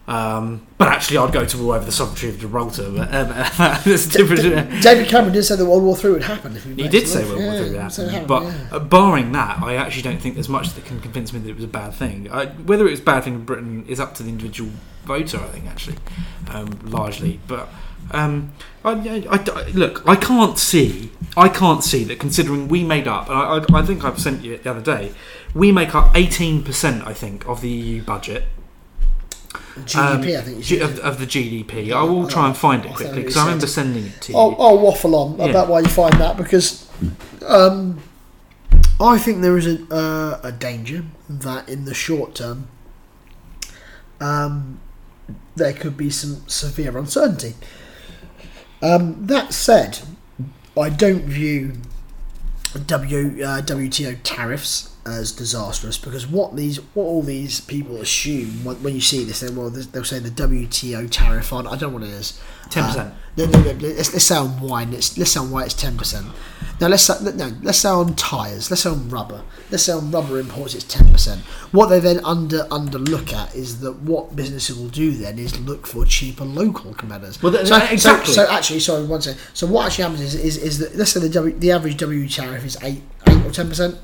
Um, but actually, I'd go to war over the sovereignty of Gibraltar. But um, [LAUGHS] that's different. David Cameron did say that World War Three would happen if we. He did say. World War Three would it happen, but yeah. barring that, I actually don't think there's much that can convince me that it was a bad thing. I, whether it was a bad thing in Britain is up to the individual voter, I think, actually, um, largely. But um, I, I- look, I can't see, I can't see that considering we made up, and I, think I've sent you it the other day, we make up 18%, I think, of the EU budget. GDP, um, I think. G- of, of the GDP. I will try and find it I quickly because I remember sending it to you. I'll, I'll waffle on Yeah. about why you find that because um, I think there is a, uh, a danger that in the short term um, there could be some severe uncertainty. Um, that said, I don't view W uh, WTO tariffs as disastrous because what these what all these people assume when, when you see this, they well they'll say the WTO tariff on I don't know what it is. 10%. Uh, no, no, no, let's, let's say on wine. It's, let's say on wine it's ten percent. Now let's say, no, let's say on tires. Let's say on rubber. Let's say on rubber imports it's ten percent. What they then under under look at is that what businesses will do then is look for cheaper local competitors. Well, so, exactly. So, so actually, sorry, one second. So what actually happens is is, is that let's say the w, the average W tariff is eight eight or ten percent.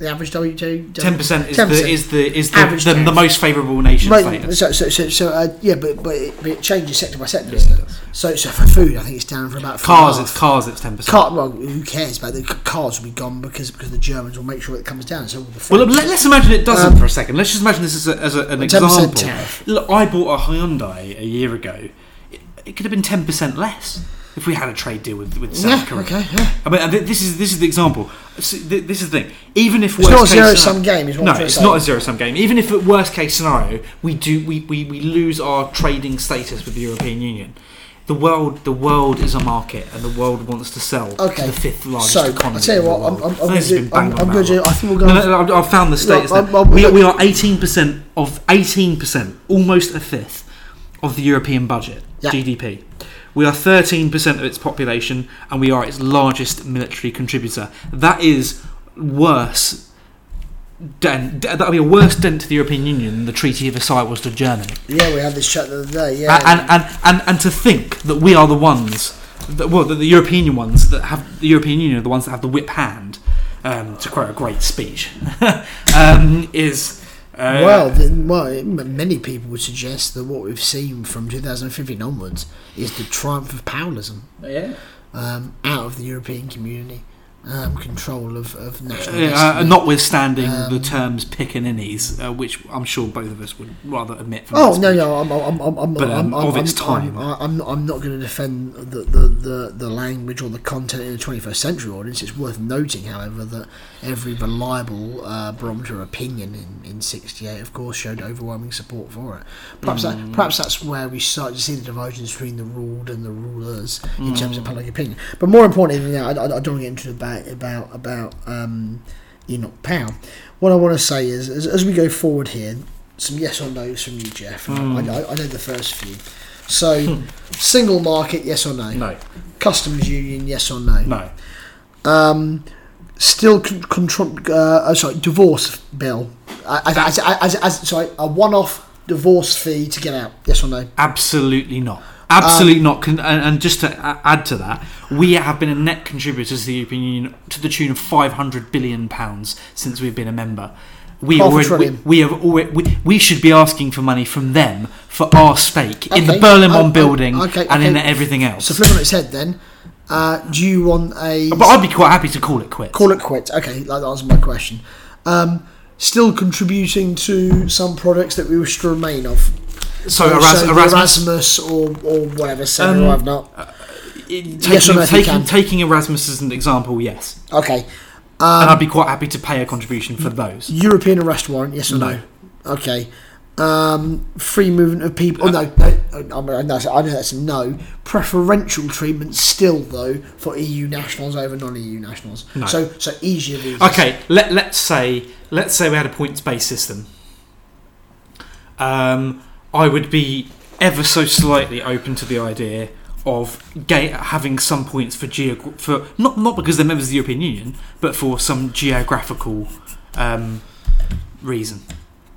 The average W two. Ten percent is 10%. the is the is the, Average the, the most favourable nation Right, status. so, so, so, so uh, yeah, but but it, but it changes sector by sector, doesn't it? So, so for food, I think it's down for about Cars, it's cars, it's ten percent. Car, well, who cares? about the cars will be gone because because the Germans will make sure it comes down. So Well, let, us imagine it doesn't Um, for a second. Let's just imagine this as, a, as a, an 10% example. tariff. Look, I bought a Hyundai a year ago. It, it could have been ten percent less if we had a trade deal with, with South yeah, Korea. okay, yeah. I mean, this is this is the example. This is the thing. Even if It's not a zero sum game, is what no, I'm trying to it's not a zero sum game. Even if at worst case scenario we do we, we, we lose our trading status with the European Union, the world the world is a market and the world wants to sell Okay. to the fifth largest So, economy. I tell you what, I'm. I'm, I'm, going to been do. I'm, banged I'm going to. about. I think we'll go. No, no, no, I've found the status. I'm- I'm- we, we are eighteen percent of eighteen percent, almost a fifth of the European budget Yeah. GDP. We are thirteen percent of its population, and we are its largest military contributor. That is worse. Dent, that would be a worse dent to the European Union than the Treaty of Versailles was to Germany. Yeah, we had this chat the other day. Yeah, And, and, and, and to think that we are the ones, that, well, that the European ones that have the European Union are the ones that have the whip hand, um, to quote a great speech, [LAUGHS] um, is uh, well, then, well, many people would suggest that what we've seen from 2015 onwards is the triumph of Powellism yeah. um, out of the European community, um, control of, of national Uh, notwithstanding Um, the terms pickaninnies, uh, which I'm sure both of us would rather admit. From Oh no, speech. no, I'm, I'm, I'm, I'm, But, um, I'm, of its time. I'm, I'm, not, I'm not going to defend the, the, the, the language or the content in the 21st century audience. It's worth noting, however, that every reliable uh, barometer opinion in, in '68, of course, showed overwhelming support for it. Perhaps Mm. that, perhaps that's where we start to see the divergence between the ruled and the rulers in terms Mm. of public opinion. But more importantly than that, I, I, don't want to get into the debate about about um, Enoch Powell. What I want to say is, as, as we go forward here, some yes or no's from you, Jeff. Mm. I, I, I know the first few. So, single market, yes or no? No, Customs union, yes or no? no. Um, still, con- control. Uh, uh, sorry, divorce bill. As, as, as, as, sorry, a one-off divorce fee to get out. Yes or no? Absolutely not. Absolutely Um, not. Con- and, and just to add to that, we have been a net contributor to the European Union to the tune of 500 billion pounds since we've been a member. We already, we, we have already, we, we should be asking for money from them for our stake in the Okay, Berlin oh, Wall oh, building okay, and in everything else. So, flip on its head then. Uh, do you want a but I'd be quite happy to call it quits. call it quits? Okay, that answers my question. Um, still contributing to some products that we wish to remain of. so, Uh, Eras- the Erasmus, Erasmus or, or whatever, Seven Um, or I've not. it- yes or taking, no taking, taking Erasmus as an example, yes. Okay. and Um, I'd be quite happy to pay a contribution for those. European arrest warrant, yes or no? No. Okay. Um, free movement of people. Oh, no, no, I know, that's a no. Preferential treatment still, though, for EU nationals over non-EU nationals. No. So, so easier visas. Okay, let let's say let's say we had a points based system. Um, I would be ever so slightly open to the idea of ga- having some points for geog- for not not because they're members of the European Union, but for some geographical um, reason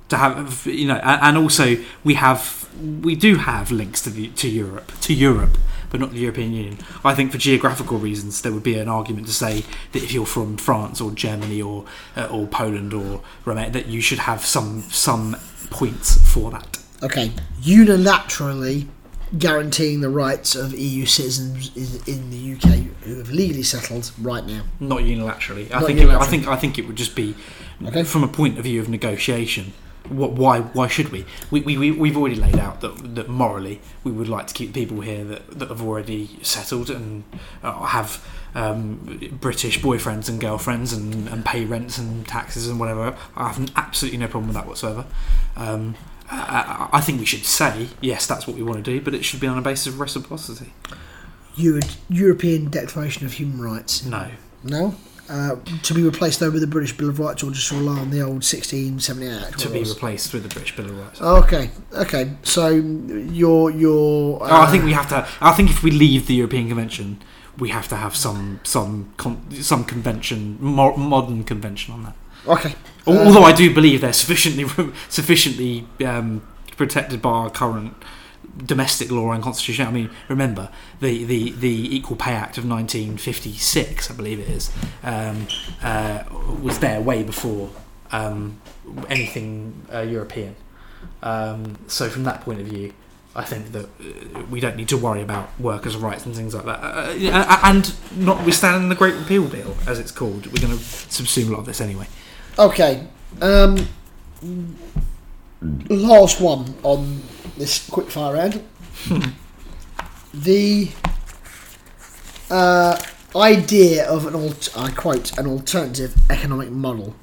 to have you know, and also we have we do have links to the to Europe to Europe, but not the European Union. I think for geographical reasons, there would be an argument to say that if you're from France or Germany or uh, or Poland or Romania, that you should have some some points for that. Okay. Unilaterally guaranteeing the rights of EU citizens in, in the UK who have legally settled right now. Not unilaterally. I Not think It, I think I think it would just be Okay. from a point of view of negotiation. What, why why should we? We, we we we've already laid out that that morally we would like to keep people here that, that have already settled and uh, have um, British boyfriends and girlfriends and, and pay rents and taxes and whatever. I have absolutely no problem with that whatsoever. Um, I, I I think we should say yes, that's what we want to do, but it should be on a basis of reciprocity. Euro- European Declaration of Human Rights? No. No. Uh, to be replaced though with the British Bill of Rights, or just rely on the old 1678 Act? To be replaced with the British Bill of Rights. Okay, okay. So your your. Uh, Oh, I think we have to. I think if we leave the European Convention, we have to have some some con, some convention, mo- modern convention on that. Okay. Al- Uh, Although I do believe they're sufficiently [LAUGHS] sufficiently um, protected by our current domestic law and constitution. I mean, remember the, the, the Equal Pay Act of 1956, I believe it is, um, uh, was there way before um, anything uh, European. Um, so from that point of view, I think that uh, we don't need to worry about workers' rights and things like that. Uh, uh, and notwithstanding the Great Repeal Bill, as it's called, we're going to subsume a lot of this anyway. Okay. Um, last one on this quickfire round. [LAUGHS] the uh, idea of an alt- I quote an alternative economic model.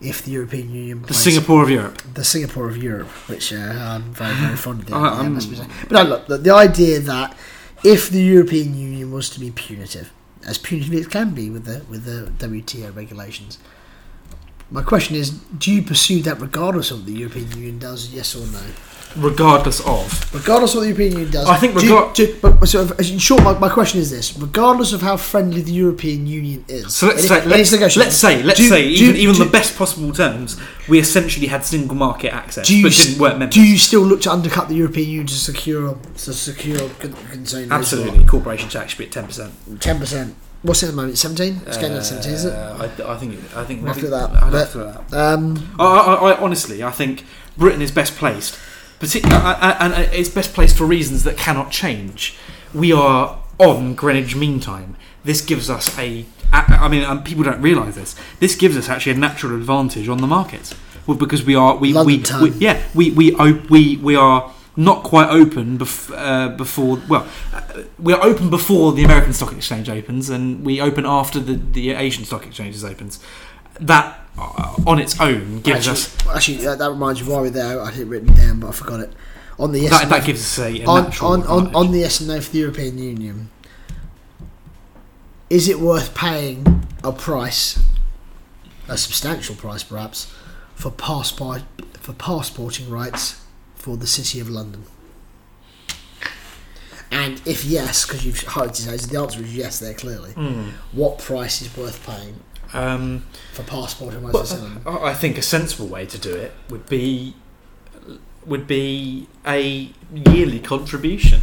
If the European Union The Singapore of Europe. the Singapore of Europe, which uh, I'm very very [LAUGHS] fond of. The I- idea, I'm- must be said. But no, look, the, the idea that if the European Union was to be punitive, as punitive as it can be with the with the WTO regulations, my question is: Do you pursue that regardless of what the European Union does? Yes or no? Regardless of. Regardless of what the European Union does. I think do you- do- but so if- in short, my, my question is this: regardless of how friendly the European Union is, So let's say, let's, let's say, let's do you- say, do even, you- even do the best possible terms, we essentially had single market access, Do you, but didn't work members. do you still look to undercut the European Union to secure to secure con-? Absolutely, corporation tax should be at ten percent. Ten percent. What's it at the moment? Seventeen. It's getting at seventeen, is it? I, I think. it- I think. We'll I have think to that, I'd have to that. Um, I, I, I honestly, I think Britain is best placed, and it's best placed for reasons that cannot change. We are on Greenwich Mean Time. This gives us a. I mean, um, people don't realise this. This gives us actually a natural advantage on the market well, because we are we, we, time. we yeah we we op- we we are not quite open bef- uh, before well uh, we're open before the American Stock Exchange opens and we open after the the Asian Stock Exchanges opens. That on its own gives actually, us actually that, that reminds me. While we're there, I had it written down, but I forgot it. On the that, that no- gives us a, a on, on, on, on the yes and no for the European Union, is it worth paying a price, a substantial price perhaps, for passport for passporting rights for the City of London? And if yes, because you've highlighted those, the answer is yes there clearly. Mm. What price is worth paying Um, for passporting rights but for the City of London? I think a sensible way to do it would be would be a yearly contribution.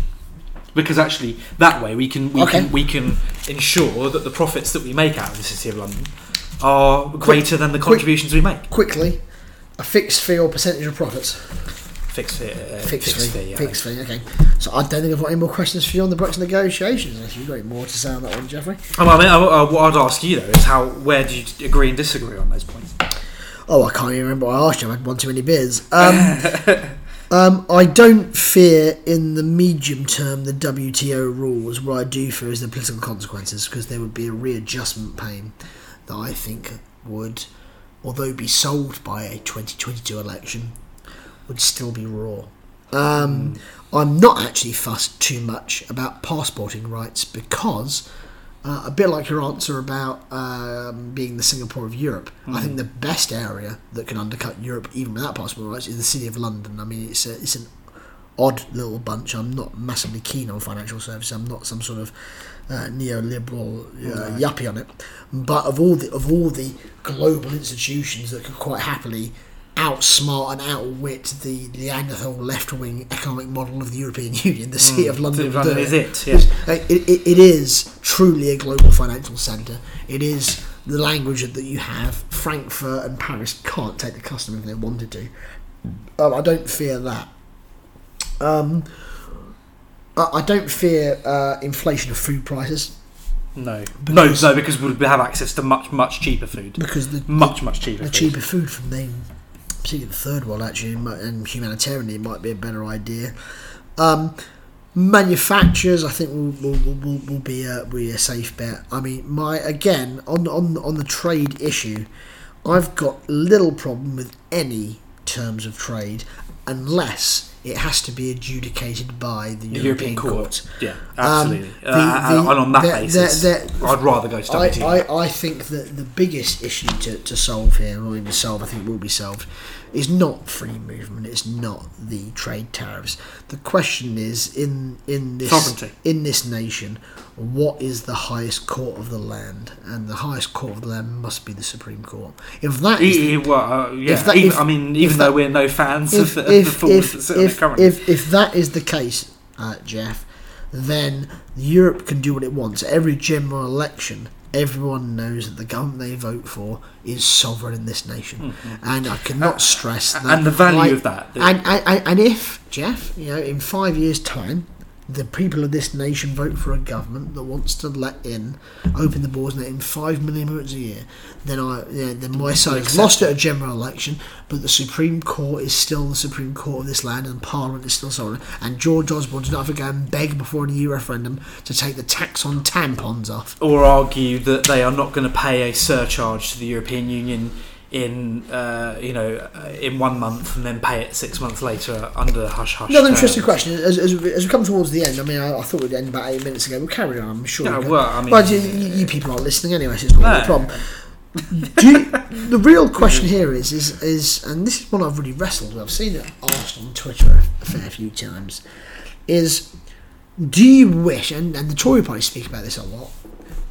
Because actually, that way we can we Okay. can we can ensure that the profits that we make out of the City of London are greater than the quick- contributions we make. Quickly, a fixed fee or percentage of profits? Fixed fee, uh, Fixed, fee. yeah. Fixed fee. Okay. So I don't think I've got any more questions for you on the Brexit negotiations. Unless you've got any more to say on that one, Jeffrey. Um, I mean, I, I, what I'd ask you though is how where do you agree and disagree on those points? Oh, I can't even remember what I asked you. I had one too many beers. Um, [LAUGHS] um, I don't fear in the medium term the WTO rules. What I do fear is the political consequences because there would be a readjustment pain that I think would, although be solved by a 2022 election, would still be raw. Um, I'm not actually fussed too much about passporting rights because, uh, a bit like your answer about um, being the Singapore of Europe, I think the best area that can undercut Europe even without passport rights is the City of London. I mean, it's a, it's an odd little bunch. I'm not massively keen on financial services. I'm not some sort of uh, neoliberal uh, yuppie on it. But of all the of all the global institutions that could quite happily outsmart and outwit the Neanderthal left wing economic model of the European [LAUGHS] Union, the City of London, London is it. it, yeah. Is- uh, It, it, it is truly a global financial centre. It is the language that you have. Frankfurt and Paris can't take the custom if they wanted to. Um, I don't fear that. Um, I, I don't fear uh, inflation of food prices No, Because- no, no, because we'd have access to much much cheaper food, because the much much cheaper. the food. cheaper food from the particularly the third world actually and humanitarianly might be a better idea. Um, manufacturers, I think, will will, will, will, be a be a safe bet. I mean, my again on on on the trade issue, I've got little problem with any terms of trade unless it has to be adjudicated by the, The European, European Court. Court. Yeah, Um, absolutely. the- uh, the- and on that the- basis, I'd rather go to I, I, I think that the biggest issue to, to solve here, or even solve, I think will be solved, is not free movement. It's not the trade tariffs. The question is in in this Sovereignty. in this nation, what is the highest court of the land? And the highest court of the land must be the Supreme Court. If that is E- well, uh, yeah. if that- even, if- I mean, if even that- though we're no fans if, of the, of the if, if, that sit on it if, currently, if, if that is the case, uh, Jeff, then Europe can do what it wants. Every general election, everyone knows that the government they vote for is sovereign in this nation, mm-hmm. and I cannot uh, stress that. And the value I- of that. And, and, and if Jeff, you know, in five years' time, the people of this nation vote for a government that wants to let in, open the borders and let in five million immigrants a year, then I, know, then my side has lost at a general election, but the Supreme Court is still the Supreme Court of this land, and Parliament is still sovereign. And George Osborne does not have to go and beg before an EU referendum to take the tax on tampons off. or argue that they are not going to pay a surcharge to the European Union in uh, you know uh, in one month and then pay it six months later under hush hush. Another interesting terms. question as, as, we- as we come towards the end. I mean, I, I thought we'd end about eight minutes ago. We'll carry on. I'm sure. Yeah, we'll well, I mean, Well, you, you people aren't listening anyway, so it's not No. a problem. Do you, the real question here is, is, is, and this is one I've really wrestled with. I've seen it asked on Twitter a fair few times. Is do you wish, and, and the Tory party speak about this a lot,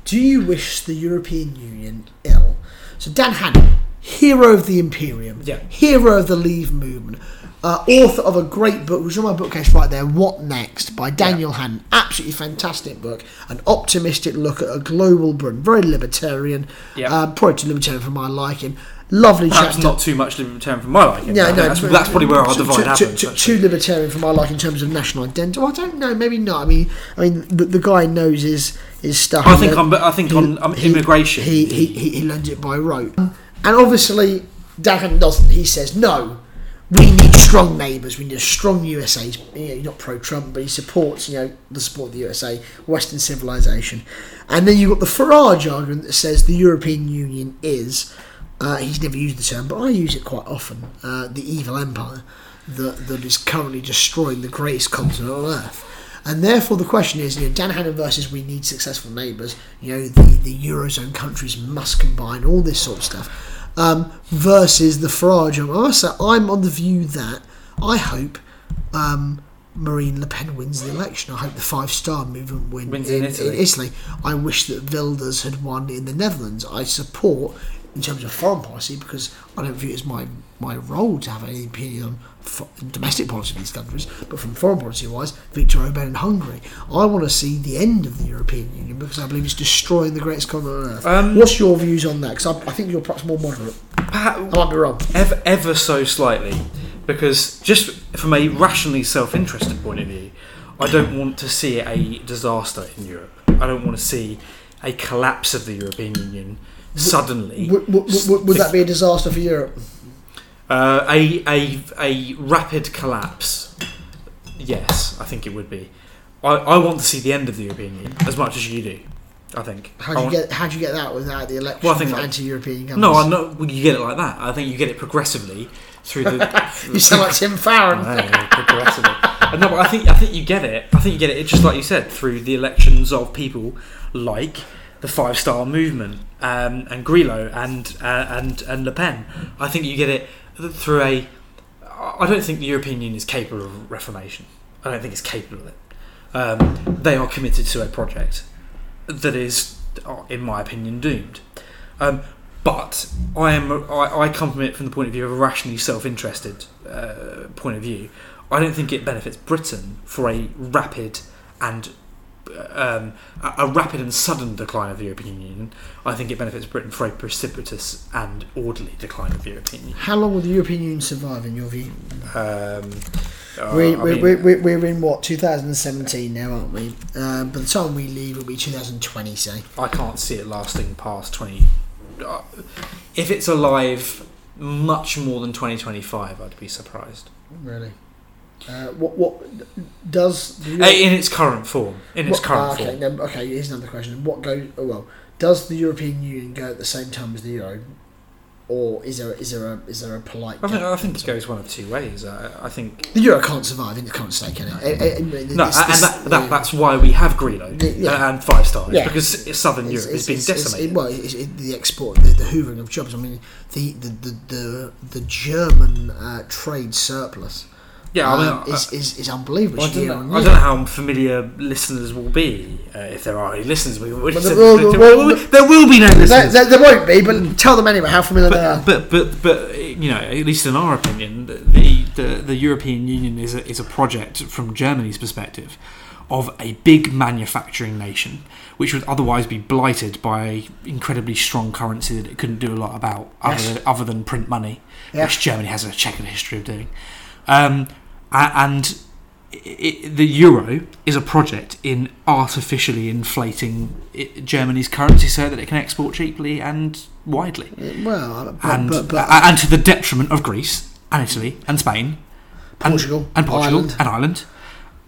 do you wish the European Union ill? So Dan Hannan, hero of the Imperium, Yeah. hero of the Leave movement, uh, author of a great book, which is on my bookcase right there, What Next, by Daniel Hannan. Absolutely fantastic book. An optimistic look at a global Britain. Very libertarian. Yeah. Uh, probably too libertarian for my liking. Lovely Perhaps chapter. not too much libertarian for my liking. Yeah, no, that's, that's probably where our divide too, happens. Too, too libertarian for my like in terms of national identity. Well, I don't know. Maybe not. I mean, I mean, the, the guy knows his his stuff. I think learned- on, I think he- on um, immigration. he, he, he, he learned it by rote. And obviously, Dan doesn't. He says, no, we need strong neighbours. We need a strong USA. He's, you know, not pro-Trump, but he supports, you know, the support of the USA, Western civilization. And then you've got the Farage argument that says the European Union is, uh, he's never used the term, but I use it quite often, uh, the evil empire that, that is currently destroying the greatest continent on earth. And therefore, the question is, you know, Dan Hannan versus we need successful neighbours. You know, the, the eurozone countries must combine all this sort of stuff. Um, versus the Farage. I say I'm on the view that I hope um, Marine Le Pen wins the election. I hope the Five Star Movement win Wins in, in Italy. Italy. I wish that Wilders had won in the Netherlands. I support in terms of foreign policy because I don't view it as my my role to have any opinion on domestic policy of these countries, but from foreign policy wise, Viktor Orban in Hungary. I want to see the end of the European Union because I believe it's destroying the greatest continent on earth. Um, What's your views on that? Because I, I think you're perhaps more moderate. Perhaps- I might be wrong. ever, ever so slightly, because just from a rationally self-interested point of view, I don't want to see a disaster in Europe. I don't want to see a collapse of the European Union suddenly. Would that be a disaster for Europe? Uh, a, a, a rapid collapse. Yes, I think it would be. I, I want to see the end of the European Union as much as you do. I think. How I do you want- get how do you get that without the election Well, I think like- anti-European governments? No, I know well, you get it like that. I think you get it progressively through the. [LAUGHS] You sound like Tim Farron. [LAUGHS] Know, progressively. Uh, no, but I think I think you get it. I think you get it. It's just like you said through the elections of people like the Five Star Movement um, and Grillo and uh, and and Le Pen. I think you get it through a. I don't think the European Union is capable of reformation. I don't think it's capable of it. Um, they are committed to a project that is, uh, in my opinion, doomed. Um, but I am I, I come from it from the point of view of a rationally self-interested uh, point of view. I don't think it benefits Britain for a rapid and um, a, a rapid and sudden decline of the European Union. I think it benefits Britain for a precipitous and orderly decline of the European Union. How long will the European Union survive, in your view? Um, uh, we, we, mean, we, we, we're in what 2017 now, aren't we? Um, by the time we leave, it'll be 2020. Say. I can't see it lasting past 20. Uh, if it's alive much more than 2025, I'd be surprised. Really. Uh, what what does the Uh, In its current form. In its what- current ah, okay, form. no, okay. Here's another question. What go? Oh, well, does the European Union go at the same time as the euro? or is there is there a is there a polite? I think, I think it goes one of two ways. I, I think the euro can't survive in the current state, can it? Eh, eh, eh, no, this- and this- that, that, that's why we have Grillo yeah. and five stars Yeah. because Southern It's- Europe it's- is being decimated. it- well, it, the export, the, the hoovering of jobs. I mean, the the the the, the German uh, trade surplus. Yeah, I mean, um, is, is, is unbelievable. I, don't know, I don't know how familiar listeners will be, uh, if there are any listeners. We, we, Well, there, well, well, will- there will be no listeners. there, there won't be, but tell them anyway how familiar they are. But, but but but you know, at least in our opinion, the the, the European Union is a, is a project from Germany's perspective of a big manufacturing nation, which would otherwise be blighted by incredibly strong currency that it couldn't do a lot about, other Yes. than, other than print money, Yeah. which Germany has a checkered history of doing. Um, and it, the euro is a project in artificially inflating it, Germany's currency so that it can export cheaply and widely Well, but, and but, but uh, and to the detriment of Greece and Italy and Spain and- Portugal, and Portugal Ireland. and Ireland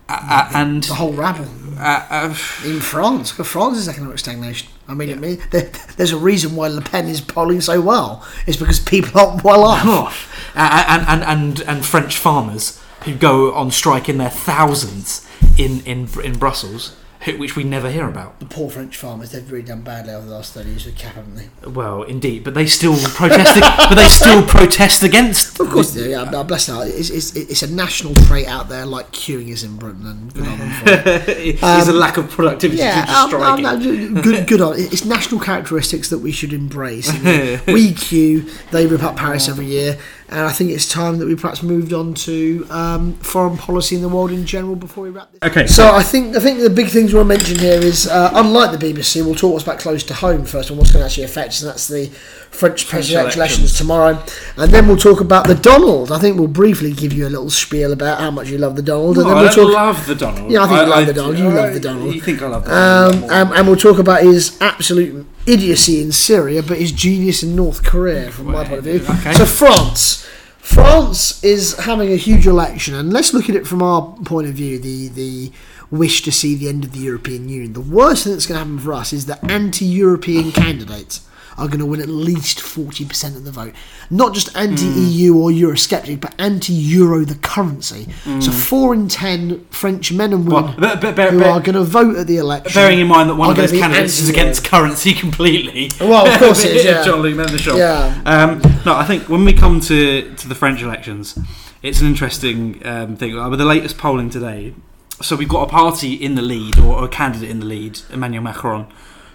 uh, uh, and the whole rabble uh, uh, in France. France is economic stagnation. I mean, there, there's a reason why Le Pen is polling so well. It's because people aren't well off. and, and and and French farmers who go on strike in their thousands in in in Brussels, who, which we never hear about. The poor French farmers, they've really done badly over the last 30 years with CAP, haven't they? Well, indeed, but they still protest. [LAUGHS] but they still protest against. Of course they do, yeah. Bless them. It's, it's, it's a national trait out there, like queuing is in Britain, and good on them for it. [LAUGHS] It's a lack of productivity Yeah, to just um, um, good, good on. [LAUGHS] It's national characteristics that we should embrace. And we queue, they rip up Paris every year, and I think it's time that we perhaps moved on to um, foreign policy in the world in general before we wrap this. Okay, So I think I think the big things we want to mention here is, uh, unlike the BBC, we'll talk what's back close to home first, and what's going to actually affect us, and that's the French presidential elections tomorrow, and then we'll talk about the Donald. I think we'll briefly give you a little spiel about how much you love the Donald, and then I we'll talk. love the Donald. Yeah, I think you love the Donald. You love the Donald. You think I love the Um, Donald? um, and we'll talk about his absolute idiocy in Syria, but his genius in North Korea, from my point of view. Okay. So France, France is having a huge election, and let's look at it from our point of view. The the wish to see the end of the European Union. The worst thing that's going to happen for us is that anti-European candidates are going to win at least 40% of the vote. Not just anti-EU or Eurosceptic, but anti-Euro the currency. So four in ten French men and women Well, but- but- but- who are going to vote at the election. Bearing in mind that one of those candidates is against currency [LAUGHS] completely. Well, of course it is, [LAUGHS] yeah. Jean-Luc Mélenchon. Yeah. Um, no, I think when we come to, to the French elections, it's an interesting um, thing. Uh, With the latest polling today, so we've got a party in the lead, or a candidate in the lead, Emmanuel Macron,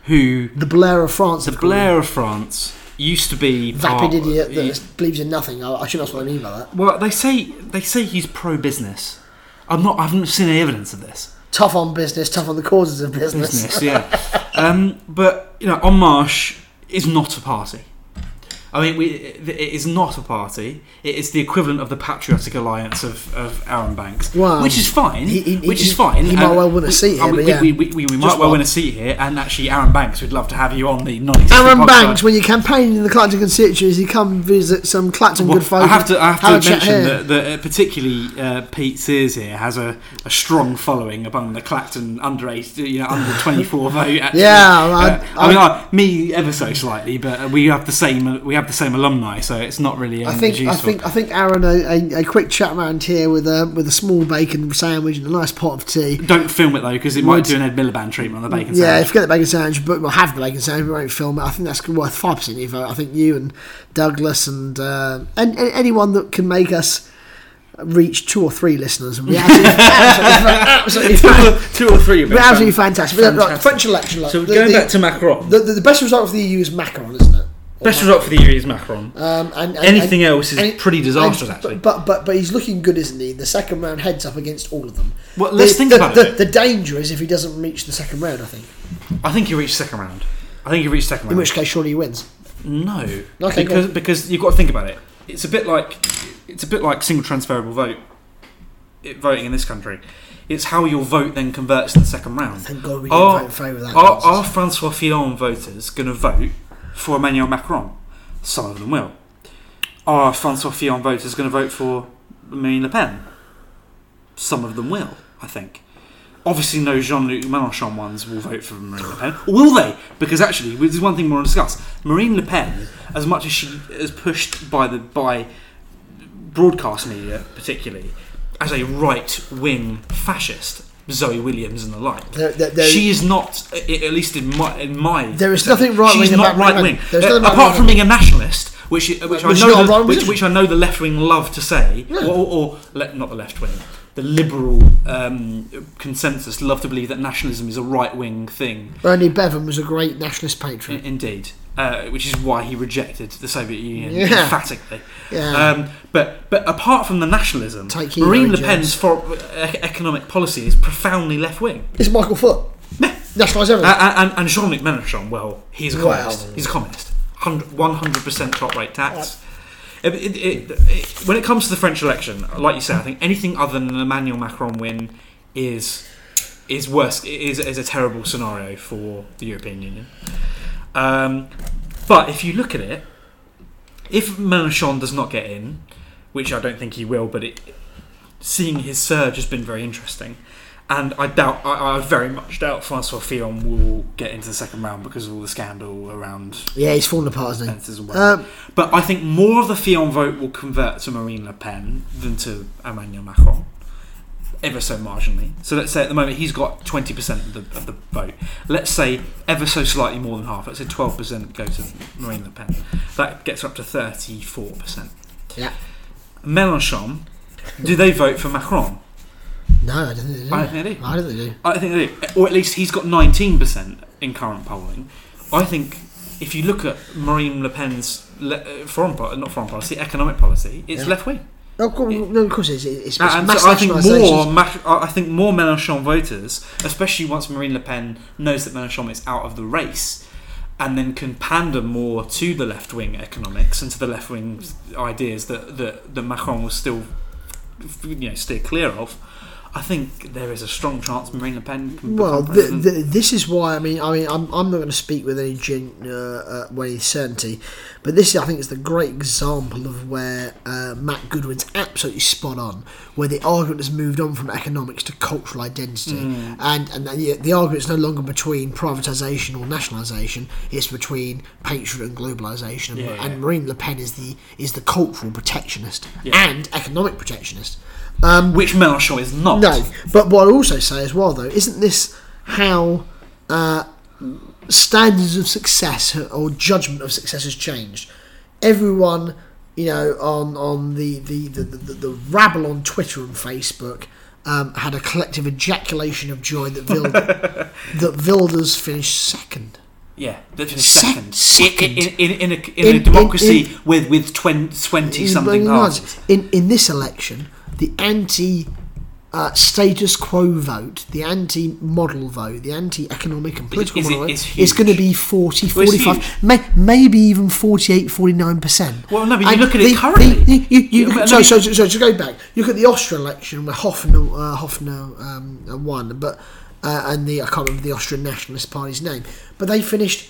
who The Blair of France. the. Blair of France used to be Vapid idiot he- that believes in nothing. I, I shouldn't ask what I mean by that. Well, they say they say he's pro-business. I'm not. I haven't seen any evidence of this. Tough on business, tough on the causes of business. business, yeah. [LAUGHS] Um, but you know, En Marche is not a party. I mean, we, it it is not a party. It is the equivalent of the Patriotic Alliance of, of Arron Banks, Well, which is fine. he- he- which is fine. he might well win a seat here, we, yeah. we, we, we, we might well one. win a seat here, and actually, Arron Banks, we'd love to have you on the non-existent Arron podcast. Banks, when you're campaigning in the Clacton constituency, you come visit some Clacton Well, good folk. I have to, I have to mention that, that particularly uh, Pete Sears here has a, a strong following among the Clacton under eight, you know, under twenty four [LAUGHS] vote. Actually. Yeah, Uh, I- I, mean, I, me ever so slightly, but we have the same we have the same alumni, so it's not really. Um, I think as I think I think Arron a, a, a quick chat round here with a with a small bacon sandwich and a nice pot of tea. Don't film it though, because it Would- might do an Ed Miliband treatment on the bacon sandwich. Yeah, sandwich. forget the bacon sandwich, but we'll have the bacon sandwich. We won't film it. I think that's worth five percent of your vote. I think you and Douglas and, uh, and and anyone that can make us reach two or three listeners would be [LAUGHS] absolutely, absolutely, absolutely, Two or three of Be us. absolutely fantastic. But, like, French election. Like, So the, going the, back to Macron, the, the, the best result of the EU is Macron, isn't it? Best result for the year is Macron. Um, and, and, Anything and- else is pretty disastrous, actually. But, but but he's looking good, isn't he? The second round heads up against all of them. Well, let's the, think the, about the, it. The danger is if he doesn't reach the second round. I think. I think he reached second round. I think he reached second round. In which case, surely he wins. No, Okay, because because you've got to think about it. It's a bit like it's a bit like single transferable vote it, voting in this country. It's how your vote then converts in the second round. Thank God we didn't Are, vote in favour of that. are, are Francois Fillon voters going to vote for Emmanuel Macron? Some of them will. Are Francois Fillon voters going to vote for Marine Le Pen? Some of them will, I think. obviously no Jean-Luc Mélenchon ones will vote for Marine Le Pen. Or will they? Because actually, there's one thing want to discuss. Marine Le Pen, as much as she is pushed by the by broadcast media, particularly as a right-wing fascist, Zoe Williams and the like. There- there- there- she is not, at least in my, in my. There is nothing right-wing She's not about Marine Le right-wing. Pen. There's Uh, apart from being a nationalist, which which I know the, which, which I know the left wing love to say, Yeah. or, or not the left wing, the liberal um, consensus love to believe that nationalism is a right wing thing. Ernie Bevin was a great nationalist I- patriot. Indeed, uh, which is why he rejected the Soviet Union Yeah. emphatically. Yeah. Um, but but apart from the nationalism, Marine Le Pen's for, uh, economic policy is profoundly left wing. it's Michael Foot. Nationalise everything. Uh, and, and Jean-Luc Mélenchon, well, he's a communist. He's a communist. One hundred percent top rate tax. It, it, it, it, when it comes to the French election, like you say, I think anything other than an Emmanuel Macron win is is worse. Is is a terrible scenario for the European Union. Um, but if you look at it, if Mélenchon does not get in, which I don't think he will, but it, seeing his surge has been very interesting. And I doubt, I, I very much doubt Francois Fillon will get into the second round because of all the scandal around yeah, he's fallen apart, hasn't he? whatever. Um, But I think more of the Fillon vote will convert to Marine Le Pen than to Emmanuel Macron, ever so marginally. So let's say at the moment he's got 20% of the, of the vote. Let's say ever so slightly more than half. Let's say 12% go to Marine Le Pen. That gets up to 34%. yeah. Mélenchon, do they vote for Macron? No, I don't think they do. I think they do. I don't think they do. I think they do. Or at least he's got 19% in current polling. I think if you look at Marine Le Pen's le- uh, foreign policy, not foreign policy, economic policy, it's Yeah. left wing. No, of course, no, of course. It's, it's so I think more, I think more Mélenchon voters, especially once Marine Le Pen knows that Mélenchon is out of the race, and then can pander more to the left wing economics and to the left wing ideas that, that that Macron will still, you know, steer clear of. I think there is a strong chance Marine Le Pen can Well, the, the, this is why I mean, I mean, I'm, I'm not going to speak with any gen, uh, uh, with any certainty, but this I think is the great example of where uh, Matt Goodwin's absolutely spot on, where the argument has moved on from economics to cultural identity, Mm. and and the, the argument is no longer between privatisation or nationalisation; it's between patriot and globalisation, and, Yeah, yeah. and Marine Le Pen is the is the cultural protectionist Yeah. and economic protectionist. Um, which Mélenchon is not. no, but what I also say as well, though, isn't this how uh, standards of success or judgment of success has changed? Everyone, you know, on on the the, the, the, the rabble on Twitter and Facebook um, had a collective ejaculation of joy that [LAUGHS] Vilda, that Wilders finished second. Yeah, they finished Se- second. second. In, in, in, in, a, in, In- a democracy with with twenty something In- parties. In in this election, the anti uh, status quo vote, the anti model vote, the anti economic and political is it- model vote is is going to be 40, Well, it's 45, huge. may, maybe even 48, 49%. Well, no, but you And look at it the- currently. the- you, you, Yeah, so, so, so, so to go back, you look at the Austrian election where Hoffner, uh, Hoffner um, won, but uh, and the I can't remember the Austrian Nationalist Party's name, but they finished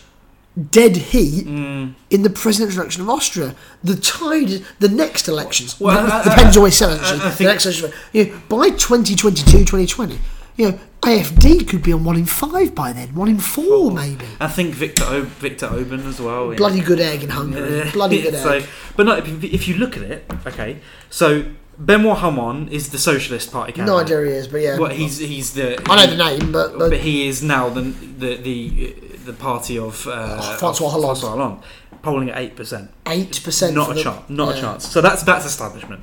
dead heat Mm. in the presidential election of Austria. The tide, the next elections, Well, the, I- the I- Penn's always said actually, I- I the next election, you know, by 2022, 2020, you know, AFD could be on one in five by then, one in four maybe. I think Victor o- Viktor Orban as well. yeah. Bloody good egg in Hungary. Bloody good [LAUGHS] so, egg. but no, if, if you look at it, okay. So Benoit Hamon is the Socialist Party No candidate. idea who he is, but yeah. Well, he's he's the. I know the name, but, but but he is now the the the, the party of uh, François of Hollande. François Hollande, polling at eight percent. eight percent. Not a chance. Not a chance. So that's that's establishment.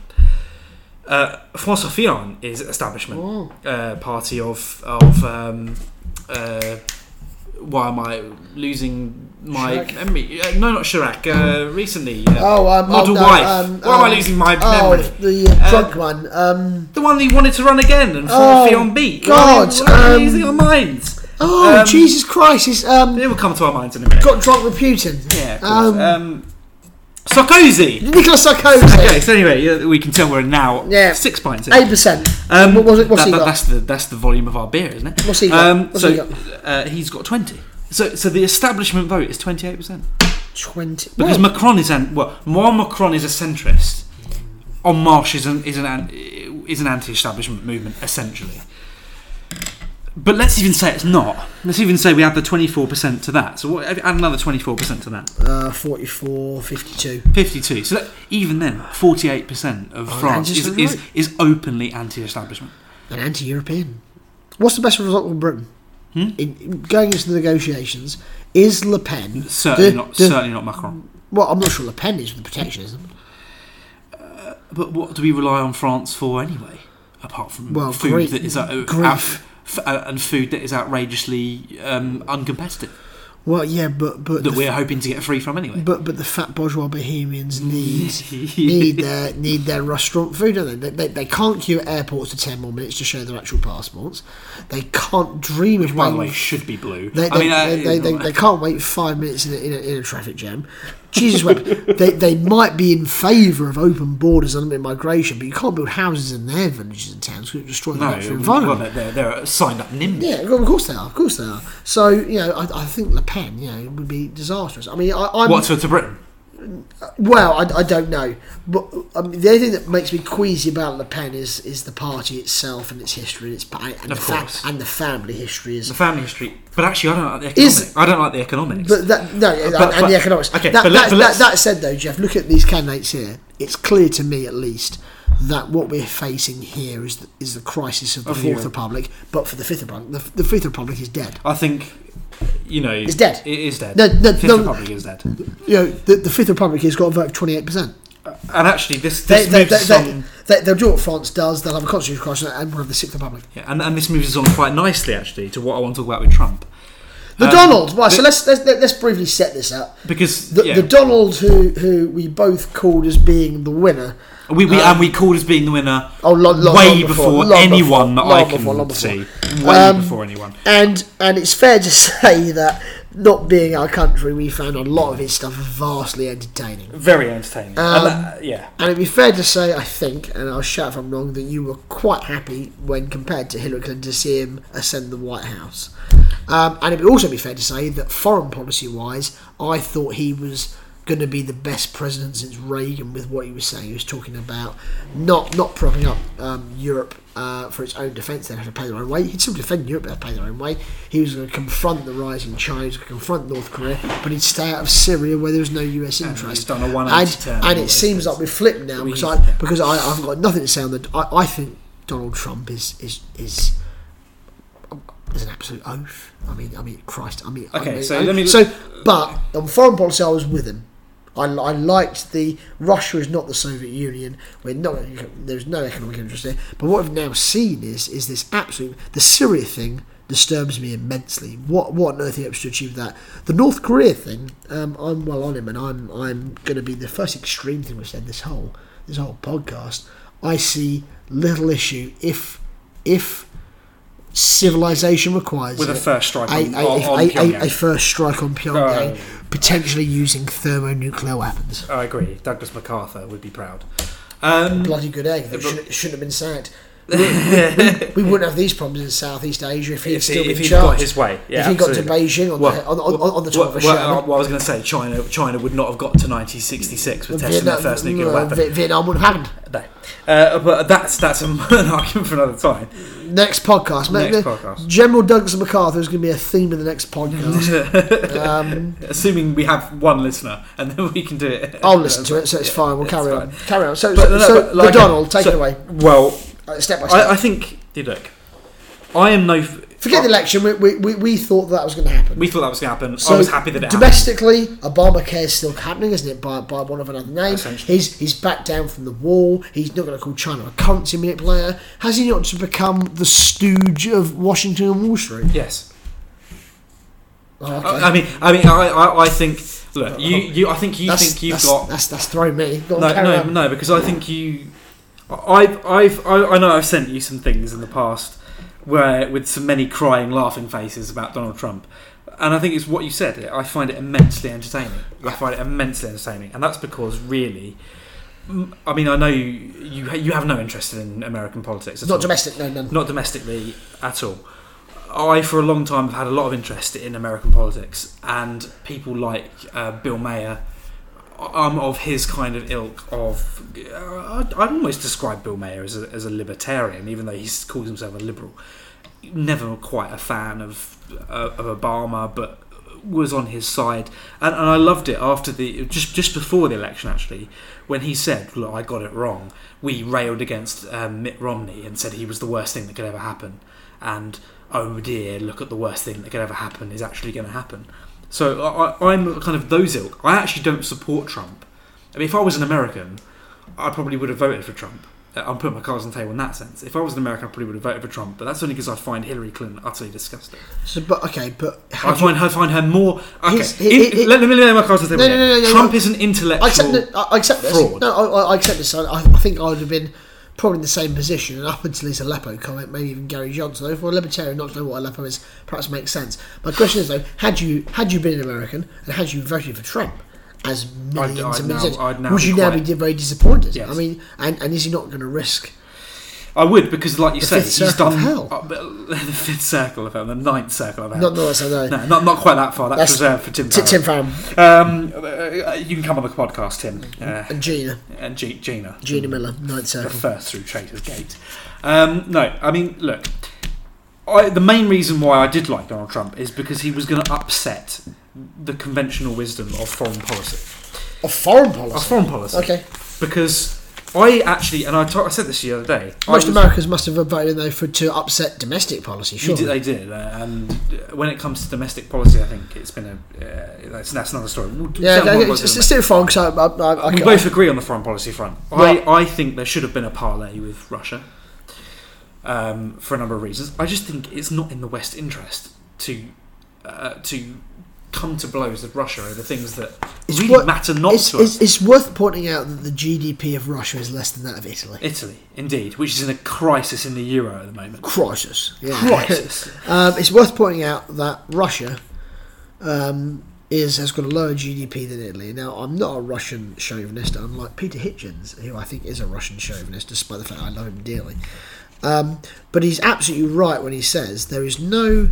Uh, François Fillon is establishment Oh. uh, party of of. Um, uh, why am I losing my Chirac? memory? Uh, no, not Chirac. Uh, recently, uh, Oh, um, model oh, no, wife. um, why am I um, losing my Oh, memory? the uh, Uh, drunk one. Um, The one that wanted to run again and Oh, oh, Fillon beat. God, Why are we um, losing our minds? Oh, Um, Jesus Christ! He's um, It will come to our minds in a minute. got drunk with Putin. yeah, of course. um, Um, Sarkozy. Nicolas Sarkozy. Okay, so anyway, we can tell we're now Yeah. six pints in. Eight percent. Um, What was it- what's that- he that- got? That's the that's the volume of our beer, isn't it? What's he got? Um, What's so he got? Uh, he's got twenty. So so the establishment vote is twenty eight percent Twenty. because Well, Macron is an well, while Macron is a centrist, En Marche is an is an an- is an anti-establishment movement essentially. But let's even say it's not. Let's even say we add the 24% to that. So what, add another 24% to that. Uh, 44, 52. 52. So that, even then, 48% of Oh, France is, is, is openly anti-establishment. and anti-European. What's the best result for Britain? Hmm? In, in going into the negotiations, is Le Pen Certainly the- not. the- certainly not Macron. Well, I'm not sure Le Pen is with the protectionism. But what do we rely on France for anyway? Apart from Well, food grief- that is uh, grief. out, f- uh, and food that is outrageously um, uncompetitive Well, yeah, but but that we're hoping to get free from anyway. but but the fat bourgeois bohemians [LAUGHS] need need their need their restaurant food, don't they? They, they? they can't queue at airports for ten more minutes to show their actual passports. They can't dream Which, of by the way, should be blue. They, they, I mean, uh, they, they, they, they [LAUGHS] can't wait five minutes in a, in a, in a traffic jam. Jesus wept. they, they might be in favour of open borders and unlimited migration, but you can't build houses in their villages and towns because it would destroy the no, natural environment. they're, they're, they're signed up NIMBY. yeah, of course they are. Of course they are. So you know, I, I think Le Pen, you know, would be disastrous. I mean, I, I'm What to, to Britain? Well, I, I don't know, but mean, the only thing that makes me queasy about Le Pen is is the party itself and its history and its and, Of the, fa- course. and the family history is The family history. But actually, I don't like the Is- I don't like the economics. But that no, and, But- and but- the economics. okay, that, but let- that, but that, let's- that said, though, Jeff, look at these candidates here. It's clear to me, at least, that what we're facing here is the, is the crisis of the Fourth. Republic. But for the Fifth Republic, the, the Fifth Republic is dead. I think, you know, It's dead. It is dead. The, no, Fifth no. Republic is dead. You know, the, the Fifth Republic has got a vote of twenty eight percent. And actually, this this they, moves they, they, on. they, they'll do what France does. They'll have a constitutional crisis and we'll have the Sixth Republic. Yeah, and, and this moves us on quite nicely, actually, to what I want to talk about with Trump. The Um, Donald. Right. so let's, let's let's briefly set this up. Because The, yeah, the Donald who who we both called as being the winner. We, we um, and we called as being the winner Oh, long, long, way long before, long anyone before, that I can before, before. see. Way Um, before anyone. And and it's fair to [LAUGHS] say that not being our country, we found a lot of his stuff vastly entertaining. Very entertaining. Um, and that, yeah. And it'd be fair to say, I think, and I'll shout if I'm wrong, that you were quite happy when compared to Hillary Clinton to see him ascend the White House. Um, and it'd also be fair to say that foreign policy wise, I thought he was going to be the best president since Reagan with what he was saying. He was talking about not not propping up um, Europe uh, for its own defence, they'd have to pay their own way. He'd still defend Europe, they'd have to pay their own way. He was going to confront the rise in China, he was going to confront North Korea, but he'd stay out of Syria where there was no US And interest. he's done a and, and it seems things. like we're flipped now We- because I because I I've got nothing to say on that. I, I think Donald Trump is is is is an absolute oath. I mean, I mean, Christ. I mean, I Okay, mean, so I- let me- So, but on foreign policy, I was with him. I, I liked the Russia is not the Soviet Union. We're not. There's no economic interest there. But what I've now seen is is this absolute the Syria thing disturbs me immensely. What what on earth are he hopes to achieve that? The North Korea thing, um, I'm well on him, and I'm I'm going to be the first extreme thing we've said this whole this whole podcast. I see little issue if if civilization requires With a first strike a, on, a, on, on a, a, a first strike on Pyongyang, Oh. Potentially using thermonuclear weapons. I agree. Douglas MacArthur would be proud. Um, Bloody good egg that shouldn't have been sacked. [LAUGHS] we, we- we wouldn't have these problems in Southeast Asia if he had if, still he, been he'd charged. got his way, yeah, if he got to. Beijing on, Well, the, on, on, on the top well, of a well, well, I was going to say China. China would not have got to 1966 with testing their first nuclear uh, weapon. Vietnam would have happened. No. Uh, but that's that's an [LAUGHS] argument for another time. Next podcast. Next mate, podcast. General Douglas MacArthur is going to be a theme in the next podcast. [LAUGHS] um, Assuming we have one listener, and then we can do it. I'll listen to it, so it's Yeah, fine. We'll carry on. Carry on. So, But, so, no, so like, the Donald, take so- it away. Well, Uh, step by step. I, I think. Look, I am no. Forget the election. We, we, we, we thought that was going to happen. We thought that was going to happen. So I was happy that it happened. domestically, Obamacare is still happening, isn't it? By, by one of another name. He's he's backed down from the wall. He's not going to call China a currency manipulator. Has he not to become the stooge of Washington and Wall Street? Yes. Oh, okay. I I mean, I mean, I, I, I think. Look, you, you. I think you that's, think you've that's, got. that's that's thrown me. Go No, no, no, because I think you. I've, I've, I, I know I've sent you some things in the past where with so many crying, laughing faces about Donald Trump, and I think it's what you said. I find it immensely entertaining. I find it immensely entertaining, and that's because really, I mean, I know you, you, you have no interest in American politics. Not all. domestic. No, no. not domestically at all. I, for a long time, have had a lot of interest in American politics, and people like uh, Bill Maher. I'm of his kind of ilk. Of uh, I'd, I'd almost describe Bill Maher as a, as a libertarian, even though he calls himself a liberal. never quite a fan of uh, of Obama, but was on his side, and, and I loved it after the just just before the election actually, when he said, "Look, I got it wrong." We railed against um, Mitt Romney and said he was the worst thing that could ever happen, and oh dear, look at the worst thing that could ever happen is actually going to happen. So I, I'm kind of those ilk. I actually don't support Trump. I mean, if I was an American, I probably would have voted for Trump. Uh, I'm putting my cards on the table in that sense. If I was an American, I probably would have voted for Trump, but that's only because I find Hillary Clinton utterly disgusting. So, but okay, but I do you- find her find her more. Okay, He's- he- in- he- let, let me lay my cards on the table. No, no, no, no, no, Trump no. is an intellectual. I accept, that- I I accept this. fraud. No, I, I accept this. I I think I would have been probably in the same position, and up until his Aleppo comment, maybe even Gary Johnson. Though for a libertarian not to know what Aleppo is, perhaps makes sense. My question is though, had you had you been an American and had you voted for Trump, as millions I'd and millions, I'd now would you now be very disappointed? Yes. I mean, and, and is he not going to risk? I would because, like you The say, he's done hell. uh, [LAUGHS] the fifth circle of hell, the ninth circle of hell. Not not I know. no, not not quite that far. That's, That's- reserved for Tim. T- Tim Farron. Um, uh, you can come on the podcast, Tim, uh, and Gina, and G- Gina. Gina Miller, Ninth the Circle. first through Traitors Gate. Um, no, I mean, look, I, the main reason why I did like Donald Trump is because he was going to upset the conventional wisdom of foreign policy. Of foreign policy. Of foreign policy. Okay. Because I actually, and I, said this the other day. Most was- Americans must have voted though for to upset domestic policy. Sure. did, they did, uh, and when it comes to domestic policy, I think it's been a uh, that's, that's another story. We'll Yeah, tell more okay, about it's, it's it. still foreign because I, I, I, we both agree on the foreign policy front. I, I think there should have been a parley with Russia um, for a number of reasons. I just think it's not in the West interest to uh, to come to blows with Russia over things that It's really what- matter not it's, to it's, us. it's worth pointing out that the GDP of Russia is less than that of Italy. Italy, indeed, which is in a crisis in the euro at the moment. Crisis. Yeah. Crisis. [LAUGHS] um, it's worth pointing out that Russia um, is has got a lower GDP than Italy. Now, I'm not a Russian chauvinist, unlike Peter Hitchens, who I think is a Russian chauvinist, despite the fact I love him dearly. Um, but he's absolutely right when he says there is no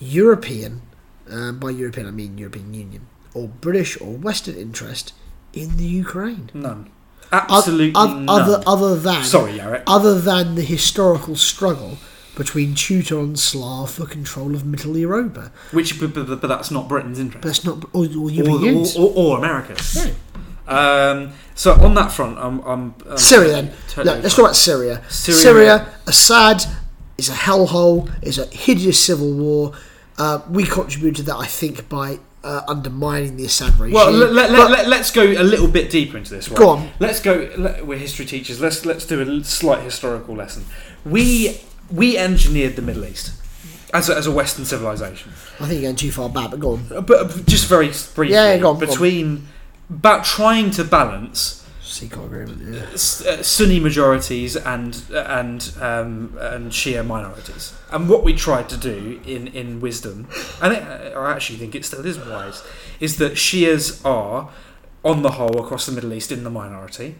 European, um, by European I mean European Union, or British or Western interest in the Ukraine. None. Absolutely oth- none. Other, other than Sorry, Yarek. other than the historical struggle between Teuton and Slav for control of Middle Europa. Which, but, but, but that's not Britain's interest. But that's not or, or or, Europeans. or, or, or America. No. Um, so on that front, I'm, I'm, I'm Syria then. totally no, let's talk about Syria. Syria- Syria. Assad is a hellhole. Is a hideous civil war. Uh, we contributed to that, I think, by uh, undermining the Assad regime. Well, let, let, But- let, let, us go a little bit deeper into this. Right? Go on. Let's go. Let, we're history teachers. Let's let's do a slight historical lesson. We we engineered the Middle East as a, as a Western civilization, I think you're going too far back, but go on. Uh, but just very briefly. Yeah, go on, go on. between about trying to balance Secret agreement. Yeah. Uh, Sunni majorities and and um, and Shia minorities. And what we tried to do in, in wisdom, and it, I actually think it still is wise, is that Shias are, on the whole, across the Middle East, in the minority.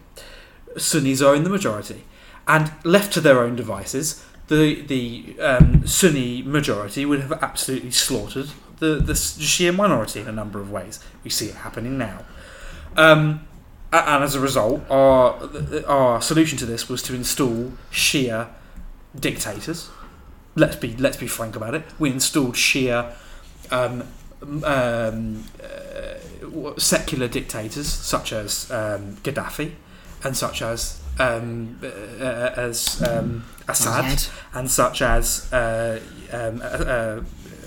Sunnis are in the majority, and left to their own devices, the the um, Sunni majority would have absolutely slaughtered the the Shia minority in a number of ways. We see it happening now. Um, and as a result, our our solution to this was to install Shia dictators. Let's be let's be frank about it. We installed Shia um, um, uh, secular dictators such as um, Gaddafi and such as um, uh, uh, as um, Assad Assad. and such as uh, um, uh,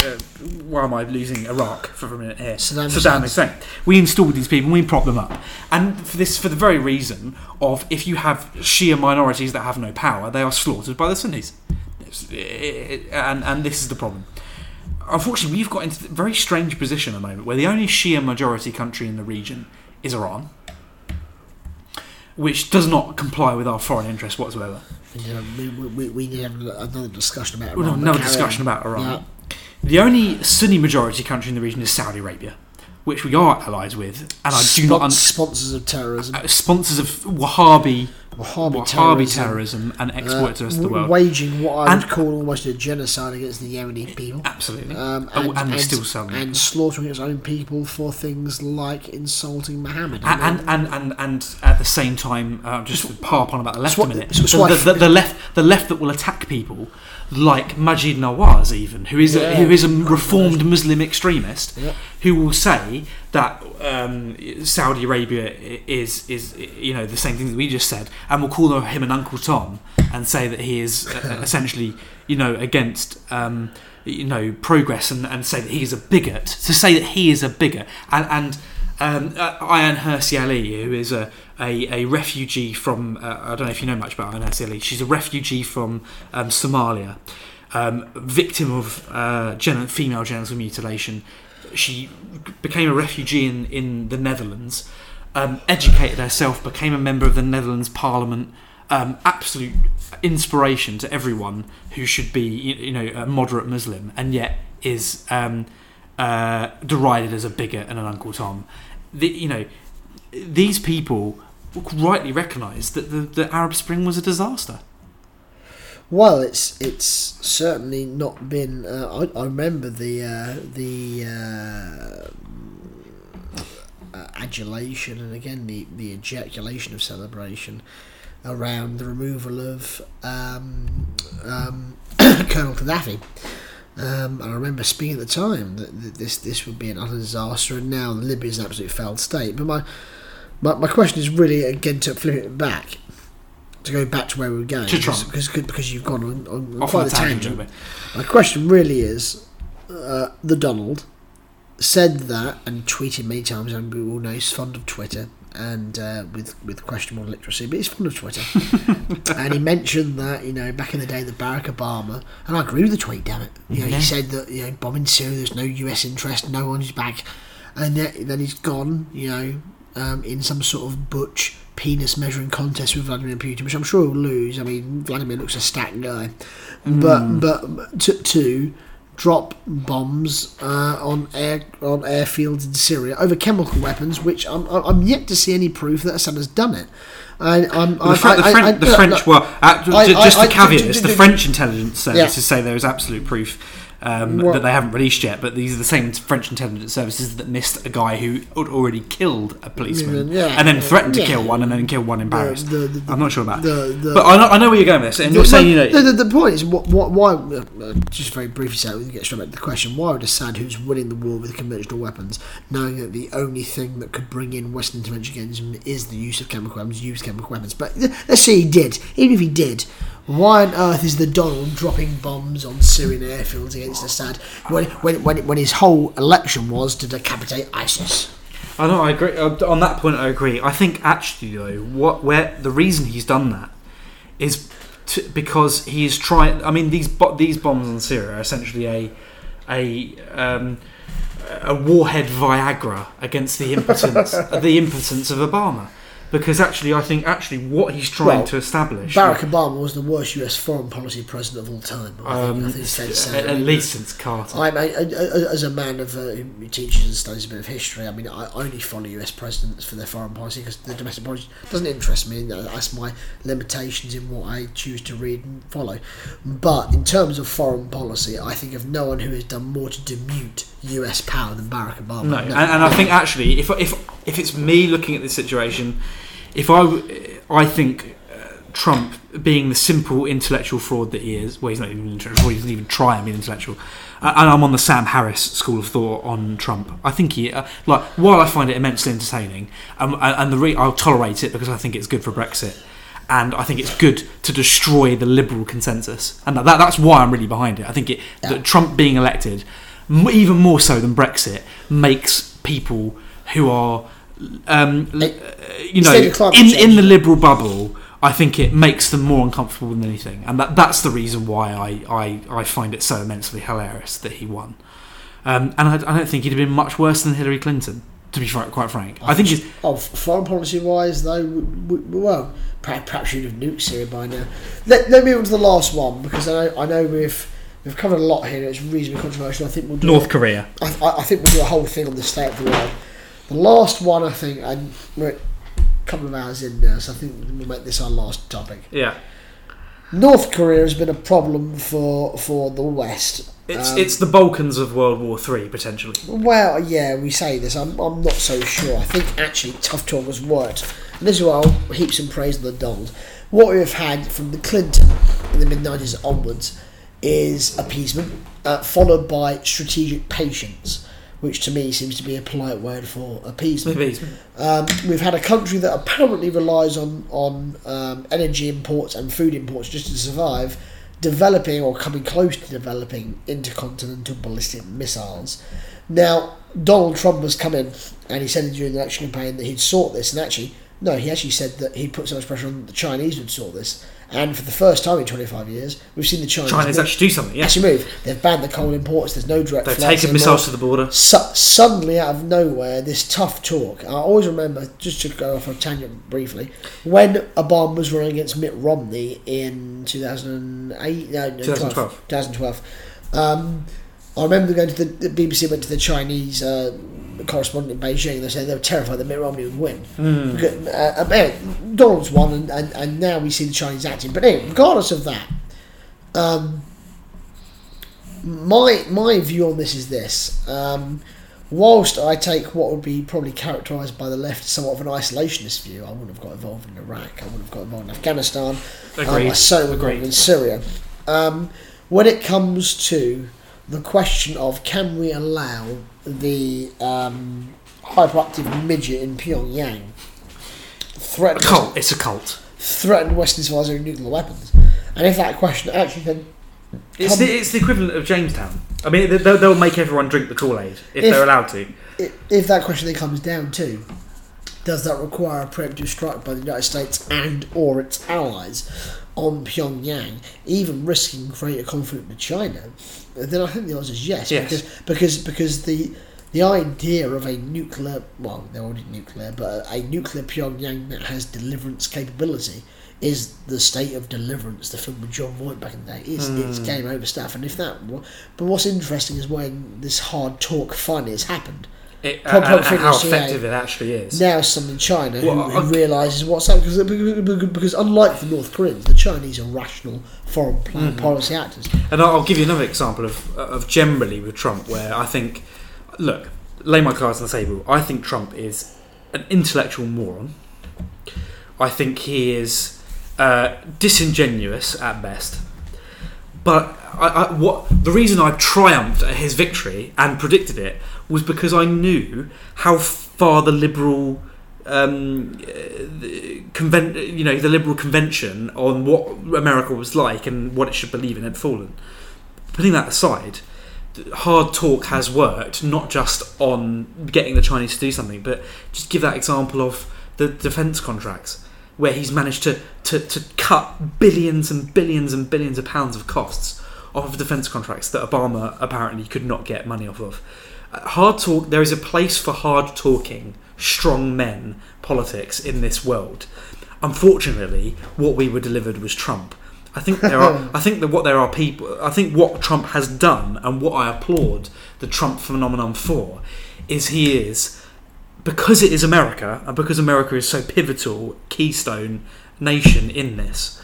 uh, why am I losing Iraq for a minute here? Saddam Saddam Hussein. We installed these people we propped them up, and for this for the very reason of if you have Shia minorities that have no power, they are slaughtered by the Sunnis, it- and and this is the problem. Unfortunately, we've got into a very strange position at the moment where the only Shia majority country in the region is Iran, which does not comply with our foreign interests whatsoever. Yeah, we, we, we need another discussion about Iran, no, another discussion on. about Iran. Yeah. The only Sunni majority country in the region is Saudi Arabia, which we are allies with, and I do not un- sponsors of terrorism. uh, sponsors of Wahhabi Wahhabi, Wahhabi terrorism, terrorism and export it to the rest of the world. waging what I And- would call almost a genocide against the Yemeni people. Absolutely. Um, Oh, and they still them. and slaughtering its own people for things like insulting Muhammad. and, and, and, and, and at the same time, uh, just to harp on about the left what- a minute. the, the, the, the left, the left that will attack people like Maajid Nawaz, even who is a, Yeah. who is a reformed Muslim extremist, Yeah. who will say that um, Saudi Arabia is is you know the same thing that we just said, and will call him an Uncle Tom and say that he is uh, [LAUGHS] essentially you know against. Um, you know progress and, and say that he is a bigot to say that he is a bigot and, and um, uh, Ayaan Hirsi Ali, who is a, a, a refugee from, uh, I don't know if you know much about Hirsi Ali, she's a refugee from um, Somalia, um, victim of uh, gen- female genital mutilation. She became a refugee in, in the Netherlands, um, educated herself, became a member of the Netherlands Parliament, um, absolute inspiration to everyone who should be, you, you know, a moderate Muslim, and yet is um, uh, derided as a bigot and an Uncle Tom. The, you know, these people rightly recognise that the, the Arab Spring was a disaster. Well, it's it's certainly not been. Uh, I, I remember the uh, the uh, uh, adulation and again the the ejaculation of celebration around the removal of um, um, [COUGHS] Colonel Gaddafi. Um, and I remember speaking at the time that, that this this would be an utter disaster, and now Libya is an absolute failed state. But my, my my question is really again to flip it back, to go back to where we were going, To because, Trump. because because you've gone on, on Off quite on a the tangent, tangent. a little bit. My question really is, uh, the Donald said that and tweeted many times, and we all know he's fond of Twitter and uh, with with questionable literacy, but he's fond of Twitter. [LAUGHS] and he mentioned that you know back in the day that Barack Obama, and I agree with the tweet. Damn it, you know Yeah. he said that you know bombing Syria, there's no U.S. interest, no one's back, and yet, then he's gone, you know, um, in some sort of butch penis measuring contest with Vladimir Putin, which I'm sure he'll lose. I mean, Vladimir looks a stacked guy, but but to, to drop bombs uh, on air on airfields in Syria over chemical weapons, which I'm I'm yet to see any proof that Assad has done it. I, I'm, The, I, the, I- I- the French, look, well, uh, I- j- I- just to caveat the French intelligence services Yeah. say there is absolute proof um, that they haven't released yet, but these are the same French intelligence services that missed a guy who had already killed a policeman Yeah, and then threatened to yeah. kill one and then killed one in Paris. the- the- I'm not sure about the- the- But I know, I know where you're going with this, and you're The- saying, you know, the, the, the point is, what, what, why? Uh, just very briefly, so we can get straight back to the question: Why would Assad, who's winning the war with conventional weapons, knowing that the only thing that could bring in Western intervention against him is the use of chemical weapons, use chemical weapons? But uh, let's say he did. Even if he did, why on earth is the Donald dropping bombs on Syrian airfields against Assad when when when, when his whole election was to decapitate ISIS? I know. I agree. Uh, on that point, I agree. I think actually, though, what where the reason he's done that is to, because he is trying. I mean, these bo- these bombs on Syria are essentially a a um, a warhead Viagra against the impotence [LAUGHS] the impotence of Obama. Because actually, I think actually what he's trying Well, to establish, Barack Obama was the worst U.S. foreign policy president of all time. I think, um, I think it's fair to say. at, at least since Carter. I, I, as a man of uh, who teaches and studies a bit of history, I mean, I only follow US presidents for their foreign policy because the domestic policy doesn't interest me. That's my limitations in what I choose to read and follow. But in terms of foreign policy, I think of no one who has done more to demute US power than Barack Obama. No, and, and I think actually, if if if it's me looking at this situation, if I, I think uh, Trump being the simple intellectual fraud that he is, well, he's not even intellectual, he doesn't even try and be intellectual. Uh, and I'm on the Sam Harris school of thought on Trump. I think he, uh, like, while I find it immensely entertaining, um, and, the re- I'll tolerate it because I think it's good for Brexit. And I think it's good to destroy the liberal consensus, and that, that's why I'm really behind it. I think it, Yeah. that Trump being elected, even more so than Brexit, makes people who are, um, uh, you know, instead of climate in in the liberal bubble. I think it makes them more uncomfortable than anything, and that, that's the reason why I, I, I find it so immensely hilarious that he won. Um, and I, I don't think he'd have been much worse than Hillary Clinton, to be quite frank. I think he's Oh, foreign policy wise, though, w- w- well, perhaps, you'd have nuked Syria by now. Let, let me move on to the last one because I know, I know we've we've covered a lot here. It's reasonably controversial. I think we'll do North Korea. I, I- I think we'll do a whole thing on the state of the world. The last one, I think, and we're a couple of hours in now, so I think we'll make this our last topic. Yeah. North Korea has been a problem for for the West. It's Um, it's the Balkans of World War Three potentially. Well, yeah, we say this. I'm, I'm not so sure. I think actually tough talk has worked. And this is why I'll heap some praise on the Donald. What we've had from the Clinton in the mid 90s onwards is appeasement, uh, followed by strategic patience, which to me seems to be a polite word for appeasement. Maybe. Um, we've had a country that apparently relies on on um, energy imports and food imports just to survive, developing or coming close to developing intercontinental ballistic missiles. Now, Donald Trump has come in and he said during the election campaign that he'd sort this, and actually, no, he actually said that he'd put so much pressure on the Chinese would sort this. And for the first time in 25 years, we've seen the Chinese China's move- actually do something. Yeah. actually move. They've banned the coal imports. There's no direct. They've flights taken anymore missiles to the border. su- suddenly out of nowhere, this tough talk. I always remember, just to go off a tangent briefly, when Obama was running against Mitt Romney in 2008, no, no, 2012. 2012. Um, I remember going to the, the BBC, went to the Chinese uh, correspondent in Beijing, they said they were terrified that Mitt Romney would win. Because, uh, anyway, Donald's won, and, and, and now we see the Chinese acting. But anyway, regardless of that, um, my my view on this is this. Um, whilst I take what would be probably characterised by the left as somewhat of an isolationist view, I wouldn't have got involved in Iraq, I wouldn't have got involved in Afghanistan, um, I certainly would have got in Syria. Um, when it comes to the question of can we allow the um, hyperactive midget in Pyongyang threaten A threaten cult. It's a cult. threaten Western civilization with nuclear weapons? And if that question actually then It's the, it's the equivalent of Jonestown. I mean, they- they'll, they'll make everyone drink the Kool Aid if, If- they're allowed to. i- if that question then comes down to does that require a preemptive strike by the United States and or its allies on Pyongyang, even risking greater conflict with China, then I think the answer is yes. Yes. Because because because the the idea of a nuclear well, they're already nuclear, but a nuclear Pyongyang that has deliverance capability is the state of deliverance. The film with Jon Voight back in the day. It's, it's Hmm. game over stuff. And if that, but what's interesting is when this hard talk finally has happened. It, Prob- and, and how effective it actually is. Now some in China who, Well, who I- realises what's up because, because unlike the North Koreans, the Chinese are rational foreign Mm-hmm. policy actors. And I'll I'll give you another example of of generally with Trump, where I think, look, lay my cards on the table. I think Trump is an intellectual moron. I think he is uh, disingenuous at best. But I, I, what the reason I triumphed at his victory and predicted it was because I knew how far the liberal um, uh, you know, the liberal convention on what America was like and what it should believe in had fallen. Putting that aside, hard talk has worked, not just on getting the Chinese to do something, but just give that example of the defence contracts, where he's managed to, to, to cut billions and billions and billions of pounds of costs off of defence contracts that Obama apparently could not get money off of. Hard talk, there is a place for hard talking, strong men politics in this world. Unfortunately, what we were delivered was Trump. I think there are. [LAUGHS] I think that what there are people. I think what Trump has done and what I applaud the Trump phenomenon for is he is because it is America and because America is so pivotal, keystone nation in this,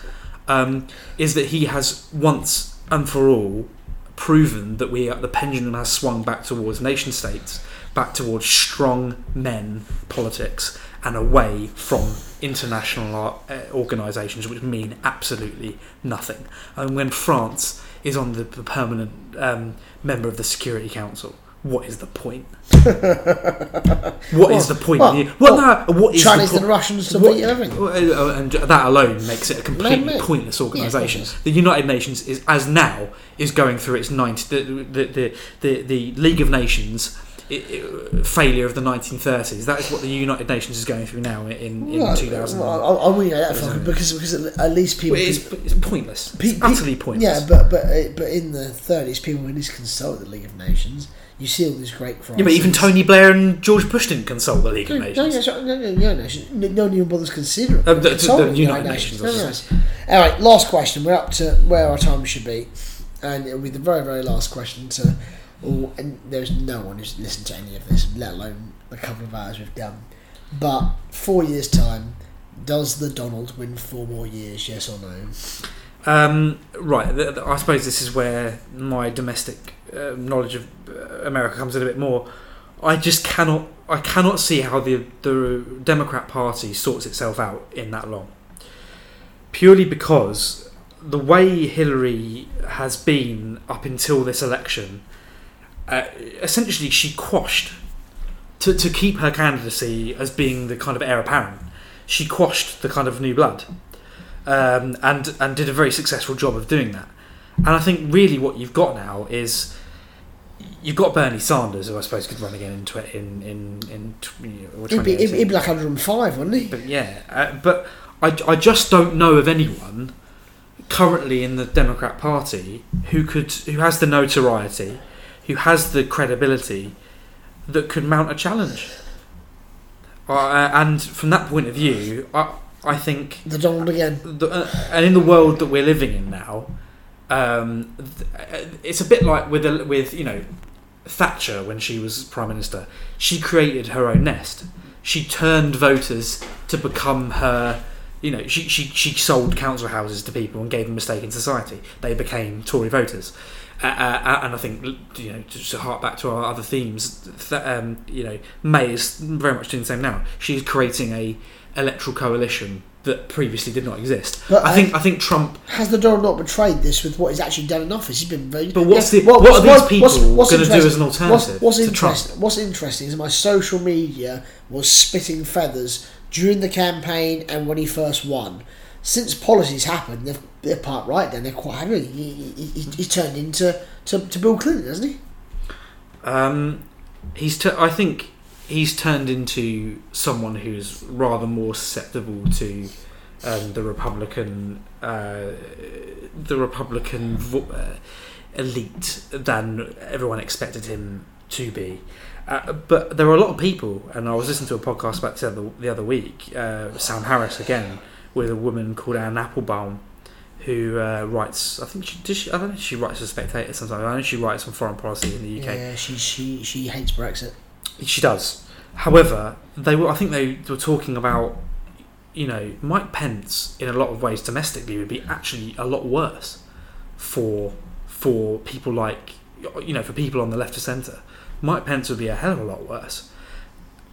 um, is that he has once and for all proven that we the pendulum has swung back towards nation states, back towards strong men politics, and away from international uh, organisations which mean absolutely nothing. And when France is on the permanent um, member of the Security Council. What is the point? [LAUGHS] What is the point? well, well, well, no, what is Chinese the and? Russians to What- beat everything. well, uh, and that alone makes it a completely Mate, pointless organisation. Yeah, of course the United Nations is, as now, is going through its 90, the, the, the, the, the League of Nations i i failure of the 1930s. That is what the United Nations is going through now in, in Well, 2000. well, I, I wouldn't go that far because because at least people. Well, it's, it's pointless. Pe- It's pe- utterly pointless. Yeah, but but uh, but in the thirties, people at least consult the League of Nations. You see all these great crises. Yeah, but even Tony Blair and George Bush didn't consult the League of Nations. no, no, no, no, Nations. No, no one even bothers considering. Uh, the- the- the United Nations, No, no, no. All right, last question. We're up to where our time should be, and it'll be the very, very last question. To, all, and there's no one who's listened to any of this, let alone the couple of hours we've done. But four years' time, does the Donald win four more years? Yes or no? Um, right, I suppose this is where my domestic uh, knowledge of uh, America comes in a bit more. I just cannot, I cannot see how the the Democrat Party sorts itself out in that long. Purely because the way Hillary has been up until this election, uh, essentially she quashed to to keep her candidacy as being the kind of heir apparent. She quashed the kind of new blood um, and and did a very successful job of doing that. And I think really what you've got now is you've got Bernie Sanders, who I suppose could run again in tw- in in in tw- He'd be, he'd be like 105, wouldn't he? But yeah, uh, but I, I just don't know of anyone currently in the Democrat Party who could who has the notoriety, who has the credibility that could mount a challenge. Uh, and from that point of view, I I think The Donald again. the, uh, and in the world that we're living in now, um, th- uh, it's a bit like with with you know Thatcher when she was prime minister. She created her own nest. She turned voters to become her. You know, she, she, she sold council houses to people and gave them a stake in society. They became Tory voters. Uh, uh, and I think, you know, just to hark back to our other themes, th- um, you know, May is very much doing the same now. She's creating a electoral coalition that previously did not exist. But I think I think Trump. Has the Donald not betrayed this with what he's actually done in office? He's been very. But what's Yeah, the what, are these people going to do interesting- as an alternative What's, what's, Trump? what's interesting is my social media was spitting feathers during the campaign and when he first won. Since policies happened, they're, they're part right. Then they're quite happy. He, he, he, he turned into to, to Bill Clinton, hasn't he? Um, he's. T- I think he's turned into someone who's rather more susceptible to um, the Republican, uh, the Republican vo- uh, elite than everyone expected him to be. Uh, but there are a lot of people, and I was listening to a podcast about the other, the other week. Uh, Sam Harris again with a woman called Anne Applebaum, who uh, writes. I think she, she. I don't know. She writes for Spectator sometimes. I know she writes on foreign policy in the UK. Yeah, she she she hates Brexit. She does. However, they were. I think they were talking about, you know, Mike Pence in a lot of ways domestically would be actually a lot worse for for people like you know for people on the left of centre. Mike Pence would be a hell of a lot worse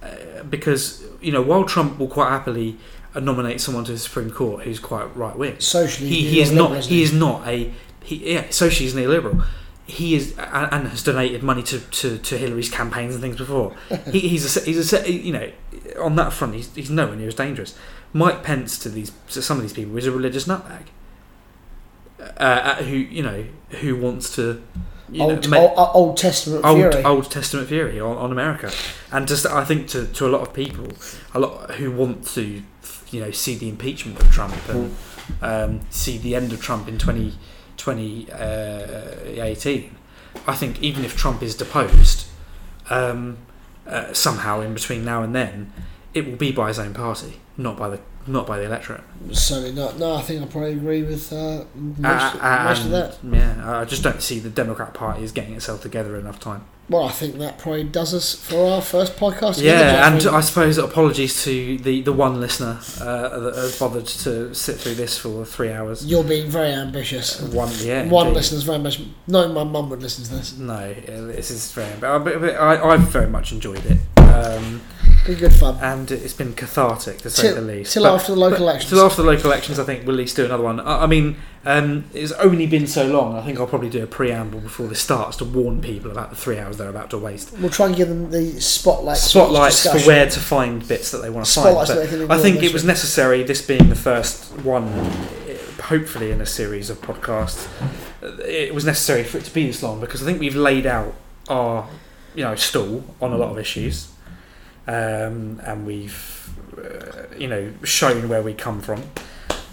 uh, because you know while Trump will quite happily nominate someone to the Supreme Court who's quite right wing, Socially, he, he is not he is not a he yeah socially he's neoliberal he is and, has donated money to, to, to Hillary's campaigns and things before. He, he's a he's a you know on that front he's, he's nowhere near as dangerous. Mike Pence to these to some of these people is a religious nutbag. Uh, uh, who you know who wants to you know, Old, make- old, Old Testament old fury. Old Testament theory on, on America, and just I think to, to a lot of people, a lot who want to you know see the impeachment of Trump and um, see the end of Trump in 20, 2018, I think even if Trump is deposed, um, uh, somehow in between now and then, it will be by his own party, not by the not by the electorate. Certainly not. No, I think I probably agree with uh, most, Uh, most of that. Yeah, I just don't see the Democrat Party is getting itself together enough time. Well, I think that probably does us for our first podcast. Yeah, and I suppose apologies to the, the one listener uh, that has bothered to sit through this for three hours. you're being very ambitious. One, yeah, One indeed. listener's very much. No, my mum would listen to this. No, uh, this is very. But, but I, I've very much enjoyed it, um, Be good fun. and it's been cathartic to say Till, the least. till But- after the local elections. Till after the local elections, I think we'll at least do another one. I, I mean, um, it's only been so long. I think I'll probably do a preamble before this starts to warn people about the three hours they're about to waste. we'll try and give them the spotlight. spotlights for where to find bits that they want to find. Spotlights But that they can I think it was necessary, this being the first one, hopefully in a series of podcasts, it was necessary for it to be this long because I think we've laid out our, you know, stall on a lot of issues, um, and we've, uh, you know, shown where we come from.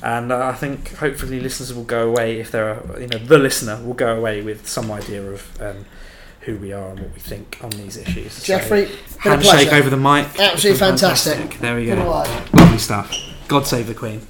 And uh, I think hopefully listeners will go away if there are, you know, the listener will go away with some idea of um, who we are and what we think on these issues. Jeffrey, a handshake over the mic. Absolutely It's fantastic. There we go. Lovely stuff. God save the Queen.